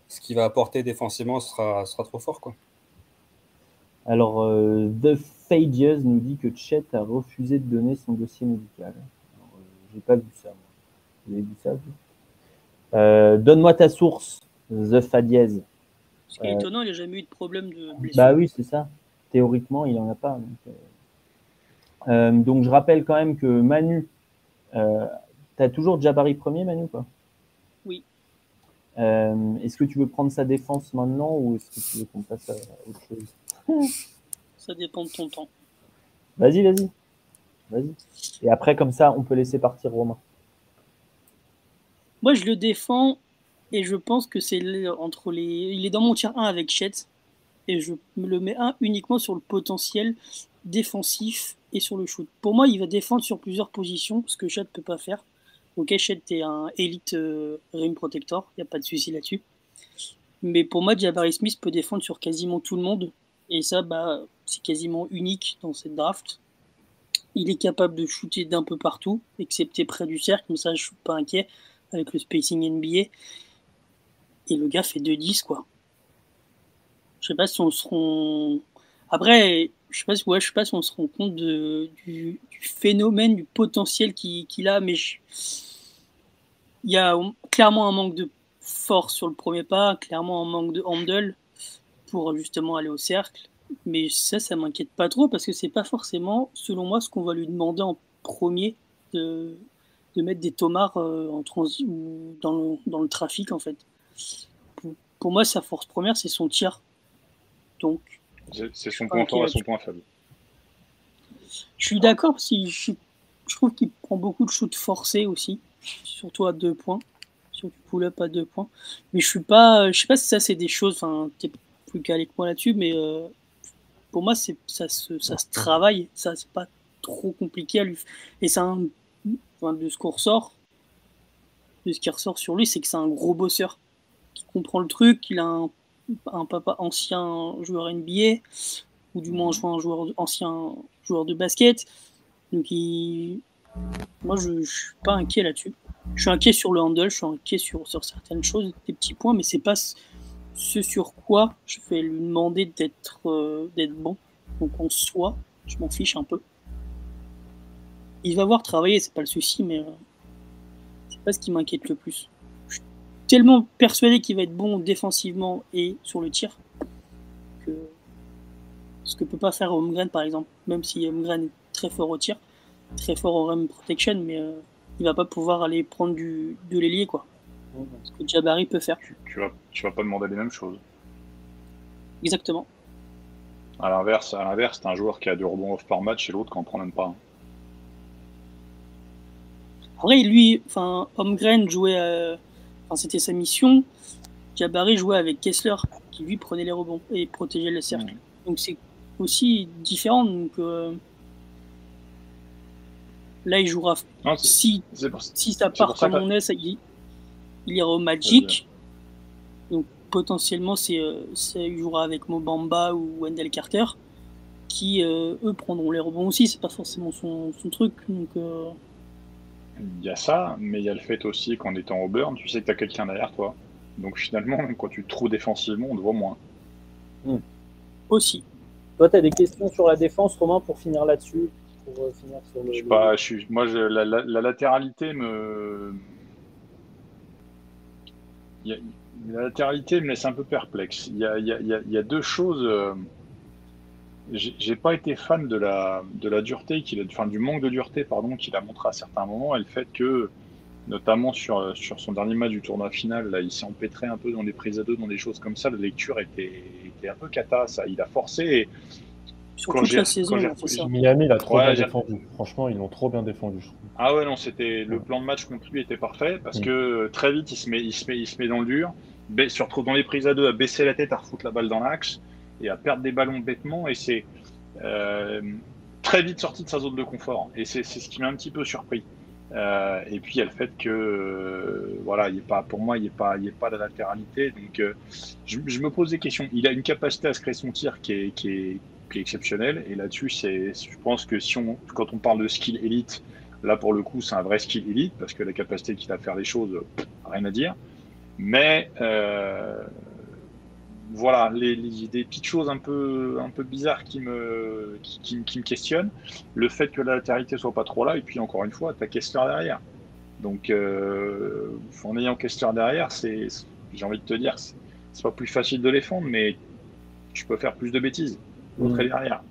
Speaker 8: ce qu'il va apporter défensivement sera, sera trop fort. Quoi.
Speaker 1: Alors, euh, The Fages nous dit que Chet a refusé de donner son dossier médical. Euh, J'ai pas vu ça. moi. Vous avez vu ça Euh, Donne-moi ta source, The Fadiez.
Speaker 2: Ce qui est
Speaker 1: Euh,
Speaker 2: étonnant, il n'a jamais eu de problème de blessure.
Speaker 1: Bah oui, c'est ça. Théoriquement, il en a pas. Donc, euh. Euh, donc, je rappelle quand même que Manu, euh, tu as toujours Jabari premier, Manu, quoi
Speaker 2: Oui.
Speaker 1: Euh, est-ce que tu veux prendre sa défense maintenant ou est-ce que tu veux qu'on passe à autre chose?
Speaker 2: Ça dépend de ton temps.
Speaker 1: Vas-y, vas-y. Vas-y. Et après, comme ça, on peut laisser partir Romain.
Speaker 2: Moi, je le défends et je pense que c'est entre les. Il est dans mon tier 1 avec Chet et je me le mets un uniquement sur le potentiel défensif et sur le shoot. Pour moi, il va défendre sur plusieurs positions, ce que Chet peut pas faire. Ok, Chet est un élite euh, rim protector, il n'y a pas de souci là-dessus. Mais pour moi, Jabari Smith peut défendre sur quasiment tout le monde. Et ça, bah, c'est quasiment unique dans cette draft. Il est capable de shooter d'un peu partout, excepté près du cercle, mais ça, je suis pas inquiet avec le spacing NBA. Et le gars fait 2-10, quoi. Je sais pas si on se rend. Après, je je sais pas si on se rend compte du, phénomène, du potentiel qu'il a, mais il y a clairement un manque de force sur le premier pas, clairement un manque de handle pour justement aller au cercle. Mais ça, ça m'inquiète pas trop parce que c'est pas forcément, selon moi, ce qu'on va lui demander en premier de, mettre des tomards euh, en transi ou dans le, dans le trafic en fait. Pour, pour moi, sa force première, c'est son tir. Donc,
Speaker 5: C'est son point fort et son point faible.
Speaker 2: Je suis d'accord, si je, je trouve qu'il prend beaucoup de shoots forcés aussi, surtout à deux points, sur du pull-up à deux points. Mais je suis pas, je sais pas si ça c'est des choses, enfin, t'es plus calé que moi là-dessus, mais euh, pour moi c'est ça se, ça se travaille, ça c'est pas trop compliqué à lui. Et c'est un, enfin, de ce qu'on ressort, de ce qui ressort sur lui, c'est que c'est un gros bosseur qui comprend le truc, qu'il a un, un papa ancien joueur NBA, ou du moins un joueur ancien joueur de basket. Donc il... moi je, je suis pas inquiet là-dessus. Je suis inquiet sur le handle, je suis inquiet sur, sur certaines choses, des petits points, mais c'est pas ce sur quoi je vais lui demander d'être euh, d'être bon. Donc en soi, je m'en fiche un peu. Il va voir travailler, c'est pas le souci, mais euh, c'est pas ce qui m'inquiète le plus. Tellement persuadé qu'il va être bon défensivement et sur le tir que ce que peut pas faire Holmgren par exemple, même si Holmgren est très fort au tir, très fort au rim protection, mais euh, il va pas pouvoir aller prendre du, de l'ailier quoi. Ce que Jabari peut faire.
Speaker 5: Tu vas, tu vas pas demander les mêmes choses.
Speaker 2: Exactement.
Speaker 5: À l'inverse, à l'inverse, t'as un joueur qui a deux rebonds off par match et l'autre qui en prend même pas. un.
Speaker 2: Après, lui, enfin, Holmgren jouait, euh, enfin, c'était sa mission. Jabari jouait avec Kessler, qui lui prenait les rebonds et protégeait le cercle. Donc c'est aussi différent. Donc euh, là, il jouera.
Speaker 5: Non,
Speaker 2: si,
Speaker 5: pour-
Speaker 2: si ça part comme on est, ça, il, il ira au Magic. Donc potentiellement, c'est, euh, c'est- il jouera avec Mobamba ou Wendell Carter, qui euh, eux prendront les rebonds aussi. C'est pas forcément son, son truc. Donc euh,
Speaker 5: Il y a ça, mais il y a le fait aussi qu'en étant au burn, tu sais que tu as quelqu'un derrière toi. Donc finalement, même quand tu te trouves défensivement, on te voit moins.
Speaker 2: aussi.
Speaker 1: Toi, tu as des questions sur la défense, Romain, pour finir là-dessus pour euh, finir sur le,
Speaker 5: Je sais
Speaker 1: le-
Speaker 5: pas, je suis, moi, je- la, la- la latéralité me. A- la latéralité me laisse un peu perplexe. Il y a, il y a- il y y a deux choses. euh, J'ai pas été fan de la, de la dureté, qu'il a, enfin, du manque de dureté pardon, qu'il a montré à certains moments et le fait que, notamment sur, sur son dernier match du tournoi final, là, il s'est empêtré un peu dans des prises à deux, dans des choses comme ça. La lecture était, était un peu cata. Ça. Il a forcé et
Speaker 2: Sur
Speaker 5: Quand
Speaker 2: toute
Speaker 5: j'ai-
Speaker 2: la saison,
Speaker 5: quand.
Speaker 6: Miami, il a trop
Speaker 5: Ouais,
Speaker 6: bien défendu. Franchement, ils l'ont trop bien défendu, je trouve.
Speaker 5: Ah ouais, non, c'était le plan de match contre lui était parfait parce
Speaker 6: Mm.
Speaker 5: que très vite il se met, il se met, il se met dans le dur, ba- se retrouve dans les prises à deux, à baisser la tête, à refoutre la balle dans l'axe et à perdre des ballons bêtement et c'est euh, très vite sorti de sa zone de confort et c'est ce qui m'a un petit peu surpris. Euh, et puis il y a le fait que euh, voilà, il est pas pour moi il n'y a a pas de latéralité donc je, me pose des questions. Il a une capacité à se créer son tir qui est, qui est, qui est exceptionnelle et là-dessus je pense que si on quand on parle de skill élite Là, pour le coup, c'est un vrai skill élite parce que la capacité qu'il a à faire les choses, rien à dire. Mais voilà, les, les- des petites choses un peu, un peu bizarres qui me, qui, qui- qui me questionnent. Le fait que la latéralité soit pas trop là, et puis encore une fois, tu as Kessler derrière. Donc, euh, en ayant Kessler derrière, c'est, j'ai envie de te dire, c'est c'est pas plus facile de défendre, mais tu peux faire plus de bêtises. L'autre est derrière.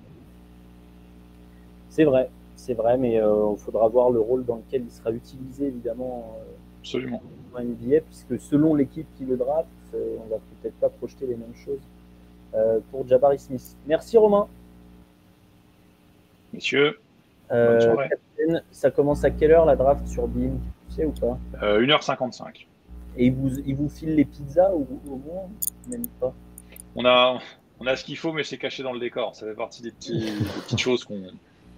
Speaker 1: C'est vrai, c'est vrai, mais il faudra voir le rôle dans lequel il sera utilisé, évidemment, euh,
Speaker 5: Absolument.
Speaker 1: en NBA, puisque selon l'équipe qui le draft, euh, on va peut-être pas projeter les mêmes choses euh, pour Jabari Smith. Merci Romain.
Speaker 5: Messieurs,
Speaker 1: Euh. Captain, ça commence à quelle heure la draft sur Beam? Tu sais ou pas?
Speaker 5: Euh, 1h55.
Speaker 1: Et il vous, il vous file les pizzas ou au moins? Même pas.
Speaker 5: On a, on a ce qu'il faut, mais c'est caché dans le décor. Ça fait partie des, petits, des petites choses qu'on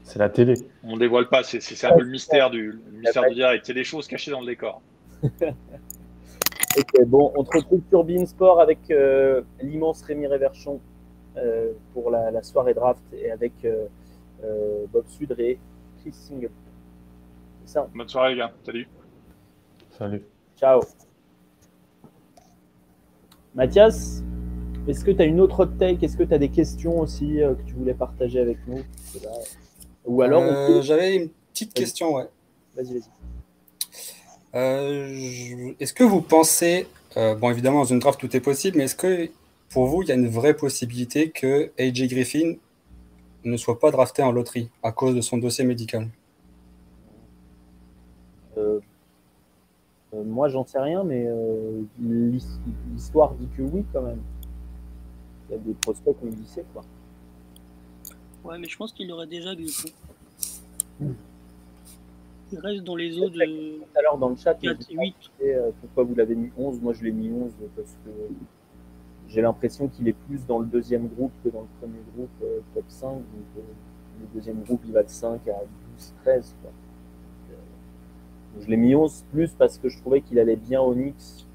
Speaker 6: C'est la télé.
Speaker 5: on dévoile pas. C'est c'est un peu le mystère du le mystère du direct. Il y a des choses cachées dans le décor.
Speaker 1: Ok, bon, on te retrouve sur Sport avec euh, l'immense Rémi Réverchon euh, pour la, la soirée draft et avec euh, euh, Bob Sudre et Chris Single. C'est ça.
Speaker 5: Bonne soirée, les gars. Salut.
Speaker 6: Salut.
Speaker 1: Ciao. Mathias, est-ce que tu as une autre hot take? Est-ce que tu as des questions aussi euh, que tu voulais partager avec nous? Ou alors, on
Speaker 8: Euh,
Speaker 1: peut-
Speaker 8: J'avais une petite question, ouais.
Speaker 1: vas-y, vas-y.
Speaker 8: Euh, je- Est-ce que vous pensez, euh, bon évidemment dans une draft tout est possible, mais est-ce que pour vous il y a une vraie possibilité que AJ Griffin ne soit pas drafté en loterie à cause de son dossier médical?
Speaker 1: Euh, euh, moi, j'en sais rien, mais euh, l'his- l'histoire dit que oui, quand même. Il y a des prospects qu'on dit c'est quoi.
Speaker 2: Ouais, mais je pense qu'il aurait déjà glissé.
Speaker 1: Hmm.
Speaker 2: Il reste dans les eaux de
Speaker 1: Tout à l'heure, dans le chat,
Speaker 2: 4,
Speaker 1: n'hésitez
Speaker 2: 8.
Speaker 1: pas, euh, pourquoi vous l'avez mis 11 Moi, je l'ai mis 11 parce que j'ai l'impression qu'il est plus dans le deuxième groupe que dans le premier groupe, euh, top 5. Donc, euh, le deuxième groupe, il va de 5 à 12, 13. Quoi. Euh, donc, je l'ai mis 11 plus parce que je trouvais qu'il allait bien au Knicks.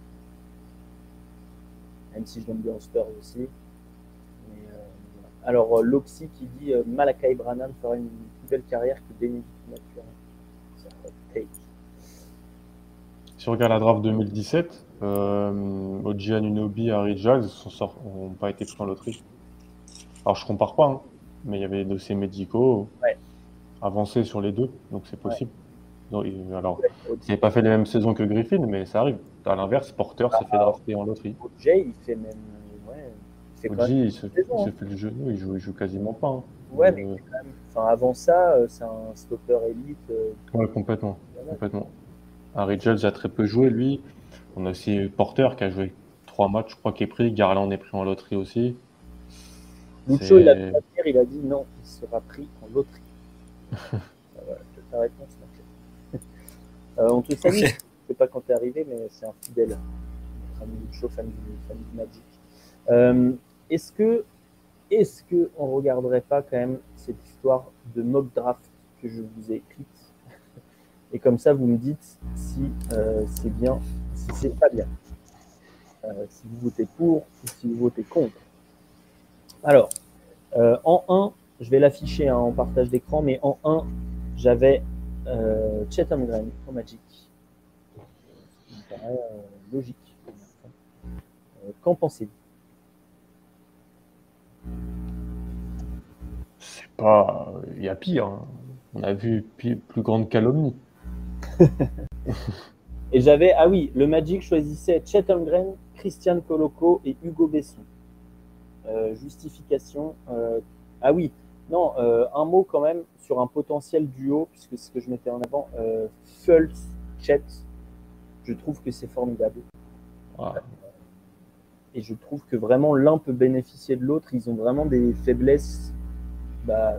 Speaker 1: Même si je l'aime bien aux Spurs aussi. Mais, euh, voilà. Alors, Loxy qui dit Malakai Branham fera une plus belle carrière que Benedict Mathurin. C'est un hot take.
Speaker 6: Si on regarde la draft 2017, euh, Oji Anunobi, Harry Jazz n'ont pas été pris en loterie. Alors je compare pas, hein, mais il y avait des dossiers médicaux
Speaker 1: Ouais.
Speaker 6: avancés sur les deux, donc c'est possible. Et- alors, il n'a pas fait les mêmes saisons que Griffin, mais ça arrive. À l'inverse, Porter s'est fait drafter en loterie.
Speaker 1: il fait même. Ouais, il
Speaker 6: Oji, se,
Speaker 1: saison,
Speaker 6: il se
Speaker 1: hein.
Speaker 6: fait le genou, il joue, il joue quasiment pas. hein.
Speaker 1: Ouais, mais
Speaker 6: Euh,
Speaker 1: quand même. Enfin, avant ça, euh, c'est un stopper élite. euh,
Speaker 6: ouais, complètement.
Speaker 1: voilà.
Speaker 6: Complètement. Harry Giles a très peu joué, lui. On a aussi Porter qui a joué trois matchs, je crois qu'il est pris. Garland est pris en loterie aussi.
Speaker 1: Lucho, il a il dit non, il sera pris en loterie. Voilà, ta réponse. Euh, on te salue.
Speaker 8: Ok.
Speaker 1: Je sais pas quand t'es arrivé, mais c'est un fidèle. Notre ami Lucho, fan du, fan du Magic. Euh, est-ce que, est-ce que on regarderait pas quand même cette histoire de mock draft que je vous ai écrite Et comme ça, vous me dites si euh, c'est bien, si c'est pas bien. Euh, si vous votez pour ou si vous votez contre. Alors, euh, en 1, je vais l'afficher hein, en partage d'écran, mais en 1, j'avais euh, Chet Holmgren au Magic. Me paraît logique. Qu'en pensez-vous?
Speaker 6: C'est pas. Il y a pire. hein. On a vu plus grande calomnie.
Speaker 1: Et j'avais, ah oui, le Magic choisissait Chet Holmgren, Christian Coloco et Hugo Besson. Euh, justification. euh, ah oui, non, euh, un mot quand même sur un potentiel duo, puisque c'est ce que je mettais en avant. Euh, Fultz, Chet, je trouve que c'est formidable. Et je trouve que vraiment l'un peut bénéficier de l'autre. Ils ont vraiment des faiblesses bah,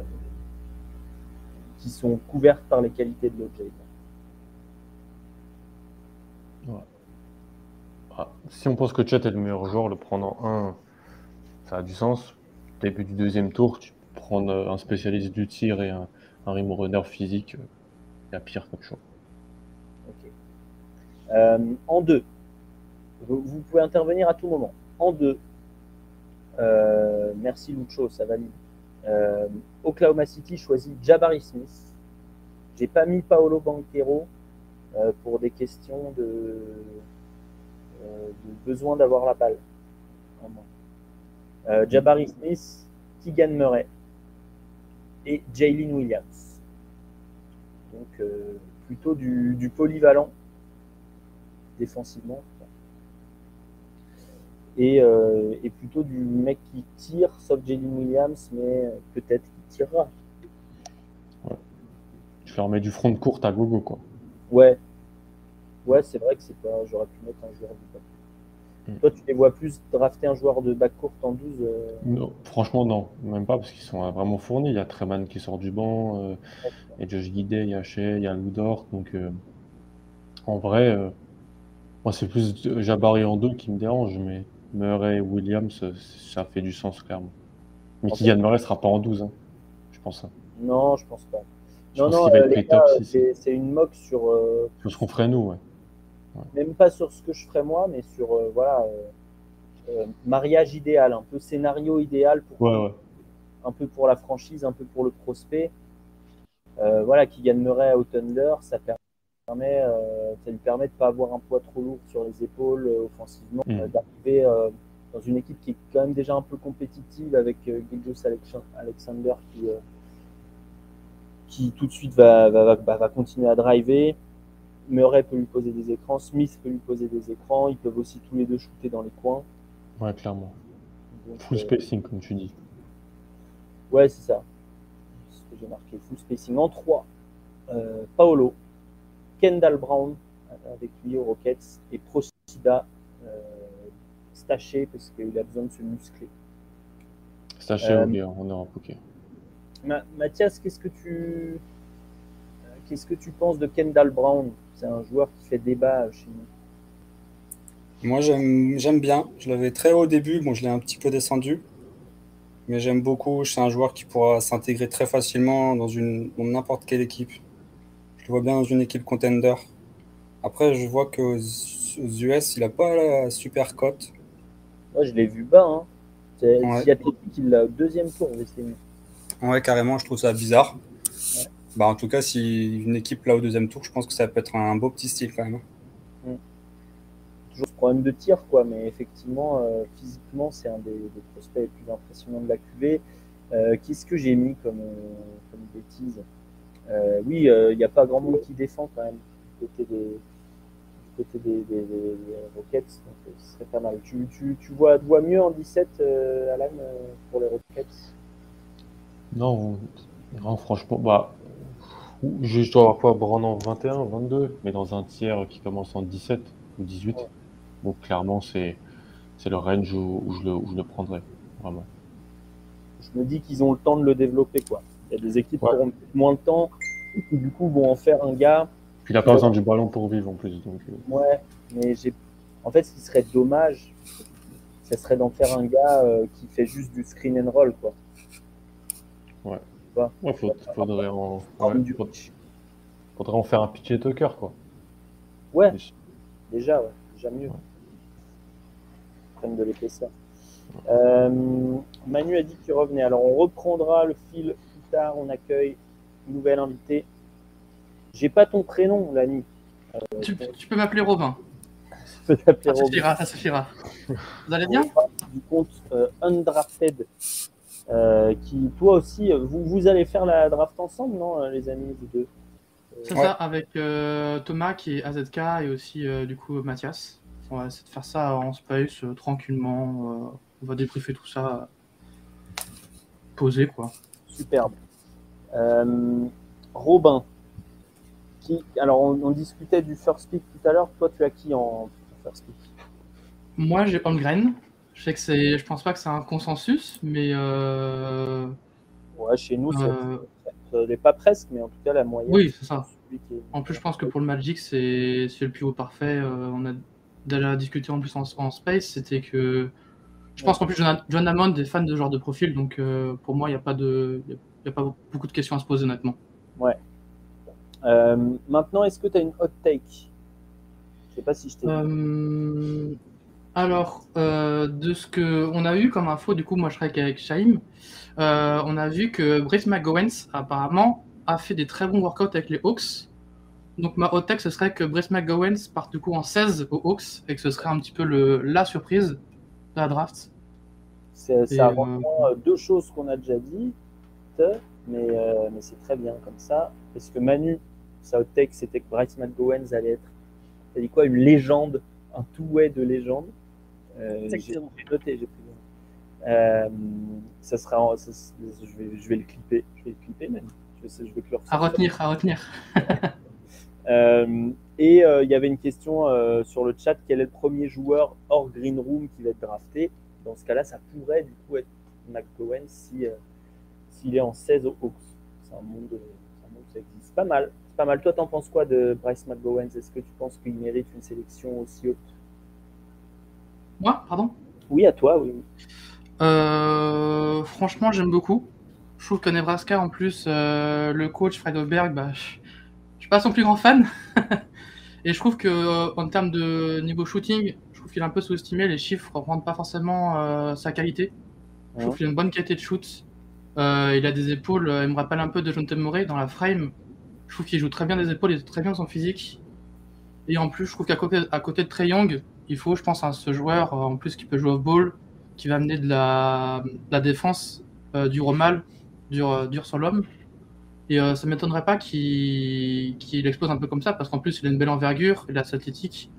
Speaker 1: qui sont couvertes par les qualités de l'autre.
Speaker 6: Ah. Si on pense que Chet est le meilleur joueur, le prendre en 1, ça a du sens. Début du deuxième tour, tu peux prendre un spécialiste du tir et un, un rim runner physique. Il y a pire comme.
Speaker 1: Ok. Euh, en deux, vous, vous pouvez intervenir à tout moment. En deux, euh, merci Lucho, ça valide. Euh, Oklahoma City choisit Jabari Smith. J'ai pas mis Paolo Banquero pour des questions de, de besoin d'avoir la balle. Euh, Jabari Smith, Keegan Murray et Jalen Williams. Donc euh, plutôt du, du polyvalent défensivement. Et, euh, et plutôt du mec qui tire, sauf Jalen Williams, mais peut-être qu'il tirera.
Speaker 6: Tu leur mets du front de courte à gogo, quoi.
Speaker 1: Ouais. Ouais, c'est vrai que c'est pas. J'aurais pu mettre un joueur de back.
Speaker 6: Mm.
Speaker 1: Toi, tu les vois plus drafter un joueur de back courte en 12. euh,
Speaker 6: Non, franchement, non. Même pas, parce qu'ils sont vraiment fournis. Il y a Treman qui sort du banc, euh, il y a Josh Guidet, il y a Shea, il y a Ludort. Donc, euh, en vrai, euh, moi, c'est plus Jabari en deux qui me dérange, mais Murray et Williams, ça fait du sens, clairement. Mais
Speaker 1: En
Speaker 6: Kylian Murray sera pas en 12, hein, je pense. hein.
Speaker 1: Non, je pense pas.
Speaker 6: Je
Speaker 1: non, non,
Speaker 6: 6.
Speaker 1: c'est une moque sur.
Speaker 6: C'est ce qu'on ferait nous, ouais.
Speaker 1: Même pas sur ce que je ferais moi, mais sur euh, voilà, euh, euh, mariage idéal, un peu scénario idéal pour
Speaker 6: Ouais, ouais.
Speaker 1: un peu pour la franchise, un peu pour le prospect. Voilà, qui gagnerait au Thunder, ça permet, ça lui permet de pas avoir un poids trop lourd sur les épaules offensivement,
Speaker 6: Mm.
Speaker 1: d'arriver dans une équipe qui est quand même déjà un peu compétitive avec euh, Alexander qui, euh, qui tout de suite va, va, va, va- va continuer à driver. Murray peut lui poser des écrans, Smith peut lui poser des écrans, ils peuvent aussi tous les deux shooter dans les coins.
Speaker 6: Ouais, clairement.
Speaker 1: Donc,
Speaker 6: Full
Speaker 1: euh,
Speaker 6: spacing, comme tu dis.
Speaker 1: Ouais, c'est ça. C'est ce que j'ai marqué. Full spacing en 3. Euh, Paolo, Kendall Brown euh, avec lui aux Rockets et Procida euh, staché parce qu'il a besoin de se muscler.
Speaker 6: Staché au gars en.
Speaker 1: Ma- Mathias, qu'est-ce que tu qu'est-ce que tu penses de Kendall Brown? C'est un joueur qui fait débat chez nous.
Speaker 8: Moi, j'aime bien. Je l'avais très haut au début. Bon, je l'ai un petit peu descendu. Mais j'aime beaucoup. C'est un joueur qui pourra s'intégrer très facilement dans n'importe quelle équipe. Je le vois bien dans une équipe contender. Après, je vois qu'aux aux US, il n'a pas la super cote.
Speaker 1: Moi, je l'ai vu bas. Hein. C'est
Speaker 8: Ouais.
Speaker 1: Sciatétique, il l'a au deuxième tour.
Speaker 8: Ouais, carrément, je trouve ça bizarre. Bah, en tout cas, si une équipe là au deuxième tour, je pense que ça peut être un beau petit style quand même.
Speaker 1: toujours ce problème de tir, quoi. Mais effectivement, euh, physiquement, c'est un des, des prospects les plus impressionnants de la QV. Euh, Qu'est-ce que j'ai mis comme, euh, comme bêtise? Euh, Oui, il n'y a pas grand monde qui défend quand même du côté des, du côté des, des- des- des Rockets, donc euh, ce serait pas mal. Tu, tu, tu vois, tu vois mieux en 17, euh, Alan, euh, pour les Rockets?
Speaker 6: Non, non, franchement, bah, je je dois avoir quoi, en 21, 22, mais dans un tiers qui commence en 17 ou 18. Donc clairement, c'est le range où, où je le, où je le prendrais, vraiment.
Speaker 1: je me dis qu'ils ont le temps de le développer. Quoi. Il y a des équipes
Speaker 6: Ouais.
Speaker 1: qui auront moins de temps, et qui du coup vont en faire un gars
Speaker 6: Puis il n'a pas besoin du ballon pour vivre en plus. Donc, euh.
Speaker 1: Ouais, mais j'ai. En fait, ce qui serait dommage, ce serait d'en faire un gars euh, qui fait juste du screen and roll, quoi.
Speaker 6: Ouais.
Speaker 1: Tu
Speaker 6: Ouais, faut- faudrait en, ouais,
Speaker 1: du-
Speaker 6: faudrait, en faire un pitch tucker quoi.
Speaker 1: Ouais,
Speaker 6: Mais-
Speaker 1: déjà, ouais, déjà mieux. Prennent de l'épaisseur. Euh, Manu a dit qu'il revenait. Alors, on reprendra le fil plus tard. On accueille une nouvelle invitée. J'ai pas ton prénom, l'ami. Euh,
Speaker 11: Tu, tu peux m'appeler Robin.
Speaker 1: je peux t'appeler
Speaker 11: Ça
Speaker 1: Robin.
Speaker 11: suffira, ça suffira. Vous allez bien
Speaker 1: du compte euh, Undrafted, euh, qui toi aussi, vous, vous allez faire la draft ensemble, non, euh, les amis, vous deux? Euh,
Speaker 11: C'est ça, avec euh, Thomas qui est AZK et aussi euh, du coup Mathias. On va essayer de faire ça en space, euh, tranquillement. euh, on va débriefer tout ça. Posé quoi.
Speaker 1: Superbe. Euh, Robin, qui, alors on, on discutait du first pick tout à l'heure. Toi, tu as qui en first pick?
Speaker 11: Moi j'ai Holmgren. Je sais que c'est. Je pense pas que c'est un consensus, mais euh,
Speaker 1: Ouais, chez nous,
Speaker 11: Euh,
Speaker 1: ça n'est pas presque, mais en tout cas, la moyenne.
Speaker 11: Oui, c'est ça.
Speaker 1: est-
Speaker 11: En plus, je pense que pour le Magic, c'est c'est le pivot parfait. Euh, on a déjà discuté en plus en, en space. C'était que. Je pense qu'en plus, John, John Hammond est fan de ce genre de profil. Donc, euh, pour moi, il n'y a, pas de- y a- pas beaucoup de questions à se poser, honnêtement.
Speaker 1: Ouais. Euh, maintenant, est-ce que tu as une hot take? Je sais pas si je t'ai.
Speaker 11: Alors, euh, de ce qu'on a eu comme info, du coup, moi je serais avec Shaim, euh, on a vu que Brice McGowens, apparemment, a fait des très bons workouts avec les Hawks. Donc, ma hot take, ce serait que Brice McGowens parte du coup en 16 aux Hawks et que ce serait un petit peu le, la surprise de la draft.
Speaker 1: C'est- Ça
Speaker 11: euh,
Speaker 1: reprend euh, deux choses qu'on a déjà dites, mais, euh, mais c'est très bien comme ça. Parce que Manu, sa hot take, c'était que Bryce McGowens allait être, t'as dit quoi, une légende, un two-way de légende. Euh, j'ai
Speaker 2: Exactement.
Speaker 1: j'ai noté, j'ai pris note. Euh, ça sera, ça- je, vais, je vais le clipper, je vais le clipper même. Je, sais- je vais le
Speaker 11: À retenir, à retenir.
Speaker 1: Euh, et euh, il y avait une question euh, sur le chat quel est le premier joueur hors Green Room qui va être drafté? Dans ce cas-là, ça pourrait du coup être McGowan si, euh, s'il est en 16 aux Hawks. C'est un monde, c'est un monde qui existe. Pas mal. C'est pas mal. Toi, t'en penses quoi de Bryce McGowan Est-ce que tu penses qu'il mérite une sélection aussi haute?
Speaker 11: Moi, pardon
Speaker 1: Oui, à toi, oui.
Speaker 11: Euh, franchement, j'aime beaucoup. Je trouve que Nebraska, en plus, euh, le coach Fred Oberg, bah, je je suis pas son plus grand fan. Et je trouve que euh, en termes de niveau shooting, je trouve qu'il est un peu sous-estimé. Les chiffres ne rendent pas forcément euh, sa qualité. Je trouve qu'il a une bonne qualité de shoot. Il a des épaules. il me rappelle un peu de John Murray dans la frame. Je trouve qu'il joue très bien des épaules, il est très bien son physique. Et en plus, je trouve qu'à côté, à côté de Trey Young, il faut, je pense, à ce joueur euh, en plus qui peut jouer off-ball, qui va amener de la, la défense euh, dure au mal, dure, euh, dure sur l'homme. Et euh, ça m'étonnerait pas qu'il qu'il explose un peu comme ça, parce qu'en plus, il a une belle envergure, il est assez athlétique.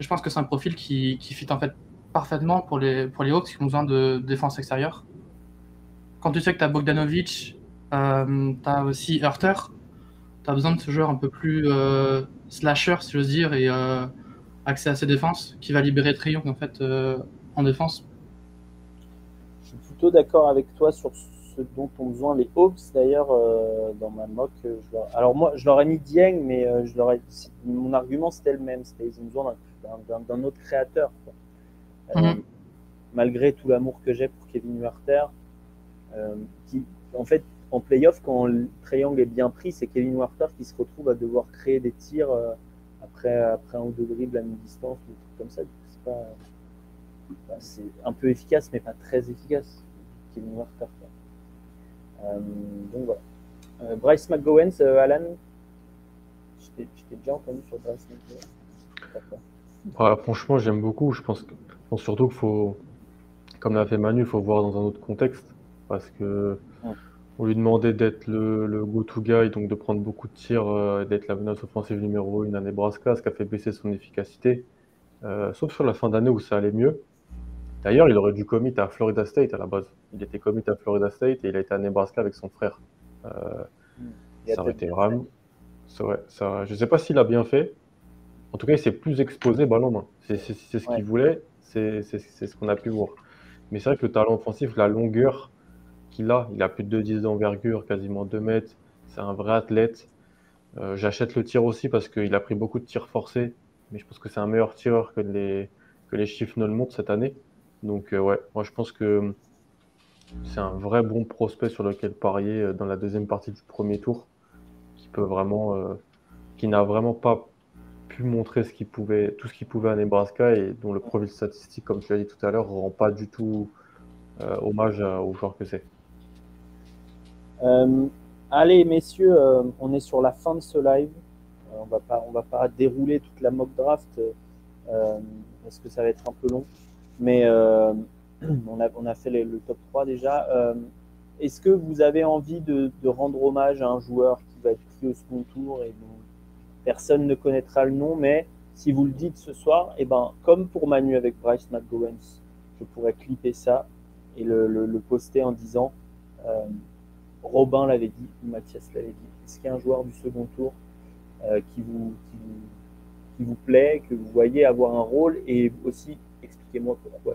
Speaker 11: Je pense que c'est un profil qui, qui fit en fait parfaitement pour les, pour les Hawks qui ont besoin de défense extérieure. Quand tu sais que tu as Bogdanovic, euh, tu as aussi Hurter, tu as besoin de ce joueur un peu plus slasher, si j'ose dire, et accès à ses défenses, qui va libérer Triumph en fait euh, en défense.
Speaker 1: Je suis plutôt d'accord avec toi sur ce dont ont besoin les Hawks. D'ailleurs, euh, dans ma mock, euh, je leur... alors moi, je leur ai mis Dieng, mais je leur ai... mon argument c'était le même. C'était ils ont besoin d'un- autre créateur. quoi.
Speaker 11: Mhm.
Speaker 1: Malgré tout l'amour que j'ai pour Kevin euh, qui, en fait, en playoff, quand le triangle est bien pris, c'est Kevin Huerter qui se retrouve à devoir créer des tirs euh, après, après un ou deux dribbles à mi-distance ou des trucs comme ça. C'est pas, bah, c'est un peu efficace, mais pas très efficace. Kevin. Euh, donc voilà. Euh, Bryce McGowens, euh, Alan, je t'ai déjà entendu sur Bryce McGowens.
Speaker 6: Franchement, j'aime beaucoup. Je pense, que- je pense surtout qu'il faut, comme l'a fait Manu, il faut voir dans un autre contexte. Parce que. On lui demandait d'être le, le go-to guy, donc de prendre beaucoup de tirs, euh, d'être la menace offensive numéro 1 à Nebraska, ce qui a fait baisser son efficacité. Euh, sauf sur la fin d'année où ça allait mieux. D'ailleurs, il aurait dû commit à Florida State à la base. Il était commit à Florida State et il a été à Nebraska avec son frère. Euh, ça aurait été vraiment. Ça- Je ne sais pas s'il a bien fait. En tout cas, il s'est plus exposé ballon main. C'est ce
Speaker 1: Ouais.
Speaker 6: qu'il voulait, c'est ce qu'on a pu voir. Mais c'est vrai que le talent offensif, la longueur qu'il a, il a plus de 2,10 d'envergure, quasiment 2 mètres. C'est un vrai athlète. Euh, J'achète le tir aussi parce qu'il a pris beaucoup de tirs forcés, mais je pense que c'est un meilleur tireur que les, que les chiffres ne le montrent cette année. Donc, euh, ouais, moi je pense que c'est un vrai bon prospect sur lequel parier euh, dans la deuxième partie du premier tour, qui peut vraiment, qui n'a vraiment pas pu montrer ce pouvait, tout ce qu'il pouvait à Nebraska et dont le profil statistique, comme tu l'as dit tout à l'heure, rend pas du tout hommage au joueur que c'est.
Speaker 1: Euh, allez, messieurs, euh, on est sur la fin de ce live. Euh, on va pas, va pas dérouler toute la mock draft parce que ça va être un peu long. Mais on, a, on a fait le top 3 déjà. Est-ce que vous avez envie de, rendre hommage à un joueur qui va être pris au second tour et dont personne ne connaîtra le nom, mais si vous le dites ce soir, et ben, comme pour Manu avec Bryce McGowens, je pourrais clipper ça et le, le- poster en disant Robin l'avait dit ou Mathias l'avait dit. Est-ce qu'il y a un joueur du second tour euh, qui, vous, qui, qui plaît, que vous voyez avoir un rôle et aussi expliquez-moi pourquoi.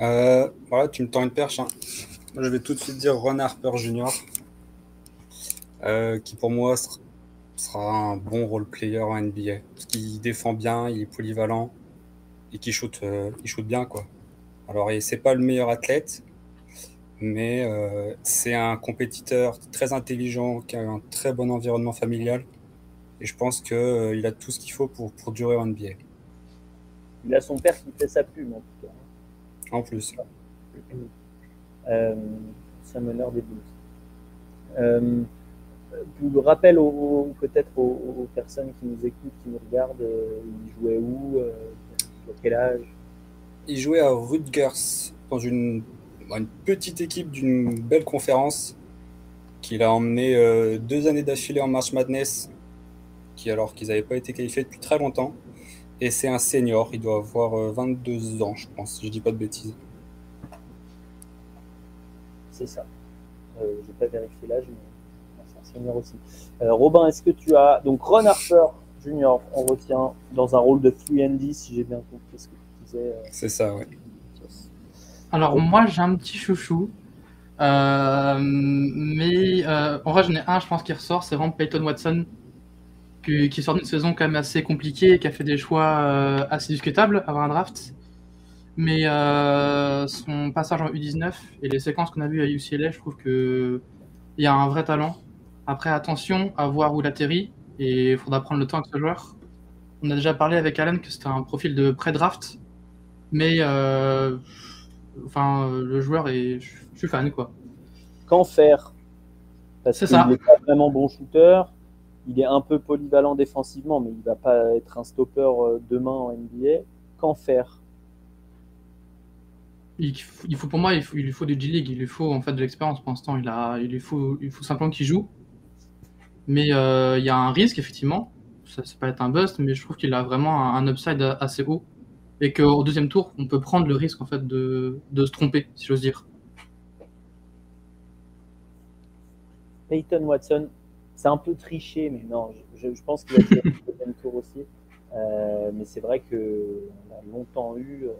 Speaker 8: Euh, voilà, tu me tends une perche. hein. Je vais tout de suite dire Ron Harper Jr., euh, qui pour moi sera, un bon role player en NBA. Parce qu'il défend bien, il est polyvalent et qu'il shoot, il bien. Quoi. Alors, c'est pas le meilleur athlète, mais euh, c'est un compétiteur très intelligent, qui a un très bon environnement familial. Et je pense qu'il a tout ce qu'il faut pour, pour durer en NBA.
Speaker 1: Il a son père qui fait sa plume en tout cas.
Speaker 8: En plus.
Speaker 1: Euh, c'est un meneur des Bulls. Euh, pour le rappel aux- peut-être aux, aux personnes qui nous écoutent, qui nous regardent, euh, il jouait où, euh, à quel âge?
Speaker 8: Il jouait à Rutgers dans une, une petite équipe d'une belle conférence qu'il a emmené euh, deux années d'affilée en March Madness, qui alors qu'ils n'avaient pas été qualifiés depuis très longtemps. Et c'est un senior, il doit avoir euh, 22 ans, je pense, si je dis pas de bêtises.
Speaker 1: C'est ça. Euh, je n'ai pas vérifié l'âge, mais c'est un senior aussi. Euh, Robin, est-ce que tu as. Donc, Ron Harper Junior, on retient dans un rôle de 3D, si j'ai bien compris ce que tu disais. euh,
Speaker 8: C'est ça, ouais.
Speaker 11: Alors moi j'ai un petit chouchou, Euh, mais euh, en vrai j'en ai un je pense qui ressort, c'est vraiment Peyton Watson, qui, qui sort d'une saison quand même assez compliquée et qui a fait des choix euh, assez discutables avant un draft. Mais son passage en U19 et les séquences qu'on a vues à UCLA, je trouve que il y a un vrai talent. Après attention à voir où il atterrit et il faudra prendre le temps avec ce joueur. On a déjà parlé avec Alan que c'était un profil de pré-draft, mais enfin, le joueur est. Je suis fan, quoi.
Speaker 1: Qu'en faire? Parce
Speaker 11: C'est
Speaker 1: qu'il
Speaker 11: ça.
Speaker 1: n'est pas vraiment bon shooter. Il est un peu polyvalent défensivement, mais il va pas être un stopper euh, demain en NBA. Qu'en faire?
Speaker 11: Il, faut, pour moi, il, faut, il lui faut du G-League, il lui faut en fait de l'expérience pour l'instant. Il, a, il, lui faut, il faut simplement qu'il joue. Mais euh, il y a un risque, effectivement. Ça, ça peut être un bust, mais je trouve qu'il a vraiment un, un upside assez haut. Et qu'au deuxième tour, on peut prendre le risque en fait de, de se tromper, si j'ose dire.
Speaker 1: Peyton Watson, c'est un peu triché, mais non, je, je pense qu'il va tirer le deuxième tour aussi. Euh, mais c'est vrai qu'on a longtemps eu. euh,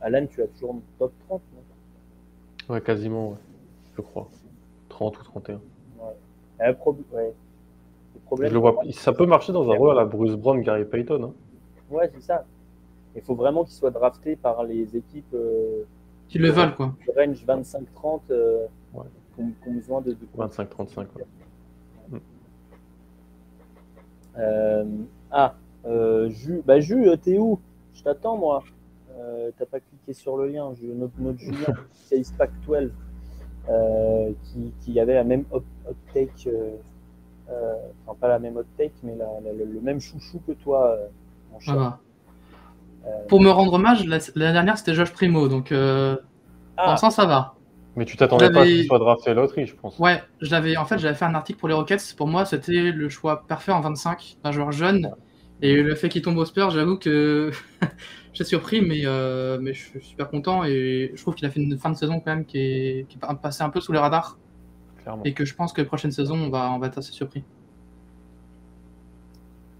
Speaker 1: Alan, tu as toujours top 30, non?
Speaker 6: Ouais, quasiment, ouais. je crois. 30 ou 31.
Speaker 1: Ouais. Euh, prob- ouais. Le problème,
Speaker 6: Je le vois, ça peut marcher dans un rôle à la Bruce Brown, Gary Payton. Hein.
Speaker 1: Ouais, c'est ça. Il faut vraiment qu'il soit drafté par les équipes euh,
Speaker 11: Qui le veulent, quoi.
Speaker 1: de range 25-30 euh,
Speaker 6: Ouais.
Speaker 1: qui, ont, besoin de. de...
Speaker 6: 25-35. ouais.
Speaker 1: Euh, ah, euh, Jus, bah euh, t'es où? Je t'attends, moi. Euh, T'as pas cliqué sur le lien. Jus, notre, notre Julien, c'est Pack 12, euh, qui, qui avait la même hot, hot take, euh, euh, enfin pas la même hot take, mais la- la- le, le même chouchou que toi, euh, mon. Euh,
Speaker 11: Pour me rendre hommage, la- l'année dernière c'était Josh Primo, donc euh, pour
Speaker 1: Ah.
Speaker 11: l'instant ça va.
Speaker 6: Mais tu t'attendais pas à ce qu'il soit drafté à la loterie, je pense.
Speaker 11: Ouais, j'avais en fait j'avais fait un article pour les Rockets. Pour moi, c'était le choix parfait en 25 d'un joueur jeune. Et le fait qu'il tombe au Spurs, j'avoue que j'ai surpris, mais, euh, mais je suis super content et je trouve qu'il a fait une fin de saison quand même qui est, qui est passée un peu sous les radars
Speaker 6: Clairement.
Speaker 11: et que je pense que la prochaine saison on va, on va être assez surpris.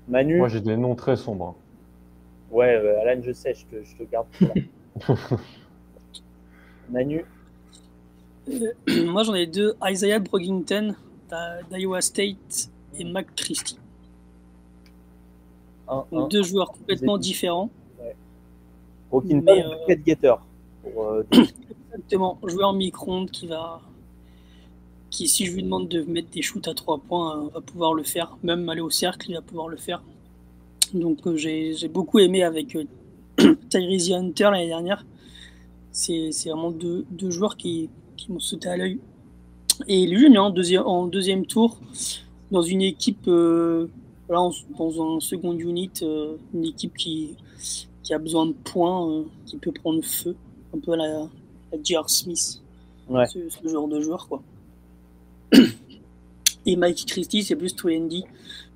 Speaker 1: Manu,
Speaker 6: Moi, j'ai des noms très sombres.
Speaker 1: Ouais, euh, Alan, je sais, je te, je te garde. Manu,
Speaker 2: Euh, Moi, j'en ai deux. Isaiah Brogington, d'Iowa State et Mac Christie.
Speaker 1: Un,
Speaker 2: Donc,
Speaker 1: un.
Speaker 2: deux joueurs complètement différents. Mais,
Speaker 1: Ball,
Speaker 2: euh,
Speaker 1: Getter. Pour, euh,
Speaker 2: Exactement, joueur micro-ondes qui va. Qui, si je lui demande de mettre des shoots à trois points, euh, va pouvoir le faire. Même aller au cercle, il va pouvoir le faire. Donc euh, j'ai beaucoup aimé avec euh, Tyrese Hunter l'année dernière. C'est vraiment deux, deux joueurs qui, qui m'ont sauté à l'œil. Et lui, en deuxième, en deuxième tour, dans une équipe, euh, voilà, dans un second unit, euh, une équipe qui, qui a besoin de points, euh, qui peut prendre feu, un peu à la, la J.R. Smith,
Speaker 1: Ouais.
Speaker 2: ce, ce genre de joueur. Quoi. Et Mike Christie, c'est plus 2D,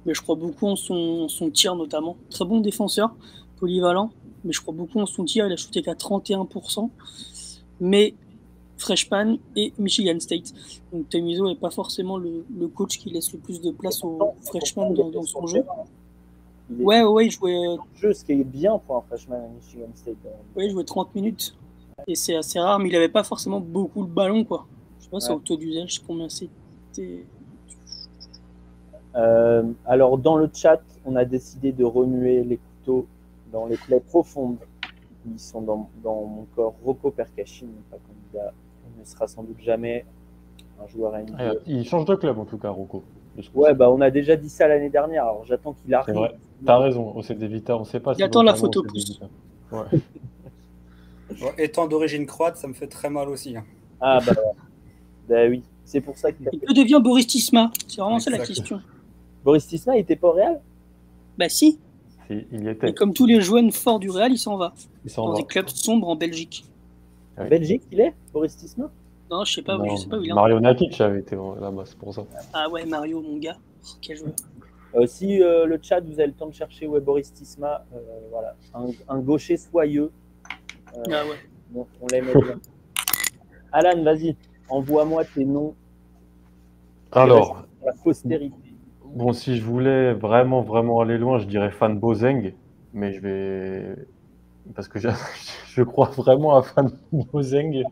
Speaker 2: mais je crois beaucoup en son, en son tir notamment. Très bon défenseur, polyvalent, mais je crois beaucoup en son tir. Il a shooté qu'à 31%, mais freshman et Michigan State. Donc Temizo n'est pas forcément le, le coach qui laisse le plus de place aux freshmen dans, dans son jeu.
Speaker 1: Est-
Speaker 2: Ouais, ouais, il jouait,
Speaker 1: jeu, ce qui est bien pour un freshman à Michigan State.
Speaker 2: ouais, il jouait 30 minutes. Et c'est assez rare, mais il n'avait pas forcément beaucoup le ballon, quoi. Je sais pas, c'est
Speaker 1: Ouais.
Speaker 2: au taux d'usage, combien c'était.
Speaker 1: Euh, alors, dans le chat, on a décidé de remuer les couteaux dans les plaies profondes. Ils sont dans, dans mon corps. Rocco Percashin n'est pas candidat. Il ne sera sans doute jamais un joueur NBA.
Speaker 6: Ah, Il change de club en tout cas, Rocco.
Speaker 1: Ouais, bah on a déjà dit ça l'année dernière. Alors j'attends qu'il
Speaker 6: C'est
Speaker 1: arrive.
Speaker 6: vrai. T'as raison, au CD Vita, on sait pas.
Speaker 2: Il attend la photo.
Speaker 6: Ouais.
Speaker 8: Bon, étant d'origine croate, ça me fait très mal aussi. hein.
Speaker 1: Ah bah, bah oui, c'est pour ça qu'il
Speaker 2: que devient Boris Tisma C'est vraiment ça la question.
Speaker 1: Boris Tisma il était pas au Real?
Speaker 2: Bah si,
Speaker 6: Si, il y
Speaker 2: et
Speaker 6: était.
Speaker 2: comme tous les jeunes forts du Real, il s'en va.
Speaker 6: Il s'en
Speaker 2: Dans
Speaker 6: va.
Speaker 2: des clubs sombres en Belgique.
Speaker 1: Belgique, il est Boris Tisma
Speaker 2: Non, je sais pas,
Speaker 6: Non,
Speaker 2: je sais pas où il est.
Speaker 6: Mario Nakic avait été là-bas, c'est pour ça.
Speaker 2: Ah ouais, Mario, mon gars. Oh, quel joueur.
Speaker 1: Euh, Si euh, le chat, vous avez le temps de chercher où est Boris Tisma, euh, voilà, un, un gaucher soyeux. Euh,
Speaker 2: Ah ouais.
Speaker 1: on, on l'aimait bien. Alan, vas-y, envoie-moi tes noms
Speaker 6: Alors,
Speaker 1: pour la postérité.
Speaker 6: Bon, si je voulais vraiment, vraiment aller loin, je dirais Fan Bozeng, mais je vais. Parce que je, je crois vraiment à Fan Bozeng.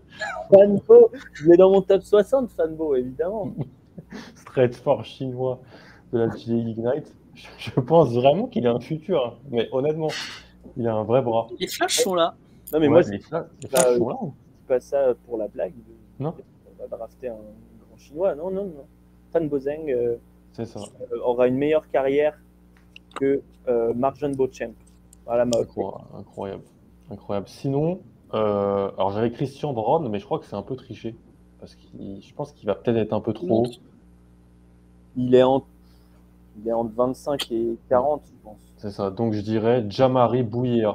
Speaker 1: Fanbo, je l'ai dans mon top 60, Fanbo, évidemment.
Speaker 6: Straight for chinois de la G-League Ignite. Je, je pense vraiment qu'il a un futur, hein. mais honnêtement, il a un vrai bras.
Speaker 2: Les flashs sont là.
Speaker 1: Non, mais
Speaker 6: Ouais,
Speaker 1: moi,
Speaker 6: les
Speaker 1: c'est
Speaker 6: flashs- les flashs
Speaker 1: pas,
Speaker 6: sont là.
Speaker 1: pas ça pour la blague.
Speaker 6: Non.
Speaker 1: On va drafter un grand chinois. Non, non, non. Fan Bozeng euh,
Speaker 6: ça.
Speaker 1: euh, aura une meilleure carrière que euh, Marjon Beauchamp. Voilà ma
Speaker 6: Incroyable. Incroyable. Sinon, euh, alors j'avais Christian Brown, mais je crois que c'est un peu triché. Parce que je pense qu'il va peut-être être un peu trop haut.
Speaker 1: Il est, en... il est entre 25 et 40, je pense.
Speaker 6: C'est ça. Donc je dirais Jamari Bouyer,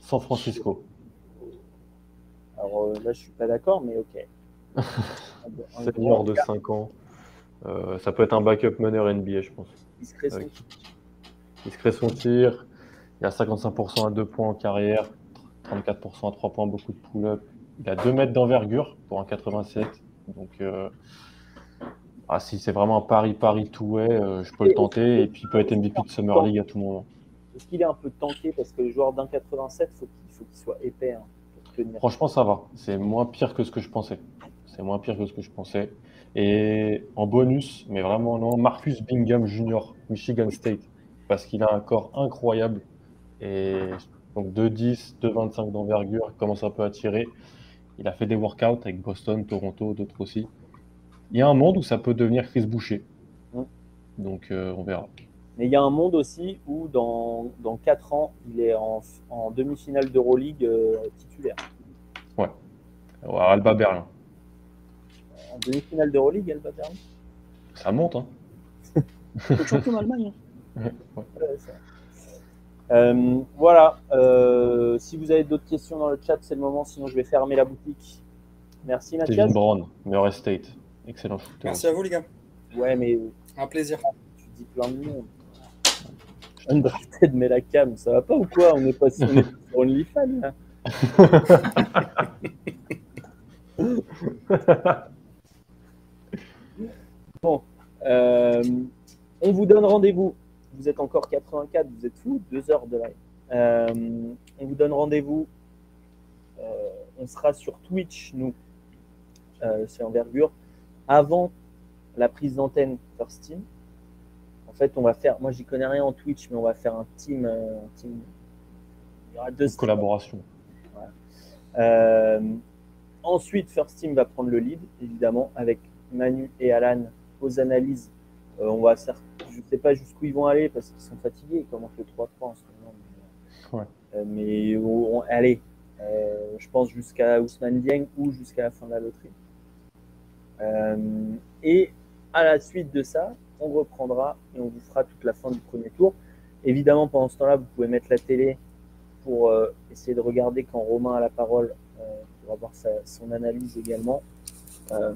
Speaker 6: San Francisco.
Speaker 1: Alors euh, là, je suis pas d'accord, mais ok.
Speaker 6: Senior de
Speaker 1: gars,
Speaker 6: 5 ans. Euh, ça peut être un backup meneur NBA, je pense.
Speaker 1: il se crée son-
Speaker 6: Avec- Il se crée son tir. Il a 55% à 2 points en carrière, 34% à 3 points, beaucoup de pull-up. Il a 2 mètres d'envergure pour un 87. Donc, euh, ah, si c'est vraiment un pari-pari two-way, euh, je peux le tenter. Et puis, il peut être MVP de Summer League à tout moment.
Speaker 1: Est-ce qu'il est un peu tanké parce que les joueurs d'un 87, faut qu'il faut qu'il soit épais hein, pour tenir.
Speaker 6: Franchement, ça va. C'est moins pire que ce que je pensais. C'est moins pire que ce que je pensais. Et en bonus, mais vraiment non, Marcus Bingham Jr., Michigan State, parce qu'il a un corps incroyable. Et donc 2,10, 2,25 d'envergure, commence un peu à tirer. Il a fait des workouts avec Boston, Toronto, d'autres aussi. Il y a un monde où ça peut devenir Chris Boucher. Donc euh, on verra.
Speaker 1: Mais il y a un monde aussi où dans, dans 4 ans, il est en, en demi-finale d'Euroleague euh, titulaire.
Speaker 6: Ouais. Ouais, Alba Berlin.
Speaker 1: En demi-finale d'Euroleague, Alba Berlin
Speaker 6: Ça monte, hein.
Speaker 2: Le champion d'Allemagne. hein.
Speaker 6: Ouais.
Speaker 1: Ouais, ça. Euh, voilà. Euh, si vous avez d'autres questions dans le chat, c'est le moment. Sinon, je vais fermer la boutique. Merci, Mathias.
Speaker 6: Kevin Brown, Murray State. Excellent shooter.
Speaker 8: Merci à vous, les gars.
Speaker 1: Ouais, mais
Speaker 8: Un plaisir.
Speaker 1: tu dis plein de noms. Undrafted, mais la cam, ça va pas ou quoi? On est pas on est pas sur OnlyFans là. bon, euh, on vous donne rendez-vous. Vous êtes encore 84, vous êtes fous, deux heures de live. Euh, on vous donne rendez-vous. Euh, on sera sur Twitch, nous, c'est Envergure, avant la prise d'antenne First Team. En fait, on va faire, moi j'y connais rien en Twitch, mais on va faire un team. un team- il y aura deux
Speaker 6: Une collaboration.
Speaker 1: ensuite, First Team va prendre le lead, évidemment, avec Manu et Alan aux analyses. Euh, on va faire, je ne sais pas jusqu'où ils vont aller parce qu'ils sont fatigués, ils commencent le 3-3 en ce moment. Mais,
Speaker 6: Ouais.
Speaker 1: euh, mais on- on- allez, euh, je pense jusqu'à Ousmane Dieng ou jusqu'à la fin de la loterie. Euh, et à la suite de ça, on reprendra et on vous fera toute la fin du premier tour. Évidemment, pendant ce temps-là, vous pouvez mettre la télé pour euh, essayer de regarder quand Romain a la parole euh, pour avoir sa- son analyse également, euh,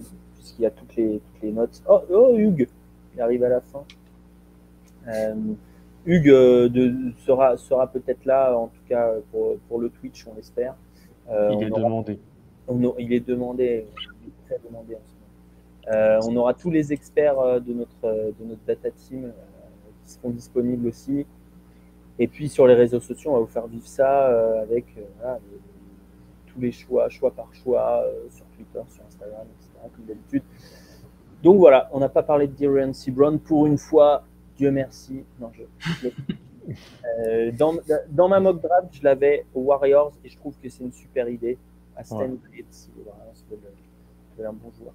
Speaker 1: puisqu'il y a toutes les, toutes les notes. Oh, oh, Hugues, il arrive à la fin. Euh, Hugues euh, de- sera, sera peut-être là, en tout cas pour, pour le Twitch, on l'espère. Euh,
Speaker 6: Il
Speaker 1: on
Speaker 6: est
Speaker 1: aura-
Speaker 6: demandé.
Speaker 1: on a- il est demandé, il est très demandé en ce moment. Euh, on aura tous les experts de notre, de notre data team qui seront disponibles aussi. Et puis sur les réseaux sociaux, on va vous faire vivre ça avec voilà, les- tous les choix, choix par choix, sur Twitter, sur Instagram, etc., comme d'habitude. Donc voilà, on n'a pas parlé de Darian Brown pour une fois, Dieu merci. Non, je, Euh, dans, dans ma mock draft, je l'avais aux Warriors et je trouve que c'est une super idée. À Stan
Speaker 6: Ouais.
Speaker 1: C'est un bon joueur.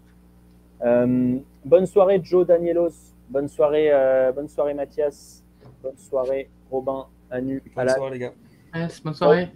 Speaker 1: Euh, bonne soirée Joe Danielos, bonne soirée, euh, bonne soirée Mathias, bonne soirée Robin, Anu,
Speaker 8: Bonne soirée, les gars.
Speaker 11: Yes, bonne soirée.